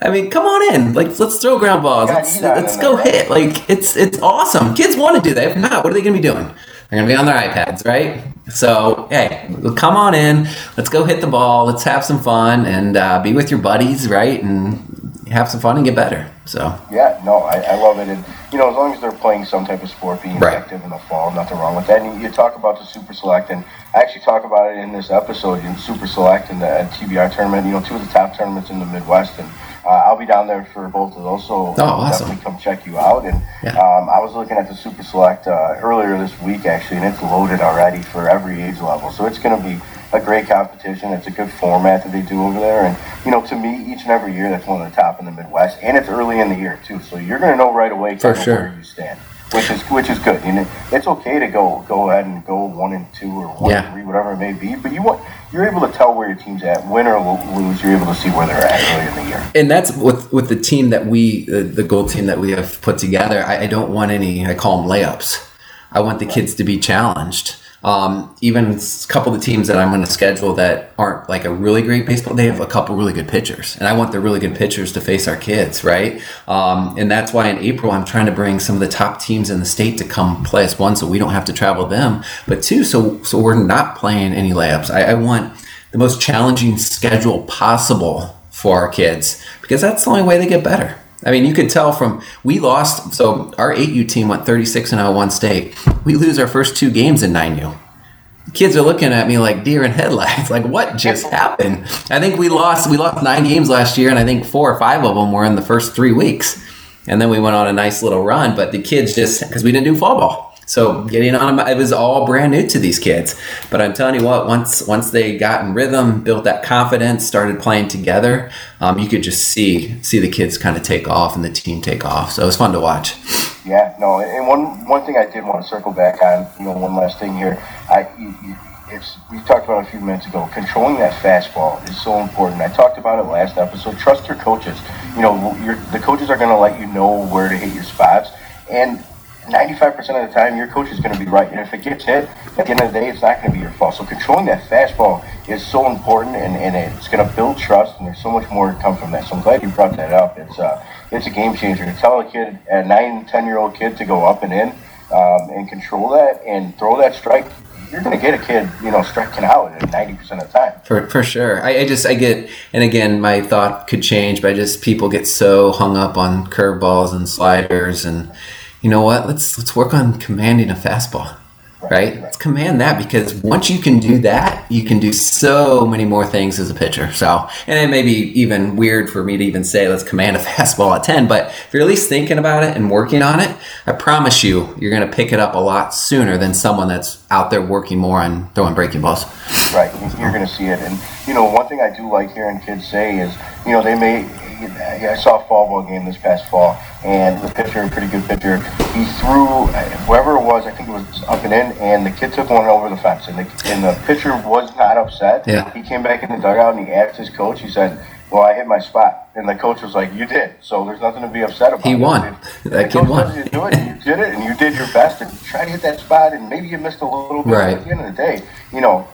I mean, come on in. Like, let's throw ground balls. Let's, let's go hit. Like, it's it's awesome. Kids want to do that. If not, what are they going to be doing? They're going to be on their iPads, right? So, hey, come on in. Let's go hit the ball. Let's have some fun and uh, be with your buddies, right? And have some fun and get better. So yeah, no, I, I love it, and you know, as long as they're playing some type of sport, being right. active in the fall, nothing wrong with that. And you, you, talk about the Super Select, and I actually talk about it in this episode in Super Select and the TBR tournament. You know, two of the top tournaments in the Midwest, and uh, I'll be down there for both of those. So oh, awesome. definitely come check you out. And yeah. um, I was looking at the Super Select uh, earlier this week actually, and it's loaded already for every age level. So it's going to be a great competition. It's a good format that they do over there, and you know, to me, each and every year, that's one of the top in the Midwest, and it's early in the year too, so you're going to know right away For sure. where you stand, which is which is good. And it's okay to go go ahead and go one and two or one yeah. and three, whatever it may be, but you want you're able to tell where your team's at, win or lose. You're able to see where they're at early in the year, and that's with with the team that we, uh, the gold team that we have put together. I, I, don't want any. I call them layups. I want the kids to be challenged um, even a couple of the teams that I'm going to schedule that aren't like a really great baseball, they have a couple really good pitchers, and I want the really good pitchers to face our kids, right? Um, and that's why in April I'm trying to bring some of the top teams in the state to come play us. One, so we don't have to travel them, but two, so so we're not playing any layups. I, I want the most challenging schedule possible for our kids because that's the only way they get better. I mean, you could tell from we lost. So our 8U team went 36 and 0 one state. We lose our first two games in 9U. kids are looking at me like deer in headlights. Like, what just happened? I think we lost. We lost nine games last year, and I think four or five of them were in the first three weeks. And then we went on a nice little run. But the kids just because we didn't do fall ball. So getting on it was all brand new to these kids. But I'm telling you what, once once they got in rhythm, built that confidence, started playing together, um, you could just see see the kids kind of take off and the team take off. So it was fun to watch. Yeah, no, and one one thing I did want to circle back on, you know, one last thing here. I it's we talked about a few minutes ago. Controlling that fastball is so important. I talked about it last episode. Trust your coaches. You know, the coaches are going to let you know where to hit your spots, and 95% of the time, your coach is going to be right. And if it gets hit, at the end of the day, it's not going to be your fault. So controlling that fastball is so important, and, and it's going to build trust, and there's so much more to come from that. So I'm glad you brought that up. It's, uh, it's a game changer. To tell a kid, a 9, 10-year-old kid to go up and in um, and control that and throw that strike, you're going to get a kid, you know, striking out 90% of the time. For, for sure. I, I, just, I get, and again, my thought could change, but I just, people get so hung up on curveballs and sliders and, you know what? Let's let's work on commanding a fastball. Right? Let's command that because once you can do that, you can do so many more things as a pitcher. So, and it may be even weird for me to even say let's command a fastball at 10, but if you're at least thinking about it and working on it, I promise you, you're going to pick it up a lot sooner than someone that's out there working more on throwing breaking balls. Right. You're going to see it. And, you know, one thing I do like hearing kids say is, you know, they may, I saw a fall ball game this past fall and the pitcher, a pretty good pitcher, he threw whoever it was, I think it was up and in, and the kid took one over the fence, and the, and the pitcher was not upset. Yeah. He came back in the dugout and he asked his coach. He said, "Well, I hit my spot," and the coach was like, "You did." So there's nothing to be upset about. He won. If, that kid won. You do it, you did it, and you did your best, and try to hit that spot, and maybe you missed a little bit. Right. At the end of the day, you know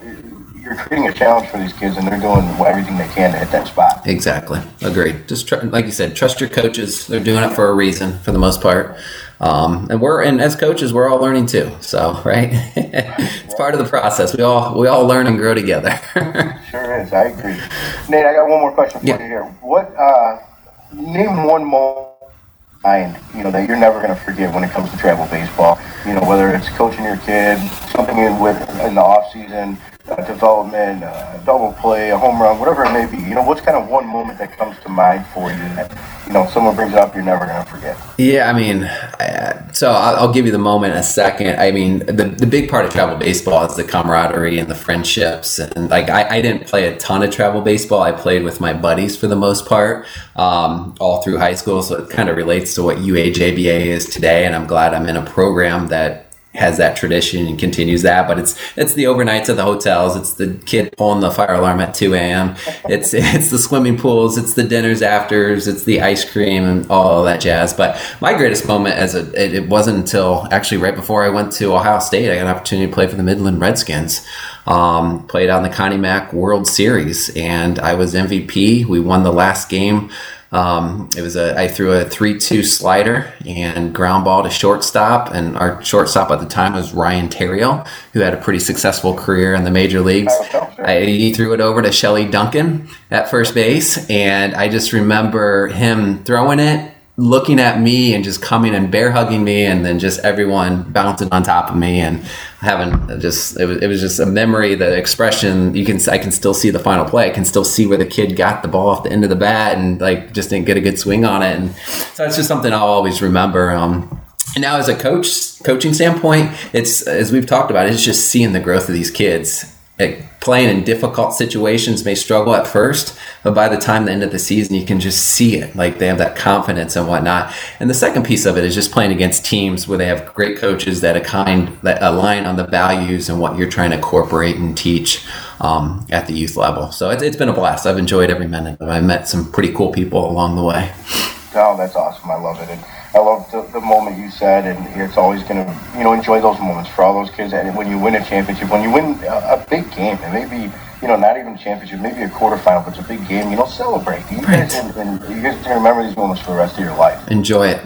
you're creating a challenge for these kids, and they're doing everything they can to hit that spot. Exactly. Agreed. Just tr- like you said, trust your coaches. They're doing it for a reason, for the most part. Um, and we're and as coaches, we're all learning too. So right, it's part of the process. We all we all learn and grow together. sure is. I agree. Nate, I got one more question for yeah. you here. What? Uh, name one moment mind, you know, that you're never going to forget when it comes to travel baseball. You know, whether it's coaching your kid, something in with in the off season, uh, development, uh, double play, a home run, whatever it may be. You know, what's kind of one moment that comes to mind for you that you know someone brings it up you're never going to forget? Yeah, I mean, so I'll, I'll, give you the moment in a second. I mean, the the big part of travel baseball is the camaraderie and the friendships, and like I, I didn't play a ton of travel baseball. I played with my buddies for the most part, um, all through high school. So it kind of relates to what UAJBA is today, and I'm glad I'm in a program that has that tradition and continues that. But it's it's the overnights at the hotels. It's the kid pulling the fire alarm at two a.m. It's it's the swimming pools. It's the dinners afters. It's the ice cream and all that jazz. But my greatest moment as a it, it wasn't until actually right before I went to Ohio State. I got an opportunity to play for the Midland Redskins. Um, played on the Connie Mack World Series, and I was MVP. We won the last game um, it was a I threw a three-two slider and ground ball to shortstop, and our shortstop at the time was Ryan Theriot, who had a pretty successful career in the major leagues. I, he threw it over to Shelley Duncan at first base, and I just remember him throwing it looking at me and just coming and bear hugging me and then just everyone bouncing on top of me and having just it was, it was just a memory the expression you can i can still see the final play. I can still see where the kid got the ball off the end of the bat and like just didn't get a good swing on it. And so it's just something i'll always remember um, and now as a coach coaching standpoint it's as we've talked about it's just seeing the growth of these kids playing in difficult situations may struggle at first, but by the time the end of the season, you can just see it. Like they have that confidence and whatnot. And the second piece of it is just playing against teams where they have great coaches that kind that align on the values and what you're trying to incorporate and teach um, at the youth level. So it's, it's been a blast. I've enjoyed every minute. I've met some pretty cool people along the way. Oh, that's awesome. I love it. And I love the, the moment you said, and it's always going to, you know, enjoy those moments for all those kids. And when you win a championship, when you win a, a big game, and maybe, you know, not even a championship, maybe a quarterfinal, but it's a big game, you know, celebrate. You right. guys, and, and you guys can remember these moments for the rest of your life. Enjoy it.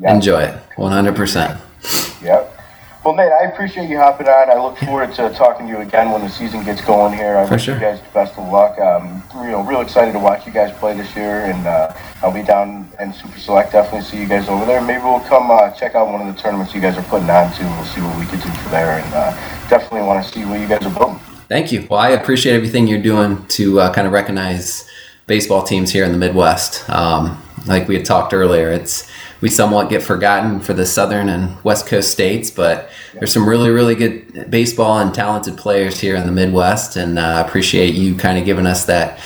Enjoy it. 100%. Yep. Well, Nate, I appreciate you hopping on. I look forward to talking to you again when the season gets going here. I For wish sure. you guys the best of luck. Um, you know, real excited to watch you guys play this year, and uh, I'll be down in Super Select. Definitely see you guys over there. Maybe we'll come uh, check out one of the tournaments you guys are putting on too. We'll see what we can do for there, and uh, definitely want to see what you guys are building. Thank you. Well, I appreciate everything you're doing to uh, kind of recognize baseball teams here in the Midwest. Um, like we had talked earlier, it's we somewhat get forgotten for the southern and west coast states, but there's some really, really good baseball and talented players here in the Midwest, and uh, I appreciate you kind of giving us that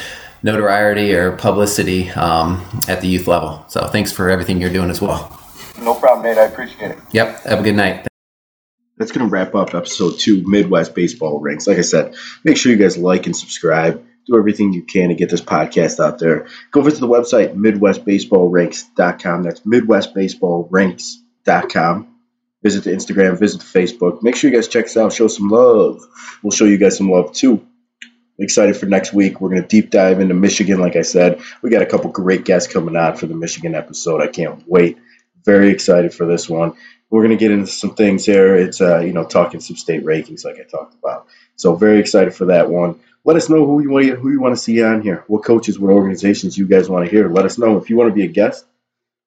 notoriety or publicity um, at the youth level. So thanks for everything you're doing as well. No problem, Nate. I appreciate it. Yep. Have a good night. That's going to wrap up episode two, Midwest Baseball Ranks. Like I said, make sure you guys like and subscribe. Do everything you can to get this podcast out there. Go visit the website, MidwestBaseballRanks.com. That's MidwestBaseballRanks.com. Visit the Instagram, visit the Facebook. Make sure you guys check us out. Show some love. We'll show you guys some love too. Excited for next week. We're going to deep dive into Michigan, like I said. We got a couple great guests coming on for the Michigan episode. I can't wait. Very excited for this one we're going to get into some things here. It's uh, you know talking some state rankings like I talked about. So very excited for that one. Let us know who you want who you want to see on here. What coaches, what organizations you guys want to hear. Let us know if you want to be a guest.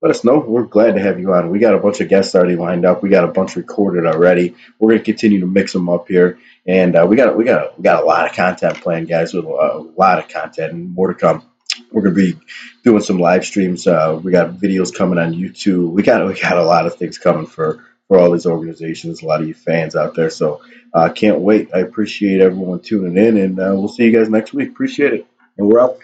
Let us know. We're glad to have you on. We got a bunch of guests already lined up. We got a bunch recorded already. We're going to continue to mix them up here, and uh, we got we got we got a lot of content planned, guys. With a, a lot of content and more to come we're gonna be doing some live streams. Uh, we got videos coming on YouTube. We got we got a lot of things coming for for all these organizations. A lot of you fans out there. So uh, can't wait. I appreciate everyone tuning in, and uh, we'll see you guys next week. Appreciate it, and we're out.